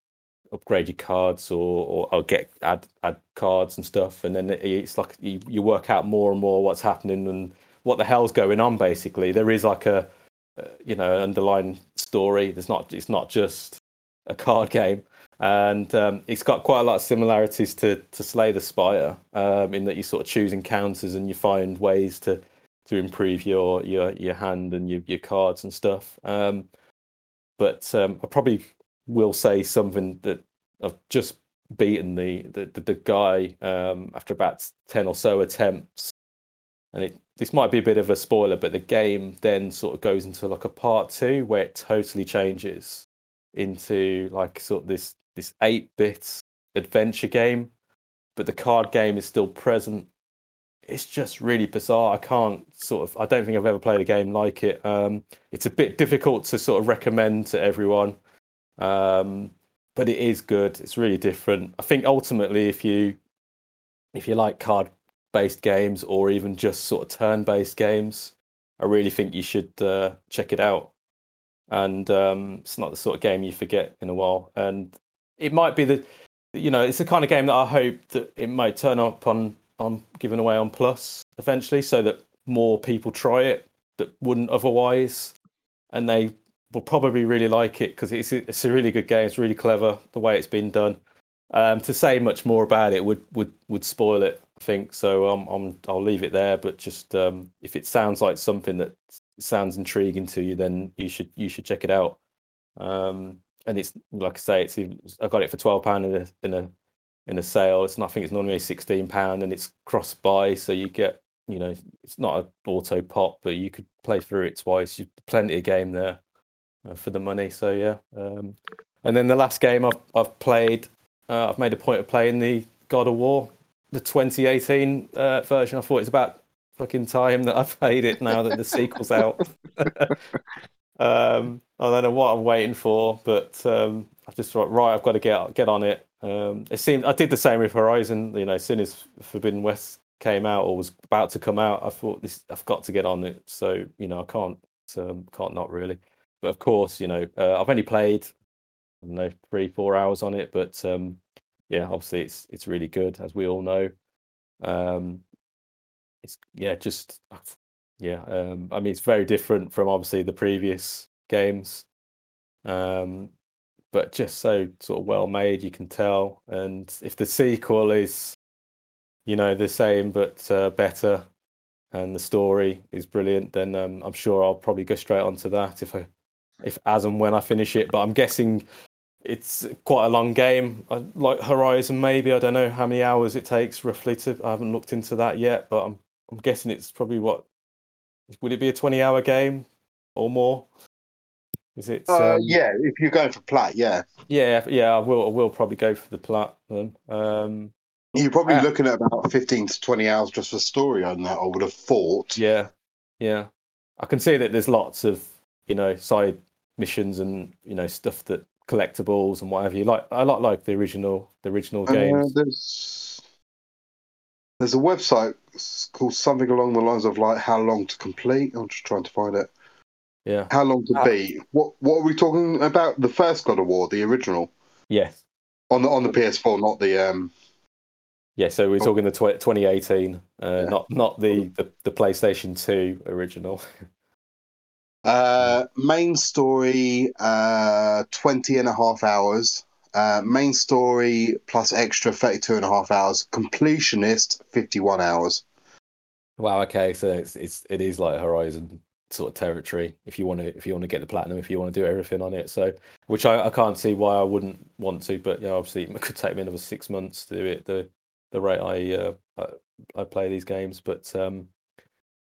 upgrade your cards or, or, or get add add cards and stuff. And then it's like you, you work out more and more what's happening and what the hell's going on basically. There is like a uh, you know underlying story. There's not it's not just a card game. And um, it's got quite a lot of similarities to to Slay the Spire um, in that you sort of choose encounters and you find ways to to improve your your your hand and your your cards and stuff. Um, but um, I probably will say something that I've just beaten the the, the, the guy um, after about ten or so attempts, and it this might be a bit of a spoiler, but the game then sort of goes into like a part two where it totally changes into like sort of this this eight bit adventure game, but the card game is still present. It's just really bizarre. I can't sort of. I don't think I've ever played a game like it. Um, it's a bit difficult to sort of recommend to everyone, um, but it is good. It's really different. I think ultimately, if you if you like card based games or even just sort of turn based games, I really think you should uh, check it out. And um, it's not the sort of game you forget in a while. And it might be the, you know, it's the kind of game that I hope that it might turn up on on given away on Plus eventually, so that more people try it that wouldn't otherwise, and they will probably really like it because it's it's a really good game. It's really clever the way it's been done. Um, to say much more about it would would would spoil it, I think. So um, I'm I'll leave it there. But just um, if it sounds like something that sounds intriguing to you, then you should you should check it out. Um, and it's like I say, it's I got it for twelve pound in a in a in a sale. It's nothing. it's normally sixteen pound and it's cross buy, so you get you know it's not an auto pop, but you could play through it twice. You plenty of game there uh, for the money. So yeah, um, and then the last game I've I've played, uh, I've made a point of playing the God of War, the 2018 uh, version. I thought it's about fucking time that I've played it now that the sequel's out. um, I don't know what I'm waiting for, but um, I just thought, right, I've got to get get on it. Um, it seemed I did the same with Horizon. You know, as soon as Forbidden West came out or was about to come out, I thought this I've got to get on it. So you know, I can't um, can't not really. But of course, you know, uh, I've only played I don't know three four hours on it, but um, yeah, obviously it's it's really good as we all know. Um, it's yeah, just yeah. Um, I mean, it's very different from obviously the previous games, um, but just so sort of well made, you can tell. And if the sequel is, you know, the same but uh, better, and the story is brilliant, then um, I'm sure I'll probably go straight onto that if I, if as and when I finish it. But I'm guessing it's quite a long game. I, like Horizon, maybe I don't know how many hours it takes roughly to. I haven't looked into that yet, but I'm I'm guessing it's probably what would it be a 20 hour game or more? Is it? Uh, um, yeah, if you're going for plat, yeah, yeah, yeah. I will. I will probably go for the platinum. Um, you're probably Uh, looking at about 15 to 20 hours just for story on that. I would have thought. yeah, yeah. I can see that there's lots of you know side missions and you know stuff that collectibles and whatever you like. I like like the original the original Uh, there's there's a website called something along the lines of like how long to complete. I'm just trying to find it. Yeah. How long to Ah. beat? What what are we talking about? The first God of War, the original Yes. on the on the PS4, not the um. Yeah, so we're Oh. talking the tw- 2018, uh, Yeah. not not the, the, the PlayStation 2 original. Uh, main story, uh, 20 and a half hours. Uh, main story plus extra 32 and a half hours. Completionist, 51 hours. Wow. Okay, so it's it's it is like Horizon sort of territory. If you want to if you want to get the platinum, if you want to do everything on it, so which I, I can't see why I wouldn't want to, but yeah, obviously it could take me another six months to do it the the rate I uh, I, I play these games, but um,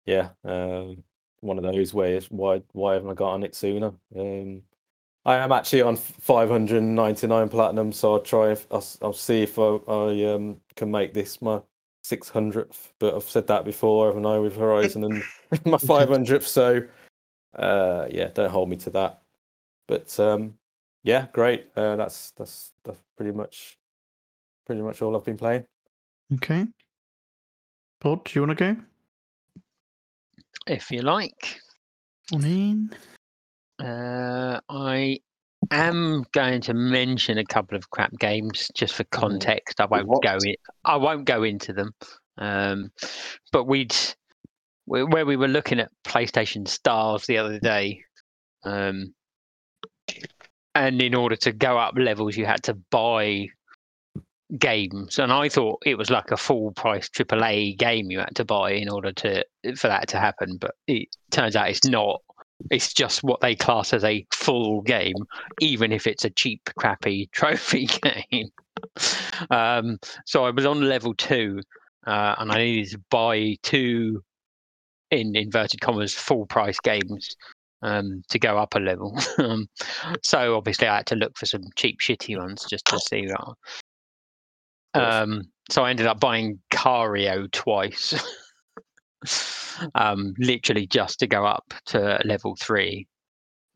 yeah, um, one of those it's, why why haven't I got on it sooner? Um, I am actually on 599 platinum, so I'll try. If, I'll, I'll see if I, I um, can make this my 600th. But I've said that before, haven't I, with Horizon and my 500th. So uh, yeah, don't hold me to that. But um, yeah, great. Uh, that's that's that's pretty much pretty much all I've been playing. Okay. Bod, do you want to go? if you like. I mean, Uh, I am going to mention a couple of crap games just for context. I won't What? go in. I won't go into them. Um, but we'd where where we were looking at PlayStation Stars the other day, um, and in order to go up levels, you had to buy games, and I thought it was like a full price AAA game you had to buy in order to for that to happen. But it turns out it's not. It's just what they class as a full game, even if it's a cheap, crappy trophy game. um, so I was on level two, uh, and I needed to buy two, in inverted commas, full price games um, to go up a level. um, so obviously, I had to look for some cheap, shitty ones just to see that. Um, so I ended up buying Cario twice, um, literally just to go up to level three.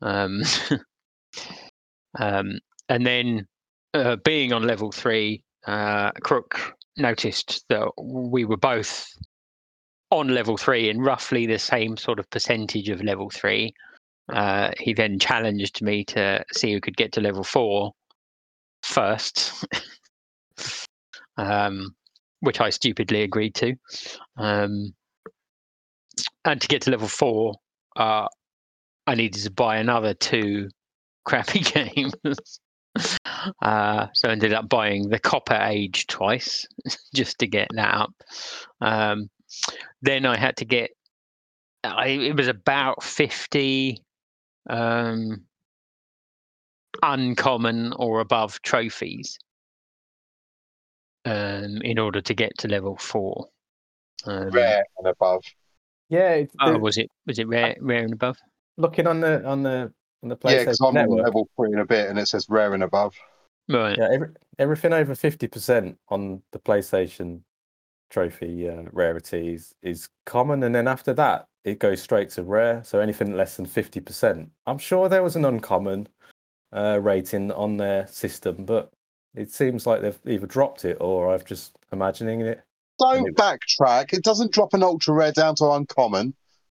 Um, um, and then, uh, being on level three, uh, Crook noticed that we were both on level three in roughly the same sort of percentage of level three. Uh, he then challenged me to see who could get to level four first. um, which I stupidly agreed to. Um, and to get to level four, uh, I needed to buy another two crappy games. uh, so I ended up buying the Copper Age twice just to get that up. Um, then I had to get, I, it was about 50 um, uncommon or above trophies um, in order to get to level four. Um, Rare and above. Yeah, it's, Oh, the- was it was it rare rare and above? looking on the on the on the PlayStation Yeah, because PlayStation I'm on level three and a bit, and it says rare and above. Right. Yeah, every, everything over fifty percent on the PlayStation trophy uh, rarities is common, and then after that it goes straight to rare. So anything less than fifty percent, I'm sure there was an uncommon uh, rating on their system, but it seems like they've either dropped it or I've just imagining it. Don't backtrack. It doesn't drop an ultra rare down to uncommon.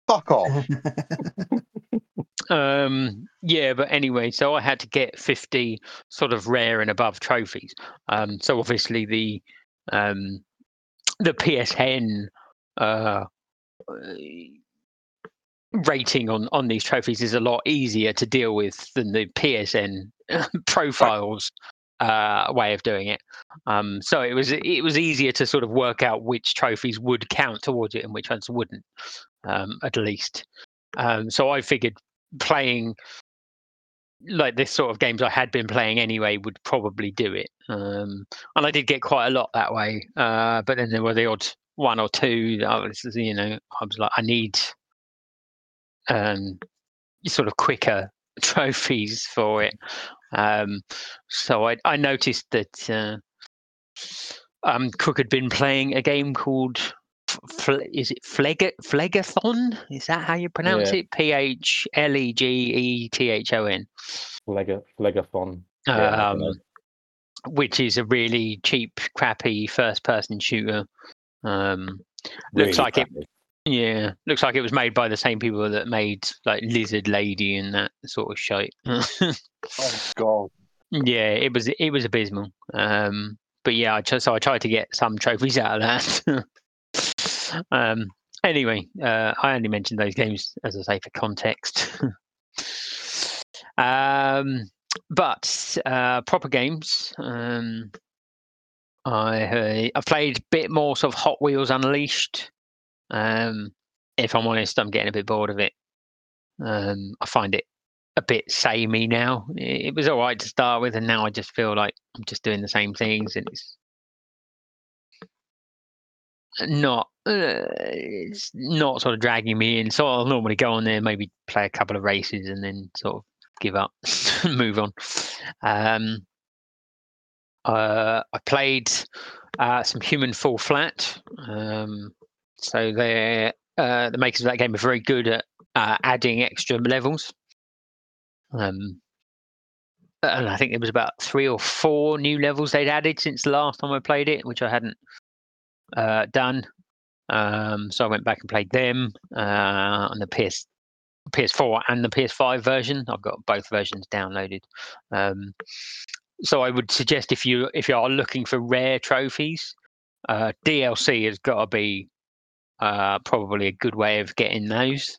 Fuck off. Um, yeah, but anyway, so I had to get 50 sort of rare and above trophies. Um, so obviously the um, the PSN uh, rating on on these trophies is a lot easier to deal with than the PSN profiles uh, way of doing it. Um, so it was it was easier to sort of work out which trophies would count towards it and which ones wouldn't, um, at least. Um, so I figured playing like this sort of games I had been playing anyway would probably do it. Um, and I did get quite a lot that way. Uh, but then there were the odd one or two that I was, you know, I was like, I need um, sort of quicker trophies for it. Um, so I, I noticed that uh, um, Cook had been playing a game called is it Phleg- Flegathon? Is that how you pronounce Yeah. it? P H L E G E T H O N. Lega Legathon. Yeah, Um, which is a really cheap, crappy first-person shooter. Um, looks Really like it. Yeah, looks like it was made by the same people that made like Lizard Lady and that sort of shite. oh God. yeah, it was it was abysmal. Um, but yeah, I just, so I tried to get some trophies out of that. um, anyway, uh, I only mentioned those games as I say for context. um, but uh, proper games. Um, I I played a bit more sort of Hot Wheels Unleashed. Um, if I'm honest, I'm getting a bit bored of it. Um, I find it a bit samey now. It, was all right to start with, and now I just feel like I'm just doing the same things, and it's not uh, it's not sort of dragging me in. So I'll normally go on there, maybe play a couple of races, and then sort of give up, move on. Um, uh, I played uh, some Human Fall Flat. Um, so they're uh, the makers of that game are very good at uh, adding extra levels. Um, and I think there was about three or four new levels they'd added since the last time I played it, which I hadn't uh, done. Um, so I went back and played them uh, on the PS PS4 and the PS5 version. I've got both versions downloaded. Um, so I would suggest if you if you are looking for rare trophies, uh, DLC has got to be uh, probably a good way of getting those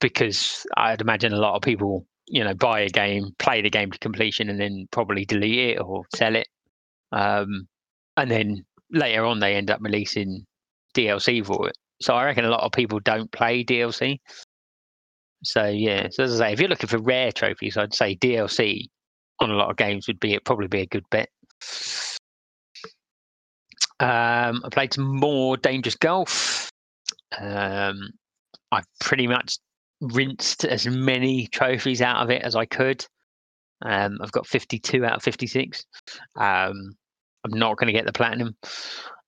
because I'd imagine a lot of people, you know, buy a game, play the game to completion, and then probably delete it or sell it, um, and then later on they end up releasing DLC for it. So I reckon a lot of people don't play DLC. So yeah, so as I say, if you're looking for rare trophies, I'd say DLC on a lot of games would be it probably be a good bet. Um, I played some more Dangerous Golf. Um, I pretty much rinsed as many trophies out of it as I could. Um, I've got 52 out of 56. Um, I'm not going to get the platinum.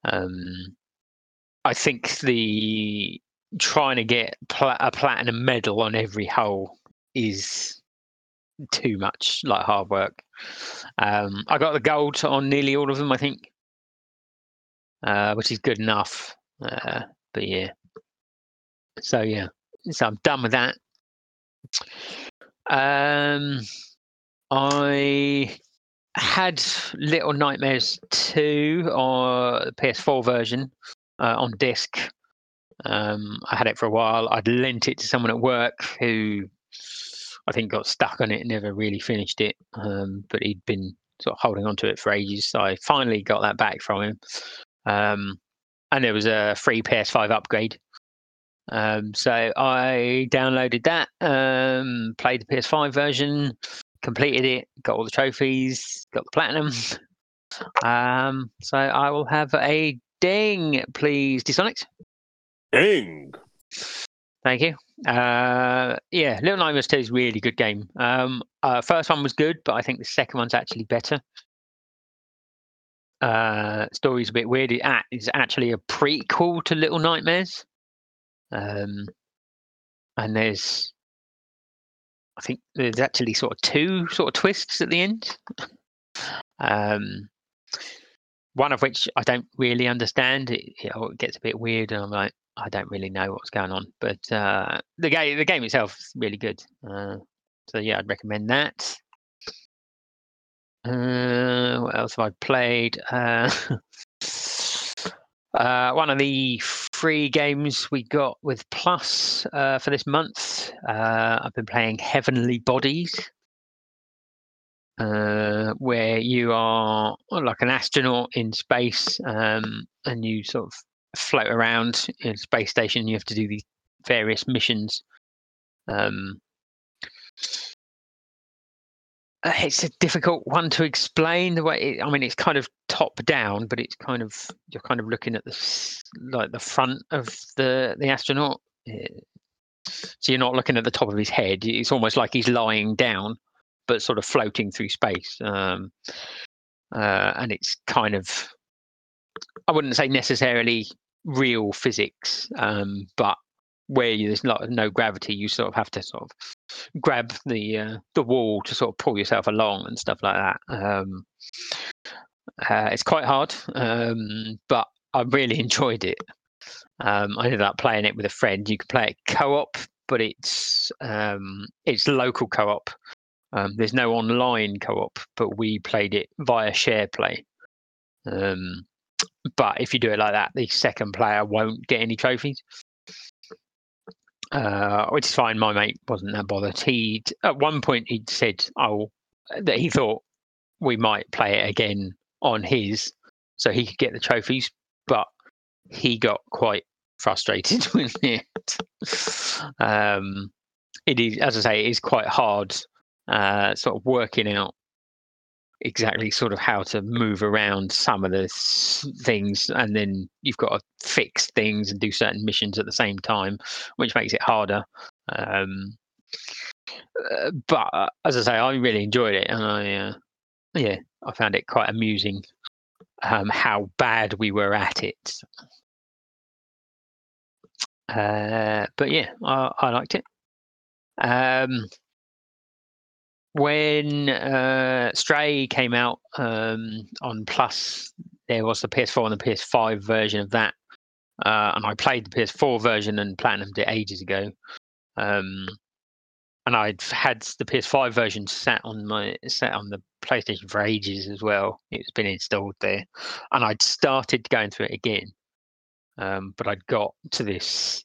Um, I think the trying to get pla- a platinum medal on every hole is too much like hard work. Um, I got the gold on nearly all of them, I think, uh, which is good enough. Uh, but yeah, so yeah, so I'm done with that. Um, I had Little Nightmares 2 or the PS4 version uh, on disc. Um, I had it for a while. I'd lent it to someone at work who I think got stuck on it and never really finished it. Um, but he'd been sort of holding on to it for ages. So I finally got that back from him. Um, and there was a free PS5 upgrade. Um, so I downloaded that, um, played the PS5 version, completed it, got all the trophies, got the platinum. Um, so I will have a ding, please, Disonics. Ding. Thank you. Uh, yeah, Little Nightmares 2 is a really good game. Um, uh, first one was good, but I think the second one's actually better. Uh, story's a bit weird. It is actually a prequel to Little Nightmares. Um, and there's, I think there's actually sort of two sort of twists at the end. um, one of which I don't really understand. It, it gets a bit weird, and I'm like, I don't really know what's going on. But uh, the game, the game itself, is really good. Uh, so yeah, I'd recommend that. Uh, what else have I played? Uh, uh, one of the free games we got with Plus uh, for this month. Uh, I've been playing Heavenly Bodies, uh, where you are like an astronaut in space, um, and you sort of float around in a space station. You have to do these various missions. Um, it's a difficult one to explain the way it, i mean it's kind of top down but it's kind of you're kind of looking at the like the front of the the astronaut. Eh, so you're not looking at the top of his head. It's almost like he's lying down but sort of floating through space. Um uh, and it's kind of i wouldn't say necessarily real physics um but where there's not no gravity you sort of have to sort of grab the uh, the wall to sort of pull yourself along and stuff like that. Um, uh, it's quite hard, um, but I really enjoyed it. Um, I ended up playing it with a friend. You can play it co-op, but it's um, it's local co-op. Um, there's no online co-op, but we played it via share play. Um, but if you do it like that, the second player won't get any trophies uh, which is fine. My mate wasn't that bothered. He at one point he'd said, "Oh, that he thought we might play it again on his, so he could get the trophies." But he got quite frustrated with it. um, it is, as I say, it is quite hard, uh, sort of working out exactly sort of how to move around some of the things and then you've got to fix things and do certain missions at the same time which makes it harder um uh, but uh, as i say i really enjoyed it and i uh, yeah i found it quite amusing um how bad we were at it. Uh but yeah i, I liked it. Um when uh, Stray came out um, on Plus, there was the PS4 and the PS5 version of that, uh, and I played the PS4 version and platinumed it ages ago. Um, and I'd had the PS5 version sat on my sat on the PlayStation for ages as well. It's been installed there, and I'd started going through it again, um, but I'd got to this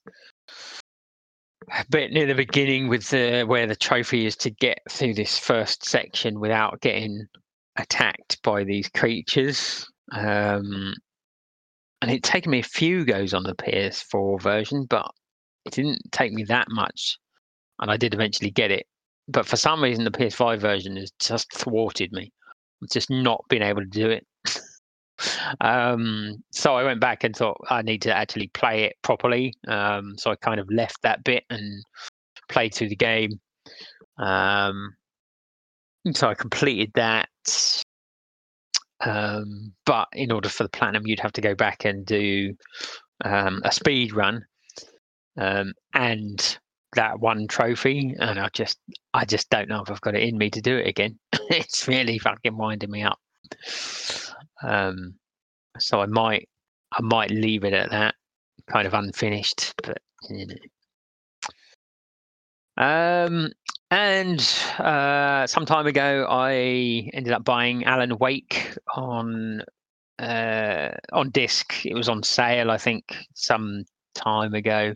bit near the beginning with the where the trophy is to get through this first section without getting attacked by these creatures. Um, and it taken me a few goes on the PS4 version, but it didn't take me that much, and I did eventually get it. But for some reason, the PS5 version has just thwarted me. I've just not been able to do it. Um, so I went back and thought I need to actually play it properly. Um, so I kind of left that bit and played through the game. Um, so I completed that. Um, but in order for the platinum, you'd have to go back and do um, a speed run um, and that one trophy. And I just, I just don't know if I've got it in me to do it again. it's really fucking winding me up. Um, so I might, I might leave it at that, kind of unfinished. But you know. Um, and uh, some time ago, I ended up buying Alan Wake on uh, on disc. It was on sale, I think, some time ago.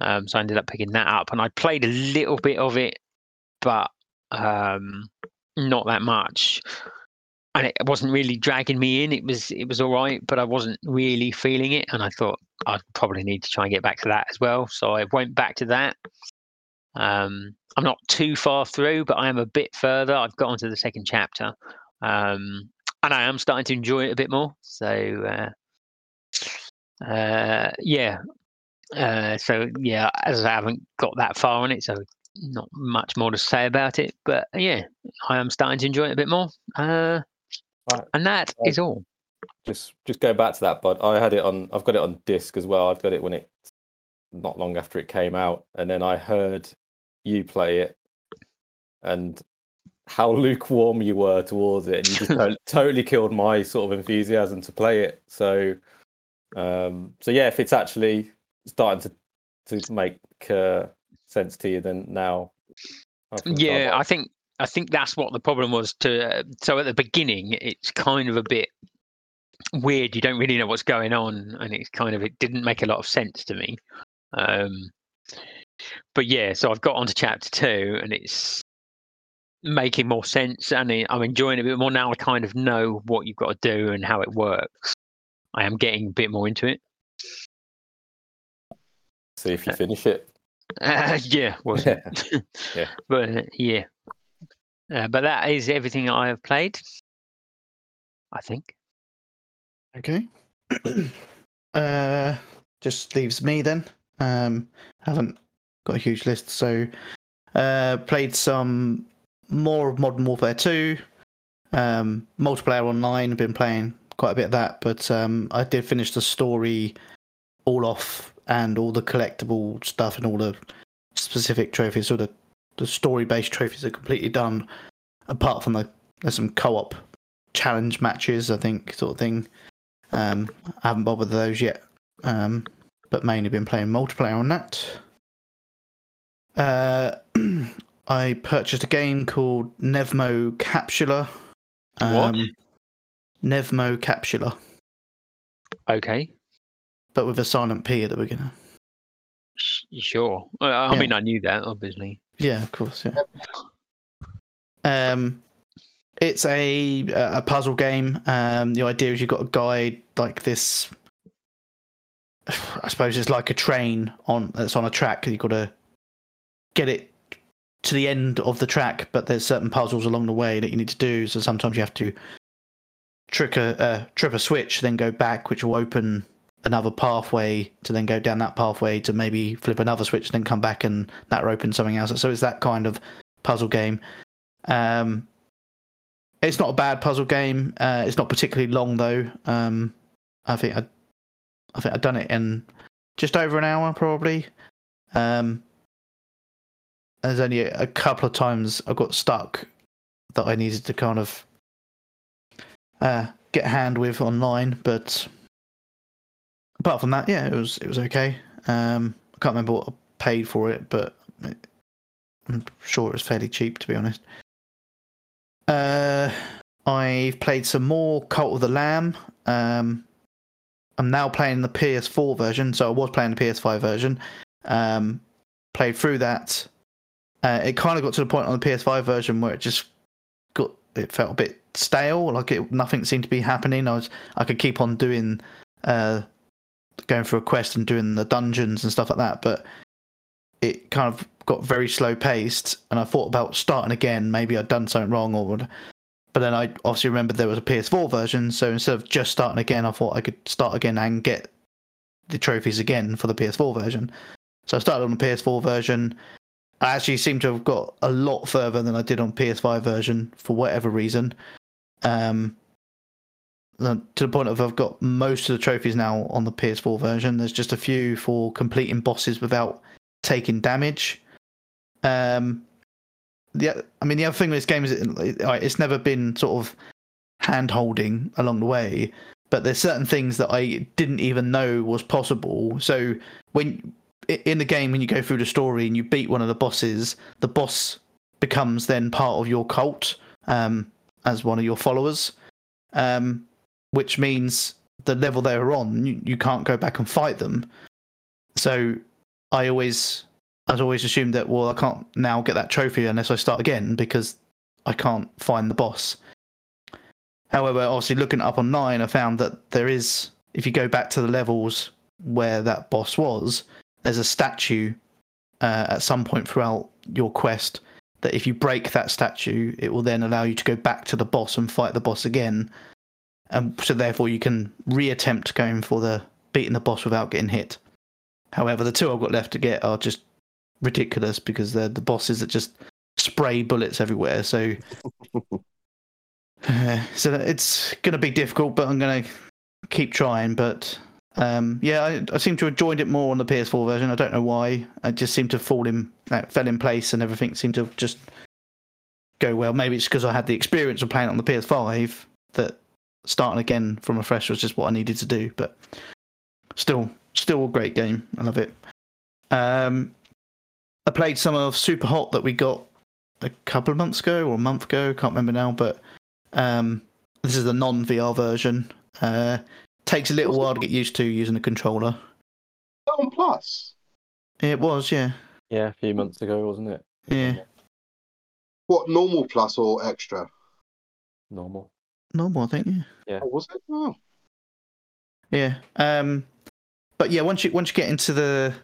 Um, so I ended up picking that up, and I played a little bit of it, but um, not that much. And it wasn't really dragging me in. It was it was all right, but I wasn't really feeling it. And I thought I'd probably need to try and get back to that as well. So I went back to that. Um, I'm not too far through, but I am a bit further. I've got onto the second chapter. Um, and I am starting to enjoy it a bit more. So uh, uh, yeah, uh, so yeah, as I haven't got that far on it, so not much more to say about it. But yeah, I am starting to enjoy it a bit more. Uh, Right. and that Right. is all. just just go back to that, but I had it on. I've got it on disc as well. I've got it when it not long after it came out, and then I heard you play it, and how lukewarm you were towards it, and you just to- totally killed my sort of enthusiasm to play it. So, um, so yeah, if it's actually starting to to make uh, sense to you, then now. I Yeah, I think I think that's what the problem was. To uh, so at the beginning, it's kind of a bit weird. You don't really know what's going on, and it's kind of it didn't make a lot of sense to me. Um, but yeah, so I've got onto chapter two, and it's making more sense, and I'm enjoying it a bit more now. I kind of know what you've got to do and how it works. I am getting a bit more into it. see if you finish it. Uh, yeah, was Yeah. Yeah. but uh, yeah, uh, but that is everything I have played. I think. Okay. uh, just leaves me then. Um, haven't got a huge list, so uh, played some more of Modern Warfare 2, um, multiplayer online. Been playing quite a bit of that, but um, I did finish the story all off and all the collectible stuff and all the specific trophies. So the the story based trophies are completely done. Apart from the there's some co op challenge matches, I think, sort of thing. Um, I haven't bothered with those yet, um, but mainly been playing multiplayer on that. Uh, I purchased a game called Nevmo Capsula. What? Nevmo Capsula, Okay. but with a silent P at the beginning. Sure. I Yeah. mean, I knew that obviously. Yeah, of course. Yeah. Um, it's a a puzzle game. Um, the idea is you've got a guide like this. I suppose it's like a train on that's on a track. You've got to get it to the end of the track, but there's certain puzzles along the way that you need to do. So sometimes you have to trick a uh, trip a switch, then go back, which will open another pathway to then go down that pathway to maybe flip another switch, and then come back and that will open something else. So it's that kind of puzzle game. Um, it's not a bad puzzle game. Uh, it's not particularly long though. Um, I think I, I think I've done it in just over an hour probably. Um, there's only a, couple of times I got stuck that I needed to kind of uh, get hand with online, but apart from that, yeah, it was it was okay. Um, I can't remember what I paid for it, but I'm sure it was fairly cheap to be honest. Uh, I've played some more Cult of the Lamb. Um, I'm now playing the PS4 version, so I was playing the PS5 version. Um, played through that. Uh, it kind of got to the point on the PS5 version where it just got it felt a bit stale. Like it, nothing seemed to be happening. I was I could keep on doing uh, going for a quest and doing the dungeons and stuff like that, but it kind of got very slow paced. And I thought about starting again. Maybe I'd done something wrong, or. But then I obviously remembered there was a PS4 version, so instead of just starting again, I thought I could start again and get the trophies again for the PS4 version. So I started on the PS4 version. I actually seem to have got a lot further than I did on PS5 version for whatever reason. Um, to the point of I've got most of the trophies now on the PS4 version. There's just a few for completing bosses without taking damage. Um, I mean the other thing with this game is it, it's never been sort of hand holding along the way, but there's certain things that I didn't even know was possible. So when in the game when you go through the story and you beat one of the bosses, the boss becomes then part of your cult um, as one of your followers, um, which means the level they were on, you, you can't go back and fight them. So I always, I'd always assumed that well, I can't now get that trophy unless I start again because I can't find the boss. However, obviously looking up online, I found that there is, if you go back to the levels where that boss was, there's a statue uh, at some point throughout your quest that if you break that statue, it will then allow you to go back to the boss and fight the boss again. And so therefore you can reattempt going for the beating the boss without getting hit. However, the two I've got left to get are just ridiculous because they're the bosses that just spray bullets everywhere. So, so it's going to be difficult, but I'm going to keep trying. But um, yeah, I, I seem to have joined it more on the PS4 version. I don't know why. I just seemed to fall in, uh, fell in place, and everything seemed to just go well. Maybe it's because I had the experience of playing it on the PS5 that starting again from a fresh was just what I needed to do. But still, still a great game. I love it. Um, I played some of Super Hot that we got a couple of months ago or a month ago. Can't remember now, but um, this is the non VR version. Uh, takes a little while to get used to using a controller. On Plus. It was, yeah, Yeah, a few months ago, wasn't it? yeah, What normal plus or extra? Normal. Normal, I think. Yeah. Oh, was it? Oh. Yeah. Um, but yeah, once you once you get into the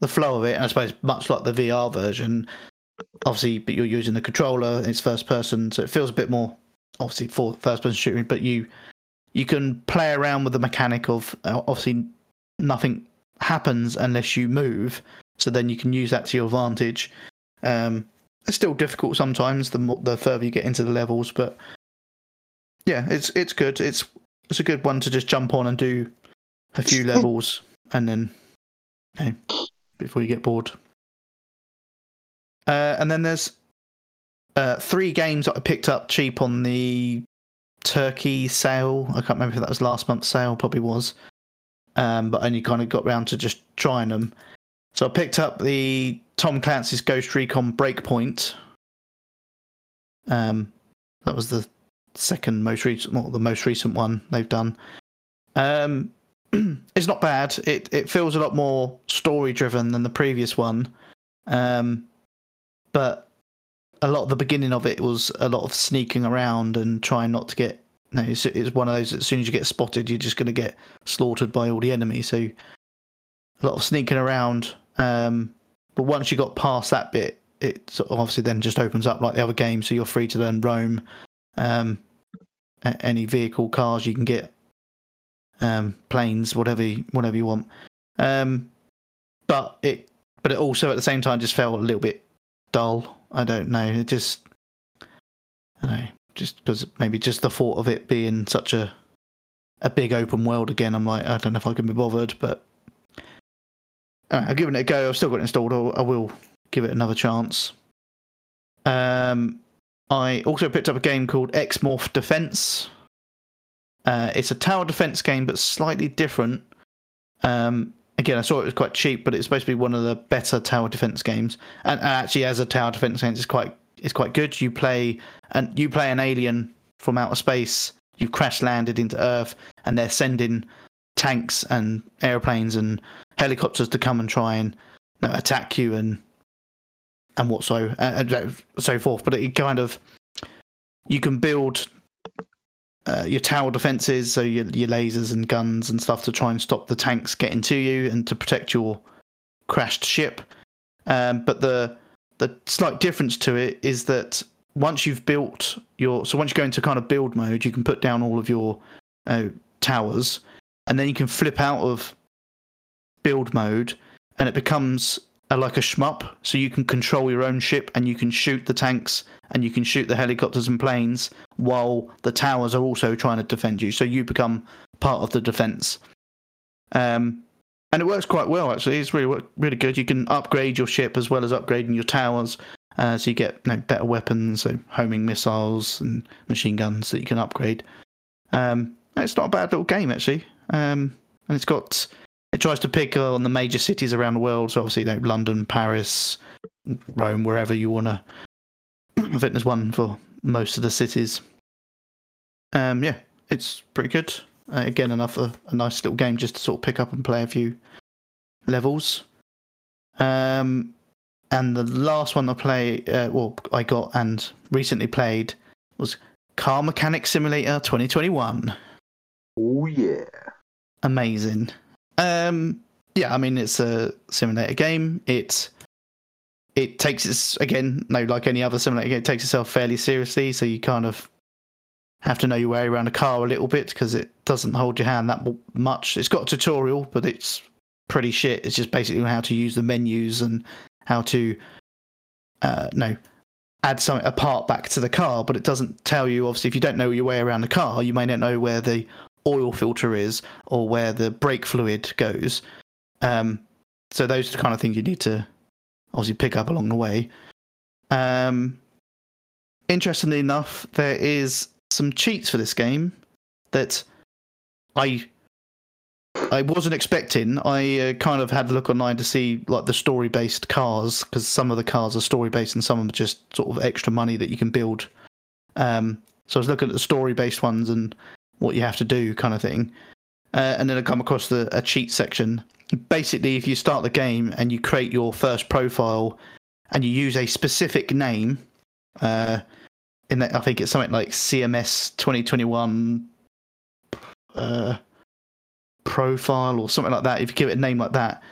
the flow of it, and I suppose much like the VR version, obviously, but you're using the controller. It's first person, so it feels a bit more obviously for first person shooting. But you you can play around with the mechanic of uh, obviously nothing happens unless you move. So then you can use that to your advantage. Um, it's still difficult sometimes the more, the further you get into the levels, but yeah, it's it's good. It's it's a good one to just jump on and do a few levels and then you know, before you get bored. Uh, and then there's uh, three games that I picked up cheap on the Turkey sale. I can't remember if that was last month's sale, probably was. Um, but only kind of got round to just trying them. So I picked up the Tom Clancy's Ghost Recon Breakpoint. Um, that was the second most recent, well, the most recent one they've done. Um, it's not bad. It it feels a lot more story driven than the previous one, um, but a lot of the beginning of it was a lot of sneaking around and trying not to get. No, it's, it's one of those. As soon as you get spotted, you're just going to get slaughtered by all the enemies. So a lot of sneaking around. Um, but once you got past that bit, it sort of obviously then just opens up like the other game. So you're free to then roam um, any vehicle, cars you can get, um, planes, whatever you, whatever you want. Um, but it, but it also at the same time just felt a little bit dull. I don't know. It just, I don't know, just because maybe just the thought of it being such a a big open world again. I'm like, I don't know if I can be bothered, but uh, I've given it a go. I've still got it installed. I will give it another chance. Um, I also picked up a game called X Morph Defense. Uh, it's a tower defense game, but slightly different. Um, again, I saw it was quite cheap, but it's supposed to be one of the better tower defense games. And, and actually, as a tower defense game, it's quite it's quite good. You play and you play an alien from outer space. You've crash landed into Earth, and they're sending tanks and airplanes and helicopters to come and try and you know, attack you and and what so uh, and so forth. But it kind of you can build uh, your tower defenses, so your your lasers and guns and stuff to try and stop the tanks getting to you and to protect your crashed ship. Um, but the the slight difference to it is that once you've built your so once you go into kind of build mode, you can put down all of your uh, towers, and then you can flip out of build mode, and it becomes like a shmup. So you can control your own ship, and you can shoot the tanks, and you can shoot the helicopters and planes, while the towers are also trying to defend you. So you become part of the defense. Um, and it works quite well actually. It's really really good. You can upgrade your ship as well as upgrading your towers, uh, so you get you know, better weapons, so homing missiles and machine guns that you can upgrade. Um, it's not a bad little game actually, um, and it's got it tries to pick on the major cities around the world. So obviously, you know, London, Paris, Rome, wherever you want to. I think there's one for most of the cities. Um, yeah, it's pretty good. Uh, again, another a nice little game just to sort of pick up and play a few levels. Um, and the last one I play, uh, well, I got and recently played was Car Mechanic Simulator 2021. Oh yeah. Amazing. Um, yeah, I mean it's a simulator game. It it takes its again, no, like any other simulator, it takes itself fairly seriously. So you kind of have to know your way around a car a little bit because it doesn't hold your hand that much. It's got a tutorial, but it's pretty shit. It's just basically how to use the menus and how to, uh, no, add some a part back to the car. But it doesn't tell you. Obviously, if you don't know your way around the car, you may not know where the oil filter is or where the brake fluid goes. Um, so those are the kind of things you need to obviously pick up along the way. Um, interestingly enough, there is some cheats for this game that I I wasn't expecting. I uh, kind of had a look online to see like the story based cars because some of the cars are story based and some of them are just sort of extra money that you can build. Um, so I was looking at the story based ones and what you have to do, kind of thing. Uh, and then I come across the a cheat section. Basically, if you start the game and you create your first profile and you use a specific name, uh, in that I think it's something like CMS 2021 uh, profile or something like that. If you give it a name like that,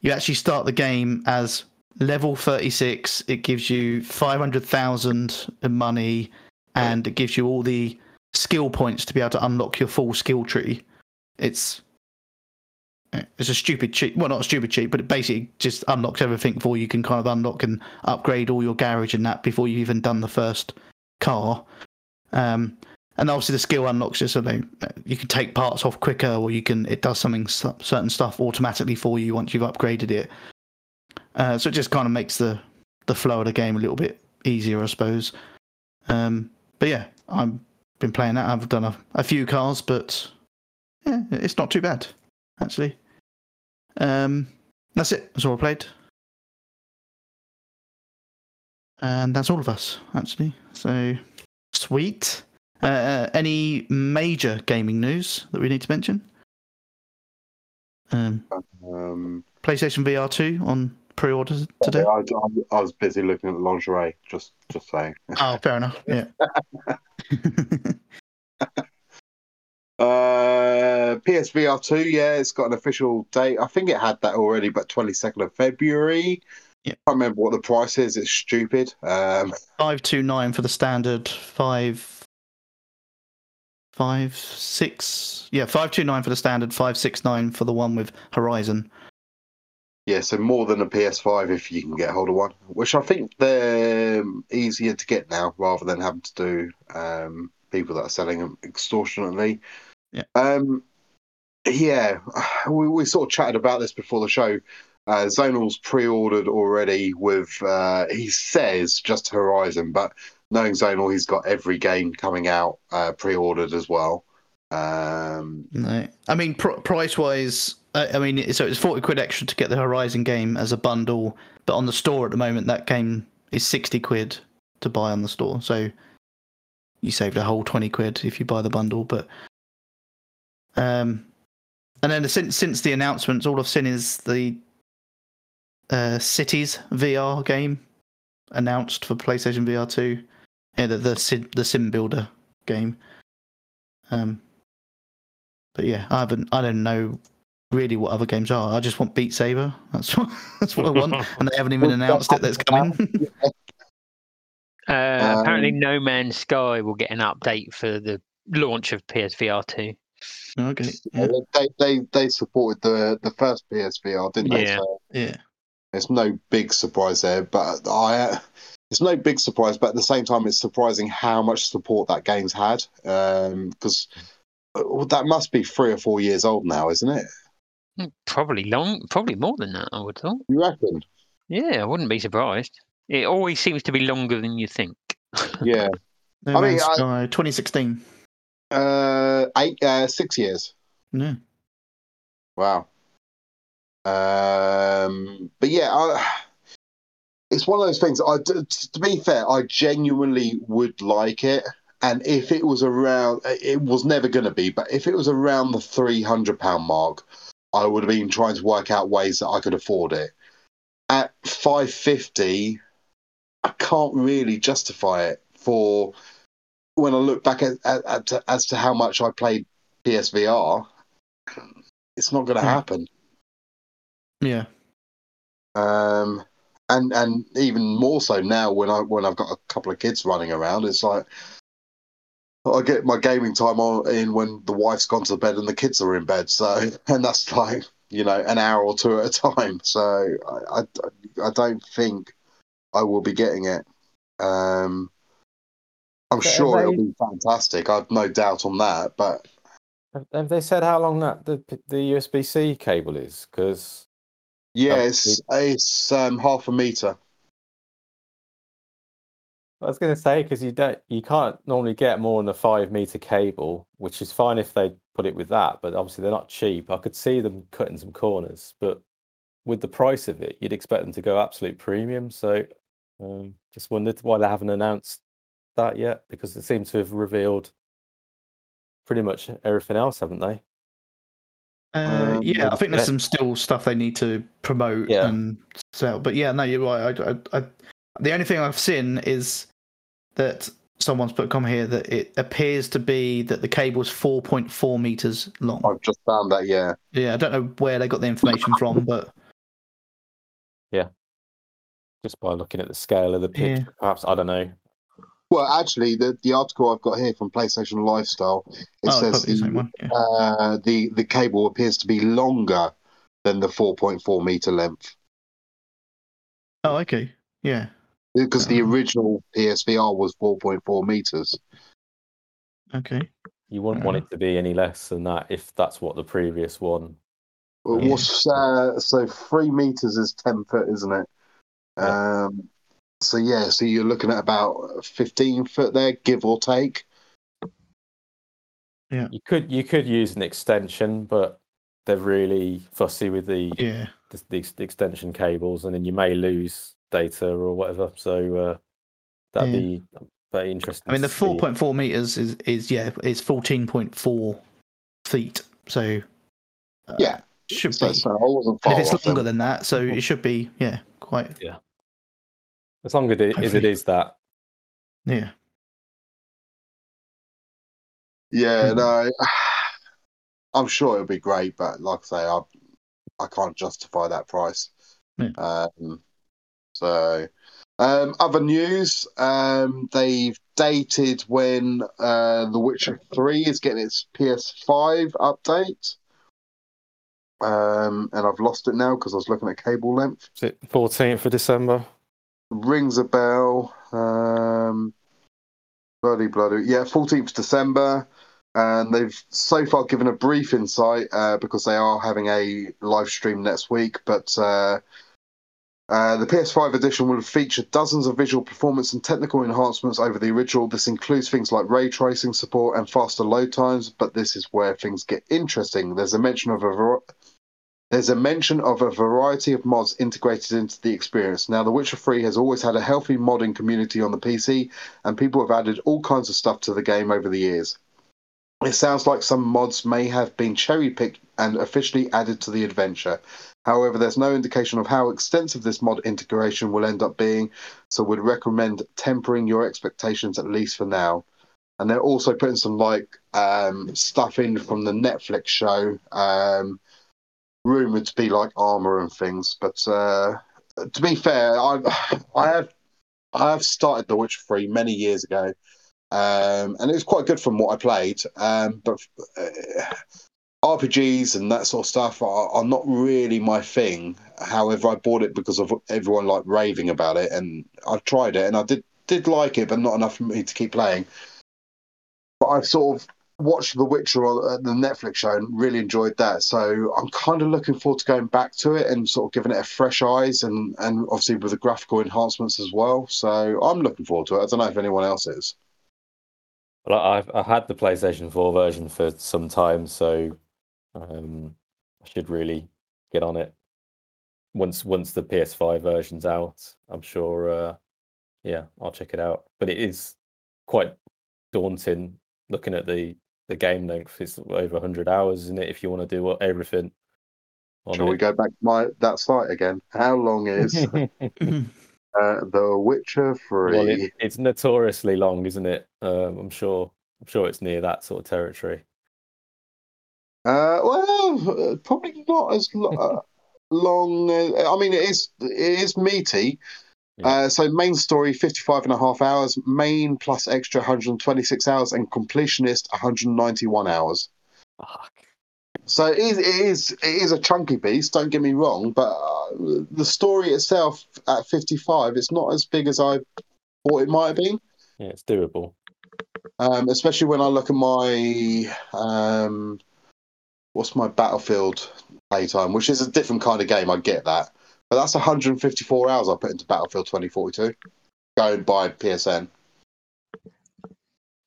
you actually start the game as level 36. It gives you 500,000 in money and it gives you all the skill points to be able to unlock your full skill tree. It's it's a stupid cheat. Well, not a stupid cheat, but it basically just unlocks everything before you can kind of unlock and upgrade all your garage and that before you've even done the first car. Um, and obviously the skill unlocks just so they, you can take parts off quicker, or you can it does something certain stuff automatically for you once you've upgraded it. Uh, so it just kind of makes the the flow of the game a little bit easier, I suppose. Um, but yeah, I've been playing that. I've done a, a few cars, but yeah, it's not too bad actually. Um, that's it. That's all I played. And that's all of us, actually. So, sweet. Uh, any major gaming news that we need to mention? Um, Um, PlayStation VR 2 on pre orders today. I, I, I was busy looking at the lingerie. Just, just saying. Oh, fair enough. Yeah. Uh, PSVR 2, yeah, it's got an official date. I think it had that already, but 22nd of February. Yep. I can't remember what the price is. It's stupid. Um, 529 for the standard, 5 five six yeah 529 for the standard 569 for the one with horizon yeah, so more than a PS5 if you can get hold of one, which I think they're easier to get now rather than having to do um, people that are selling them extortionately. Yeah. Um, yeah, we, we sort of chatted about this before the show. Uh, Zonal's pre-ordered already with uh, he says just Horizon, but knowing Zonal, he's got every game coming out uh, pre-ordered as well. Um, no i mean pr- price wise uh, i mean so it's 40 quid extra to get the horizon game as a bundle but on the store at the moment that game is 60 quid to buy on the store. So you saved a whole 20 quid if you buy the bundle but um and then since since the announcements all i've seen is the uh cities vr game announced for playstation vr 2 yeah the the sim, the sim builder game. Um but yeah i haven't i don't know really what other games are i just want beat saber that's what that's what i want and they haven't even announced it that's coming Uh, apparently, Um, No Man's Sky will get an update for the launch of PSVR 2. okay yeah, they, they they supported the the first PSVR, didn't they? Yeah. So yeah. There's no big surprise there, but I it's no big surprise. But at the same time, it's surprising how much support that game's had because that must be three or four years old now, isn't it? Hmm, Probably long, probably more than that. I would thought. You reckon? Yeah, I wouldn't be surprised. It always seems to be longer than you think. Yeah. no I mean, Man's I- Sky 2016 Uh, eight, uh, six years. yeah Wow. Um, but yeah, I, it's one of those things. I, t- to be fair, I genuinely would like it, and if it was around, it was never going to be, but if it was around the three hundred pound mark, I would have been trying to work out ways that I could afford it. At five fifty, I can't really justify it for when I look back at, at, at as to how much I played PSVR. It's not going to Hmm. happen. yeah Um, and and even more so now when I when I've got a couple of kids running around, it's like I get my gaming time on in when the wife's gone to bed and the kids are in bed. So and that's like you know an hour or two at a time. So I I, I don't think I will be getting it. Um, I'm have sure they- it'll be fantastic. I've no doubt on that. But Have- they said how long that the the USB C cable is? Because yeah, it's it's um, half a meter. I was going to say because you don't you can't normally get more than a five meter cable, which is fine if they put it with that, but obviously they're not cheap. I could see them cutting some corners, but with the price of it, you'd expect them to go absolute premium. So um, just wondered why they haven't announced that yet because they seem to have revealed pretty much everything else, haven't they? Uh, Um, yeah, I think there's some still stuff they need to promote Yeah. and sell. But yeah, no, you're right. I, I, I, the only thing I've seen is that someone's put a comment here that it appears to be that the cable's 4.4 meters long. I've just found that. Yeah, Yeah, I don't know where they got the information from, but yeah, Just by looking at the scale of the pitch, Yeah. perhaps I don't know. Well, actually, the, the article I've got here from PlayStation Lifestyle it oh, says the the. Yeah. uh, the the cable appears to be longer than the 4.4 meter length Oh, okay. Yeah. Because the Oh. original PSVR was 4.4 meters. Okay. You wouldn't want it to be any less than that if that's what the previous one. It Yeah. was uh, so three meters is 10 foot, isn't it? Yeah. Um, so yeah, so you're looking at about 15 foot there, give or take. Yeah. You could you could use an extension, but they're really fussy with the Yeah. the, the, the extension cables, and then you may lose data or whatever. So uh, that'd Yeah. be very interesting. I mean, the 4.4 meters is, is yeah, is 14.4 feet. So uh, Yeah, should so, be. so I wasn't if it's longer then. than that, so it should be yeah, quite yeah. as long as it, as it Hopefully. is that. yeah. Yeah, Hmm. no, I'm sure it'll be great, but like I say, I I can't justify that price. Yeah. Um, so, um, other news, um, they've dated when uh, The Witcher Three is getting its PS5 update. Um, and I've lost it now because I was looking at cable length. Is it 14th of December? Rings a bell. Um, bloody, bloody. Yeah, 14th December. And they've so far given a brief insight uh, because they are having a live stream next week. But uh, uh, the PS5 edition will feature dozens of visual performance and technical enhancements over the original. This includes things like ray tracing support and faster load times. But this is where things get interesting. There's a mention of a var- there's a mention of a variety of mods integrated into the experience. Now, The Witcher 3 has always had a healthy modding community on the PC, and people have added all kinds of stuff to the game over the years. It sounds like some mods may have been cherry picked and officially added to the adventure. However, there's no indication of how extensive this mod integration will end up being, so would recommend tempering your expectations at least for now. And they're also putting some like um, stuff in from the Netflix show. Um, rumored to be like armor and things. But uh, to be fair, I I have I have started The Witcher Three many years ago, um, and it was quite good from what I played. Um, but uh, RPGs and that sort of stuff are, are not really my thing. However, I bought it because of everyone like raving about it, and I tried it, and I did did like it, but not enough for me to keep playing. But I've sort of watched The Witcher on the Netflix show and really enjoyed that. So I'm kind of looking forward to going back to it and sort of giving it a fresh eyes and and obviously with the graphical enhancements as well. So I'm looking forward to it. I don't know if anyone else is. Well, I've I had the PlayStation 4 version for some time, so um, I should really get on it once once the PS5 version's out. I'm sure, uh, yeah, I'll check it out. But it is quite daunting looking at the the game length. It's over 100 hours, isn't it? If you want to do what- everything. on Shall we go back to my that site again? How long is uh, The Witcher Three? well, it, it's notoriously long, isn't it? Um, I'm sure. I'm sure it's near that sort of territory. Uh, well, probably not as lo- uh, long. Uh, I mean, it is it is meaty. Yeah. Uh, so main story 55 and a half hours, main plus extra 126 hours, and completionist 191 hours. Fuck. So it is, it is it is a chunky piece. Don't get me wrong, but uh, the story itself at 55, it's not as big as I thought it might have been. Yeah, it's doable. Um, especially when I look at my um, what's my Battlefield playtime, which is a different kind of game. I get that, but that's 154 hours I put into Battlefield 2042, going by PSN.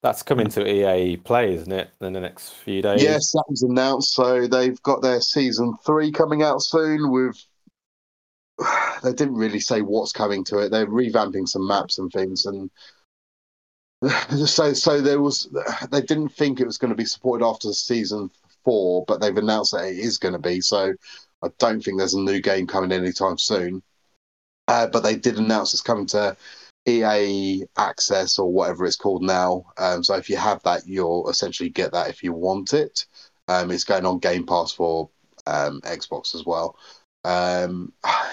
That's coming to EA Play, isn't it? In the next few days. Yes, that was announced. So they've got their season three coming out soon. With they didn't really say what's coming to it. They're revamping some maps and things, and so so there was. They didn't think it was going to be supported after season four, but they've announced that it is going to be. So I don't think there's a new game coming anytime soon. Uh, but they did announce it's coming to EA Access or whatever it's called now. Um, so if you have that, you'll essentially get that if you want it. Um, it's going on Game Pass for um, Xbox as well. Um,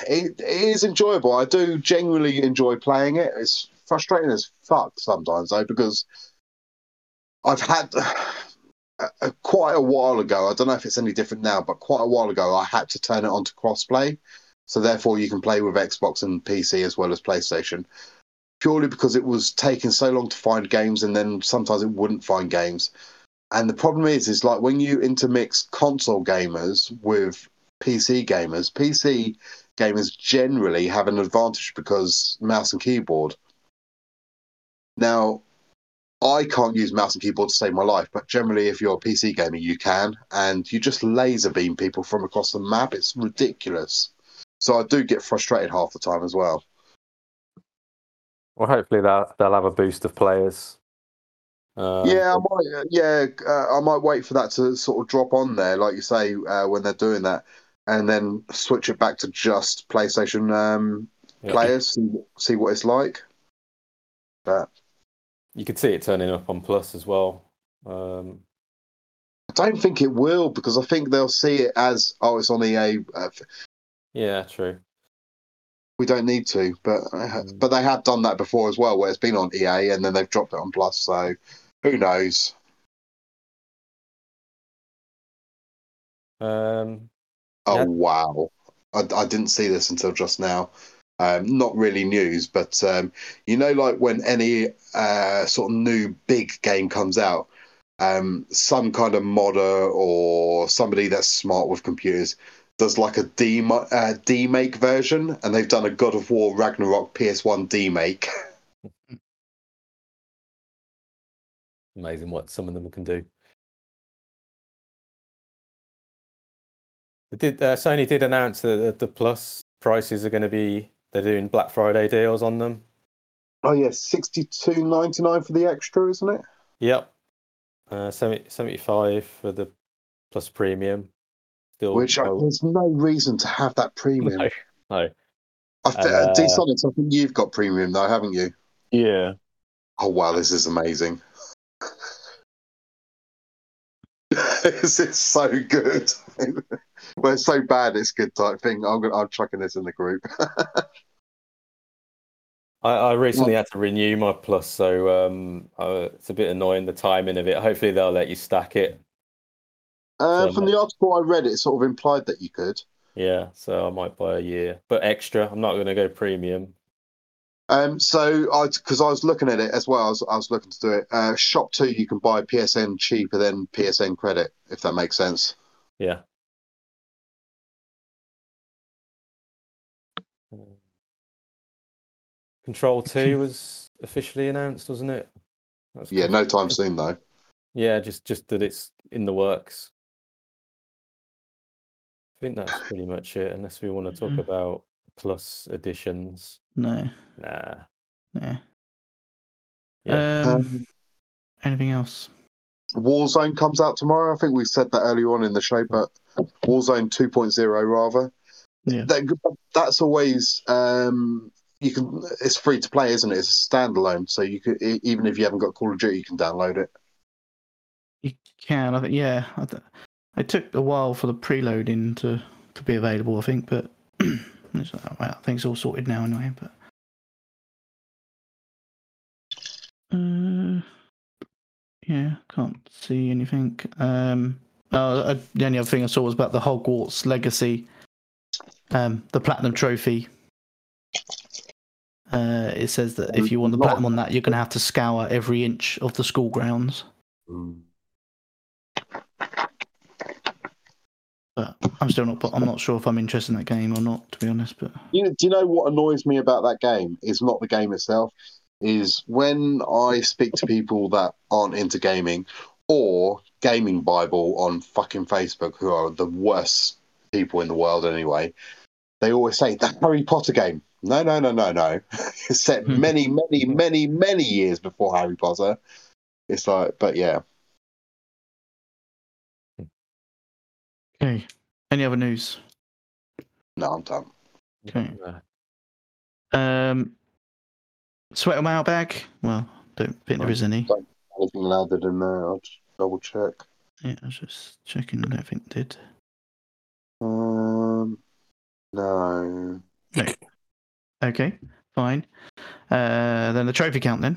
it, it is enjoyable. I do genuinely enjoy playing it. It's frustrating as fuck sometimes though because I've had quite a while ago. I don't know if it's any different now, but quite a while ago, I had to turn it on to crossplay. So therefore, you can play with Xbox and PC as well as PlayStation. Purely because it was taking so long to find games, and then sometimes it wouldn't find games. And the problem is, is like when you intermix console gamers with PC gamers, PC gamers generally have an advantage because mouse and keyboard. Now, I can't use mouse and keyboard to save my life, but generally, if you're a PC gamer, you can, and you just laser beam people from across the map. It's ridiculous. So I do get frustrated half the time as well. Well, hopefully they'll they'll have a boost of players. Uh, yeah, I might. uh, Yeah, uh, I might wait for that to sort of drop on there, like you say, uh, when they're doing that, and then switch it back to just PlayStation um, yeah. players, see, see what it's like. But You could see it turning up on Plus as well. Um, I don't think it will because I think they'll see it as oh, it's on EA. Uh, yeah, true. We don't need to, but uh, Mm. but they have done that before as well, where it's been on EA and then they've dropped it on Plus. So who knows? Um, Oh Yeah. wow! I, I didn't see this until just now. Um, not really news, but um, you know, like when any uh, sort of new big game comes out, um, some kind of modder or somebody that's smart with computers does like a D uh, demake version, and they've done a God of War Ragnarok PS1 demake. amazing what some of them can do. They did uh, Sony did announce that the, the Plus prices are going to be they're doing Black Friday deals on them. Oh yeah, sixty two ninety nine for the extra, isn't it? Yep. Uh, 70, 75 for the Plus Premium. Still, Which I, there's no reason to have that premium. no, no. I th- Uh, Sonics, I think you've got premium though, haven't you? Yeah. Oh wow, this is amazing. this is so good. well, it's so bad, it's good type thing. I'm gonna, I'm chucking this in the group. I, I recently had to renew my Plus, so um, uh, it's a bit annoying the timing of it. Hopefully, they'll let you stack it. Uh, So from the article I read, it sort of implied that you could. Yeah, so I might buy a year, but extra. I'm not going to go premium. Um, so I, because I was looking at it as well, I was, I was looking to do it. Uh, Shop two, you can buy PSN cheaper than PSN credit, if that makes sense. Yeah. Control Two was officially announced, wasn't it? That's Yeah, no time soon though. Yeah, just just that it's in the works. I think that's pretty much it, unless we want to talk Mhm. about plus editions. No, Nah. no. Yeah. Um, Um, anything else? Warzone comes out tomorrow. I think we said that earlier on in the show, but Warzone 2.0 rather. Yeah. That, that's always um, you can. It's free to play, isn't it? It's a standalone, so you could even if you haven't got Call of Duty, you can download it. You can. I think. Yeah. I th- it took a while for the preloading to to be available. I think, but it's, uh, well, I think it's all sorted now anyway. But uh, yeah, can't see anything. Um, uh, the only other thing I saw was about the Hogwarts Legacy, um, the Platinum Trophy. Uh, it says that if you want the platinum on that, you're going to have to scour every inch of the school grounds. But I'm still not. I'm not sure if I'm interested in that game or not, to be honest. But You know, do you know what annoys me about that game? Is not the game itself. Is when I speak to people that aren't into gaming or Gaming Bible on fucking Facebook, who are the worst people in the world anyway. They always say the Harry Potter game. No, no, no, no, no. it's set hmm. many, many, many, many years before Harry Potter. It's like, but yeah. Okay. Any other news? No, I'm done. Okay. Um, sweat them out bag. Well, don't think there is any. Anything added in there? I'll just double check. Yeah, I was just checking. I don't think it did. Um, no. Okay, fine. Uh, then the trophy count then.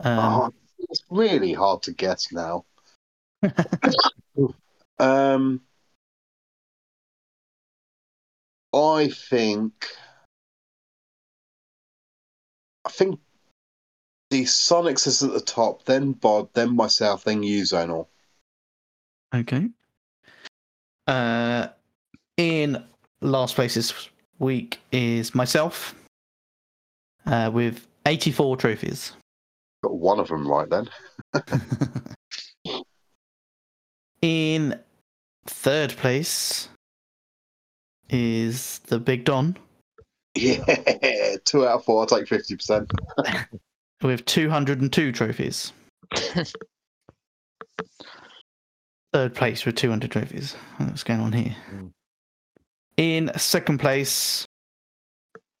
Um, oh, it's really hard to guess now. Um, I think, I think the Sonics is at the top, then Bod, then myself, then you, Zonal. Okay. Uh, in last place this week is myself uh, with 84 trophies. Got one of them right then. in third place is the Big Don Yeah, two out of four. I'll take fifty percent. with 202 trophies. Third place with 200 trophies. What's going on here? Mm. In second place,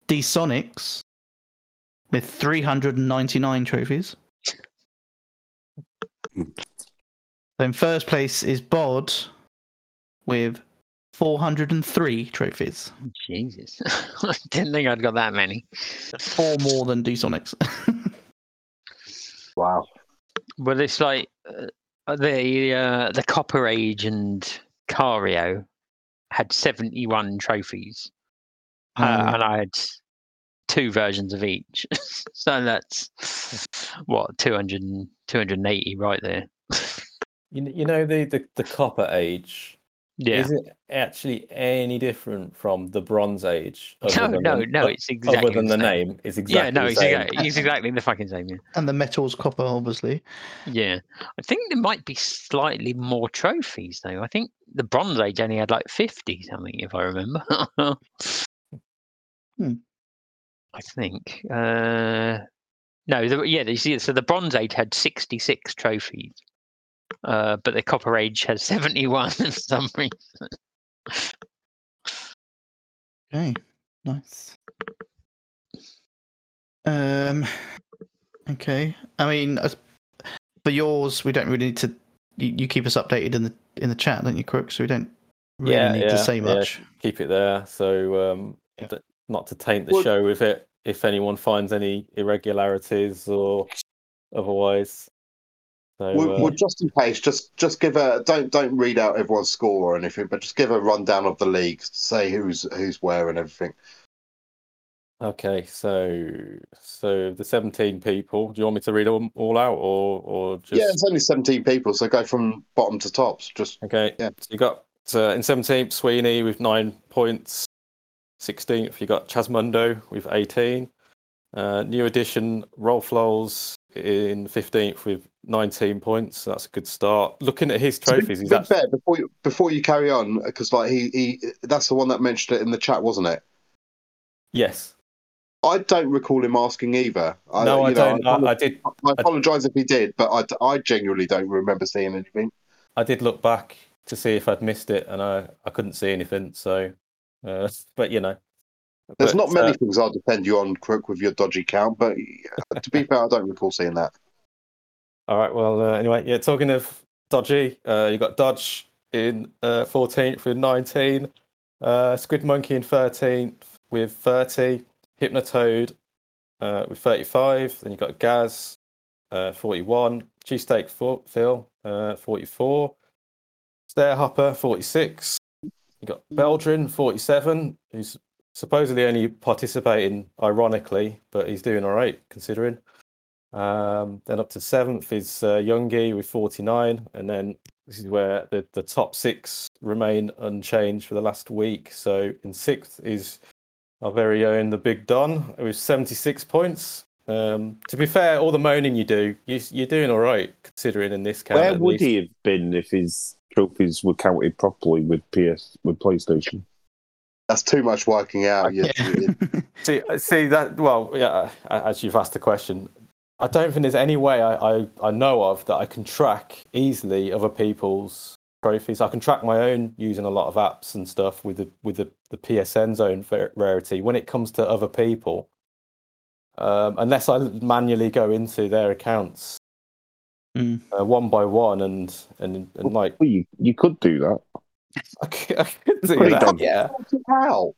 D Sonics with 399 trophies. then first place is Bod with 403 trophies. Jesus. I didn't think I'd got that many. Four more than D Sonics. Wow. Well, it's like uh, the uh, the Copper Age and Cario had 71 trophies, uh, Um, and I had two versions of each. so that's what 200 280 right there. you, you know the, the, the Copper Age. Yeah. Is it actually any different from the Bronze Age? No, no, the- no. It's exactly other than the same. name. It's exactly Yeah, no, the it's same. exactly, it's exactly the fucking same. Yeah. and the metal's copper, obviously. yeah, I think there might be slightly more trophies though. I think the Bronze Age only had like 50 something, if I remember. Hmm. I think. Uh, no, the, yeah, you see, so the Bronze Age had 66 trophies, uh, but the Copper Age has 71 for some reason. Okay, nice. Um, okay. I mean, as- for yours, we don't really need to. You, you keep us updated in the in the chat, don't you, Crook? So we don't really Yeah, need yeah, to say yeah. much. Keep it there. So um, Yeah. th- not to taint the Well- show with it. If anyone finds any irregularities or otherwise. So Well, uh, well, just in case, just just give a don't don't read out everyone's score or anything, but just give a rundown of the league. Say who's who's where and everything. Okay, so so the seventeen people. Do you want me to read them all out, or or just Yeah, it's only seventeen people, so go from bottom to tops. Just okay? yeah. So you got uh, in seventeenth Sweeney with nine points. Sixteenth, you got Chasmundo with eighteen. Uh, new addition Rolf Lowles in fifteenth with nineteen points. That's a good start. Looking at his trophies, he's actually fair, before you before you carry on, because like he he that's the one that mentioned it in the chat, wasn't it? yes. I don't recall him asking either. I, no, I know, don't. I, I did. I apologise if he did, but I, I genuinely don't remember seeing anything. I did look back to see if I'd missed it, and I I couldn't see anything. So, uh, but you know, There's But, not many uh, things I'll defend you on, Crook, with your dodgy count, but uh, to be fair, I don't recall seeing that. All right. Well, uh, anyway, yeah. Talking of dodgy, uh, you got Dodge in uh, 14th with 19. Uh, Squid Monkey in 13th with 30. Hypnotoad uh, with 35. Then you've got Gaz, uh, 41. Cheesesteak Fo- Phil, uh, 44. Stairhopper, 46. You've got Beldrin, 47, who's supposedly only participating ironically, but he's doing all right considering. Um, then up to seventh is uh, Youngie with 49, and then this is where the, the top six remain unchanged for the last week. So in sixth is our very own the Big Don with 76 points. Um, to be fair, all the moaning you do, you, you're doing all right considering in this count. Where would least. he have been if his trophies were counted properly with PS with PlayStation? That's too much working out. You, you- See, see that. Well, yeah. As you've asked the question, I don't think there's any way I, I, I know of that I can track easily other people's trophies. I can track my own using a lot of apps and stuff with the with the, the PSN zone va- rarity. When it comes to other people, um, unless I manually go into their accounts Mm. uh, one by one and and and like Well, you you could do that. I could, I could do Pretty that. done. Yeah. How?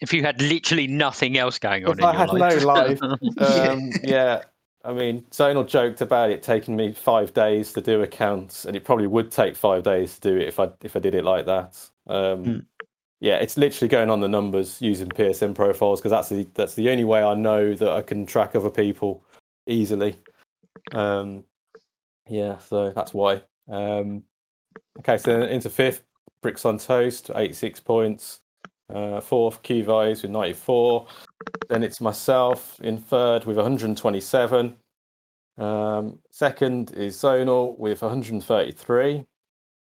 If you had literally nothing else going on If in I your had life. no life, um, yeah. I mean, Zonal joked about it taking me five days to do accounts, and it probably would take five days to do it if I if I did it like that. Um, Hmm. Yeah, it's literally going on the numbers using PSN profiles because that's the that's the only way I know that I can track other people easily. Um, yeah, so that's why. Um, okay, so into fifth, Bricks on Toast, eighty six points. Uh, fourth, Q-Vise with 94. Then it's myself in third with 127. Um, second is Zonal with 133.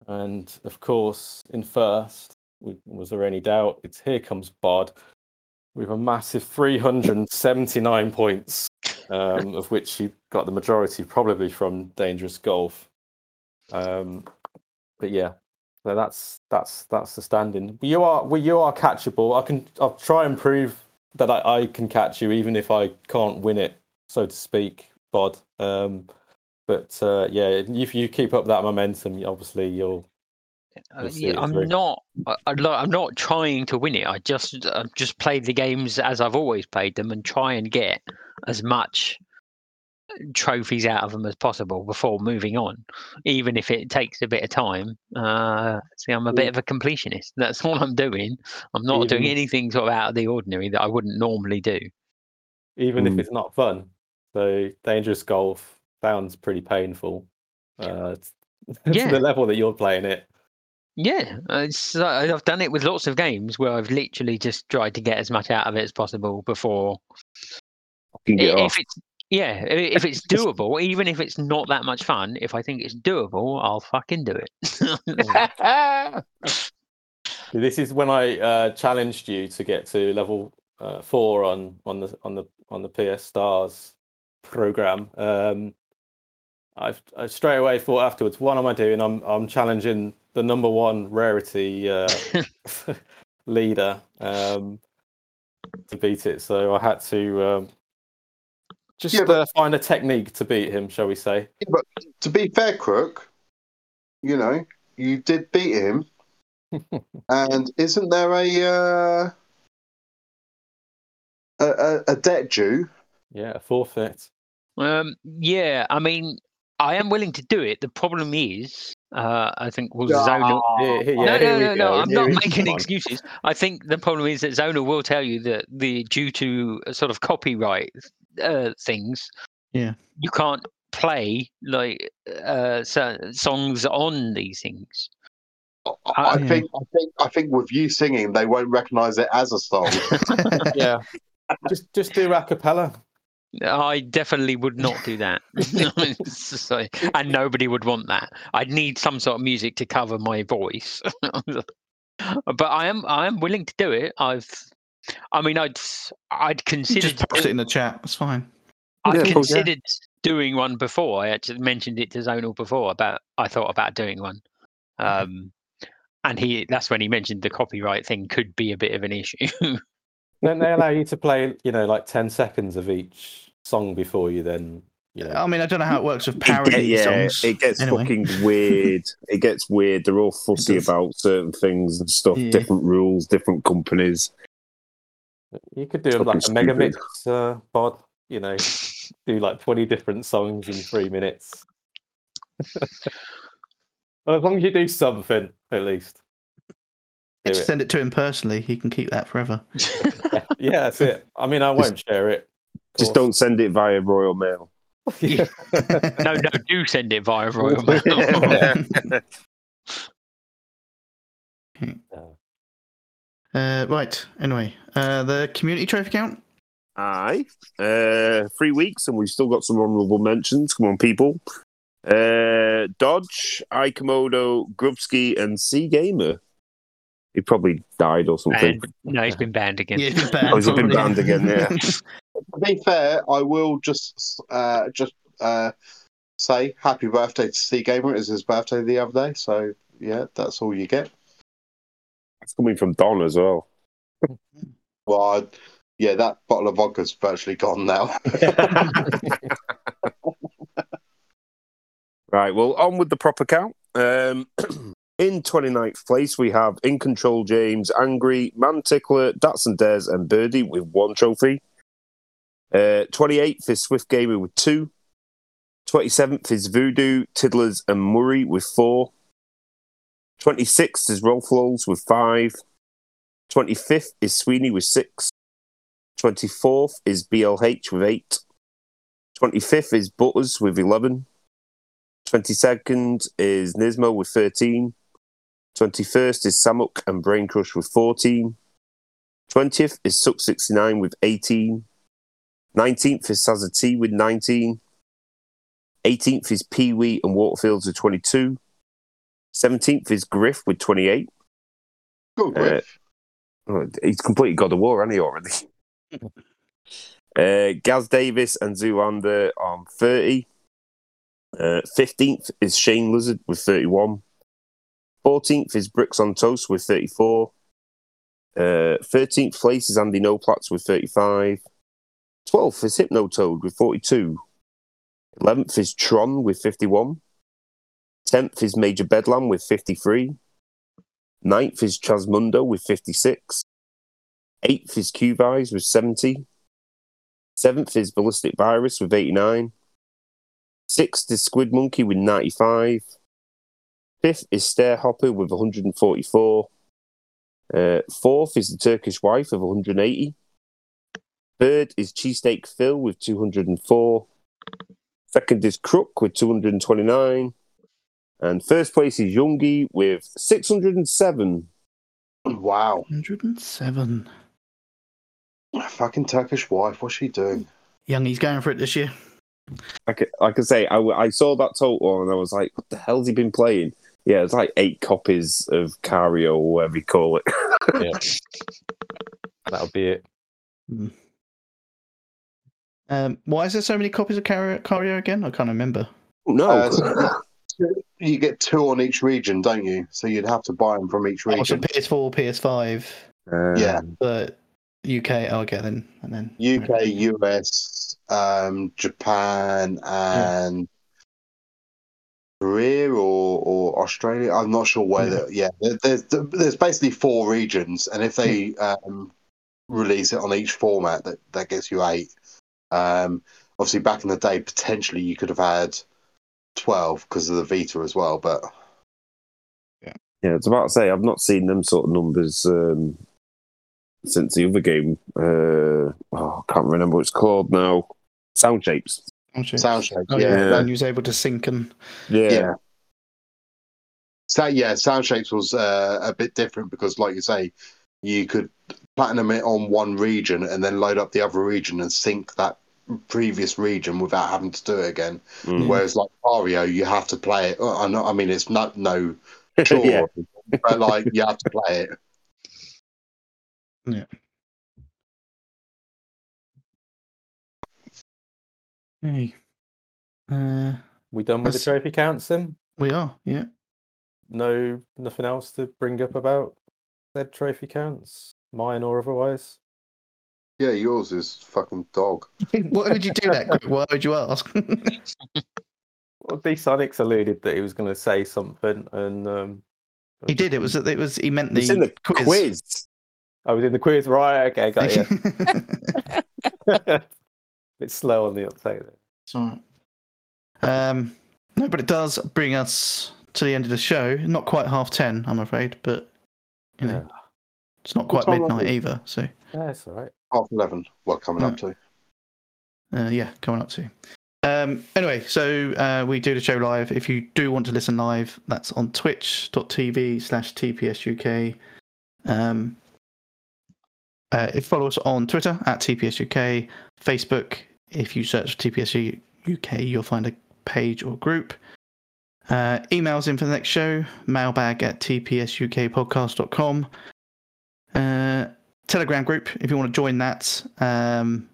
And of course, in first, was there any doubt? It's Here Comes Bod with a massive 379 points, um, of which he got the majority probably from Dangerous Golf. Um, but yeah, so that's that's that's the standing. You are well, you are catchable. I can I'll try and prove that I, I can catch you even if I can't win it, so to speak, Bod. Um, but uh, yeah, if you keep up that momentum, obviously you'll. Uh, yeah, I'm through. not. I, I, lo- I'm not trying to win it. I just I just play the games as I've always played them and try and get as much trophies out of them as possible before moving on, even if it takes a bit of time. Uh, see, I'm a bit of a completionist. That's all I'm doing. I'm not doing anything sort of out of the ordinary that I wouldn't normally do. even if Mm. it's not fun. So dangerous golf sounds pretty painful. Uh, to Yeah. the level that you're playing it. Yeah, uh, it's, I've done it with lots of games where I've literally just tried to get as much out of it as possible before Can get I- off. if it's yeah, if it's doable, even if it's not that much fun, if I think it's doable, I'll fucking do it. This is when I uh, challenged you to get to level uh, four on on the on the on the PS Stars program. Um, I've I straight away thought afterwards, what am I doing? I'm I'm challenging the number one rarity uh, leader um, to beat it. So I had to um, just Yeah, but- uh, find a technique to beat him, shall we say? But to be fair, Crook, you know, you did beat him. and isn't there a, uh, a, a a debt due? Yeah, a forfeit. um, yeah, I mean, I am willing to do it. The problem is, uh, I think was Zona. Here- here- yeah, no, here no, no, no. I'm Here not making on. excuses. I think the problem is that Zona will tell you that the due to uh, sort of copyright uh, things, Yeah. you can't play like uh, songs on these things. I, I Yeah. think I think I think with you singing, they won't recognise it as a song. yeah. Just just do a cappella. I definitely would not do that. So- and nobody would want that. I'd need some sort of music to cover my voice. but I am I am willing to do it. I've I mean I'd I'd considered Just post it in the chat. That's fine. I've Yeah, of course, yeah. considered doing one before. I actually mentioned it to Zonal before about I thought about doing one. Um and he that's when he mentioned the copyright thing could be a bit of an issue. Don't they allow you to play, you know, like ten seconds of each song before you then you know, I mean, I don't know how it works with It get- parody yeah, songs. it gets anyway. fucking weird. It gets weird. They're all fussy about certain things and stuff. Yeah. Different rules, different companies. You could do fucking like a mega stupid. mix uh, pod. You know, do like twenty different songs in three minutes. well, as long as you do something, at least. Do Just it. send it to him personally. He can keep that forever. Yeah, that's it. I mean, I won't share it. Just don't send it via Royal Mail. Yeah. no, no, do send it via Royal Mail. Uh, right. Anyway, uh, the community trophy count. Aye. Uh, three weeks, and we've still got some honourable mentions. Come on, people. Uh, Dodge, iKomodo, Grubsky, and C Gamer. He probably died or something. and, no, he's been banned again. Yeah, he's been banned. Oh, he's been banned again, yeah. To be fair, I will just uh, just uh, say happy birthday to C Gamer. It was his birthday the other day, so yeah, that's all you get. It's coming from Don as well. Well, I, yeah, that bottle of vodka's virtually gone now. Right, well, on with the proper count. Um, in 29th place, we have In Control James, Angry, Man Tickler, Dats and Des, and Birdie with one trophy. Uh, 28th is Swift Gamer with two. 27th is Voodoo, Tiddlers, and Murray with four. 26th is Rolflows with five. 25th is Sweeney with six. 24th is BLH with eight. 25th is Butters with 11. 22nd is Nismo with 13. 21st is Samuk and Brain Crush with 14. 20th is Suck69 with 18. 19th is Sazza with 19. 18th is Pee Wee and Waterfields with 22. 17th is Griff with 28. Good griff. Uh, He's completely God of War, hasn't he, already? uh, Gaz Davis and Zoolander on 30. Uh, 15th is Shane Lizard with 31. 14th is Bricks on Toast with 34. Uh, 13th place is Andy Noplatz with 35. 12th is Hypnotoad with 42. 11th is Tron with 51. 10th is Major Bedlam with 53. 9th is Chasmundo with 56. 8th is Cuvise with 70. 7th is Ballistic Virus with 89. 6th is Squid Monkey with 95. 5th is Stairhopper with 144. Uh, 4th is The Turkish Wife of 180. 3rd is Cheesesteak Phil with 204. Second is Crook with 229. And first place is Youngie with 607. Wow. 107. Fucking Turkish wife. What's she doing? Young, he's going for it this year. Like, like I can say, I, I saw that total and I was like, what the hell's he been playing? Yeah, it's like eight copies of Cario or whatever you call it. yeah. That'll be it. Um, why is there so many copies of Cario, Cario again? I can't remember. no. Uh, so- you get two on each region, don't you? So you'd have to buy them from each Oh, so region. PS4, PS5, Um, yeah. but UK. Oh, okay, then and then UK, US, um, Japan, and Korea or, or Australia. I'm not sure whether. Yeah, there, there's there's basically four regions, and if they um, release it on each format, that that gets you eight. Um, obviously, back in the day, potentially you could have had twelve because of the Vita as well, but Yeah, yeah. it's about to say, I've not seen them sort of numbers um, since the other game. Uh, oh, I can't remember what it's called now. Sound Shapes. Shit. sound shapes. Oh, yeah, yeah, that- and you was able to sync and Yeah. Yeah. So yeah, Sound Shapes was uh, a bit different because, like you say, you could platinum it on one region and then load up the other region and sync that previous region without having to do it again. Mm. Whereas like Mario, you have to play it. uh, I know, I mean, it's not no chore, Yeah. but like you have to play it. Yeah. Hey, uh, We done with the trophy counts then? we are. Yeah. No, nothing else to bring up about said trophy counts, mine or otherwise. Yeah, yours is fucking dog. Why would you do that? quick? Why would you ask? Well, D Sonics alluded that he was going to say something, and um, he did. It was. It was. He meant the, It's in the quiz. I was in the quiz, right? Okay, got you. Bit slow on the uptake there. It's all right. Um, no, but it does bring us to the end of the show. Not quite half ten, I'm afraid, but you know, Yeah, it's not quite midnight either. So yeah it's all right. Half eleven. What coming up to? uh, yeah, coming up to. Um, anyway, so uh, we do the show live. If you do want to listen live, that's on twitch.tv slash tpsuk. Um, uh, if follow us on Twitter at tpsuk, Facebook. If you search for TPS UK, you'll find a page or group. Uh, emails in for the next show, mailbag at tpsukpodcast.com. Uh, Telegram group, if you want to join that. Um,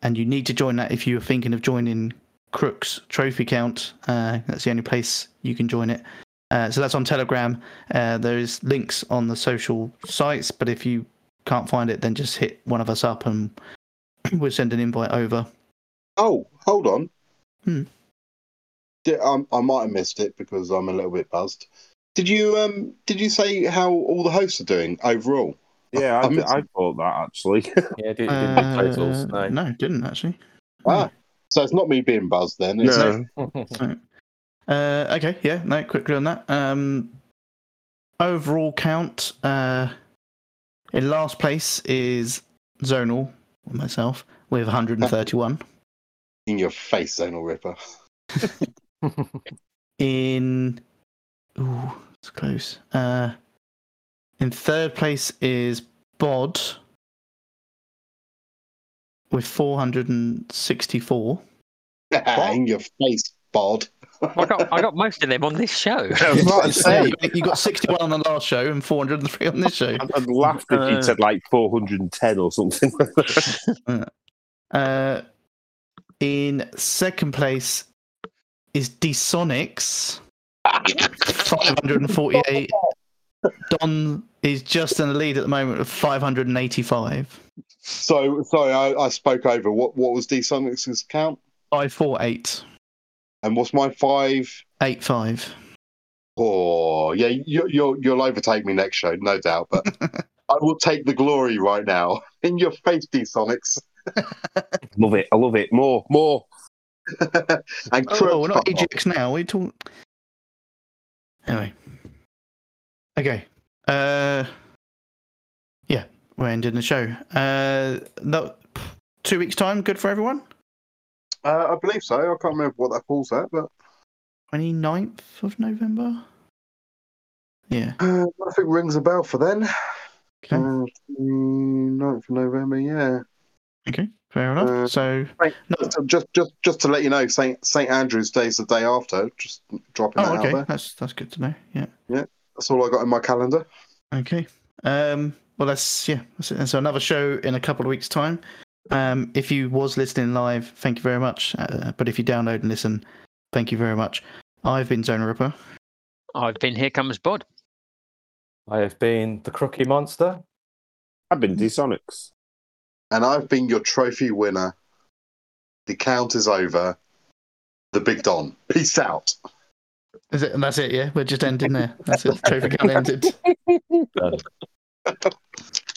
and you need to join that if you're thinking of joining Crook's trophy count. Uh, that's the only place you can join it. Uh, so that's on Telegram. Uh, there's links on the social sites, but if you can't find it, then just hit one of us up and we'll send an invite over. Oh, hold on. Hmm. Did, um, I might have missed it because I'm a little bit buzzed. Did you um did you say how all the hosts are doing overall? Yeah, I, I I thought that actually. Yeah, did, did Uh, totals? No. no, didn't actually. Ah, so it's not me being buzzed then. It's no, Uh, okay, yeah, no, quickly on that. Um, overall count uh, in last place is Zonal, myself, with 131. in your face, Zonal Ripper. In ooh, it's close. Uh, in third place is Bod with 464. in your face, bod. I got I got most of them on this show. I was about to say. you you got 61 on the last show and 403 on this show. I'd, I'd laughed if you'd said like 410 or something. Uh, in second place is Dsonics, 548. Don is just in the lead at the moment of 585. So sorry, I, I spoke over. What what was D Sonic's count? 548. And what's my five? 85. Oh yeah, you, you'll you'll overtake me next show, no doubt. But I will take the glory right now. In your face, D Sonics. love it. I love it. More, more. and Oh, Crook, we're not fuck now. We talk. Anyway. Okay. Uh, yeah, we're ending the show. Uh, no, two weeks' time, good for everyone? Uh, I believe so. I can't remember what that falls at, but 29th of November? Yeah. uh, nothing rings a bell for then. Okay. Uh, 9th of November, yeah. Okay. Fair enough. uh, so, No. just just just to let you know, Saint Saint Andrew's Day is the day after. Just dropping oh, that out okay. there. That's that's good to know. Yeah. Yeah. That's all I got in my calendar. Okay. Um. Well, that's yeah. That's it. And so another show in a couple of weeks' time. Um. If you was listening live, thank you very much. Uh, but if you download and listen, thank you very much. I've been Zona Ripper. I've been here comes Bod. I have been the Crookie Monster. I've been D-Sonics. And I've been your trophy winner. The count is over. The Big Don. Peace out. Is it? And that's it. Yeah, we're just ending there. That's it. Trophy count ended.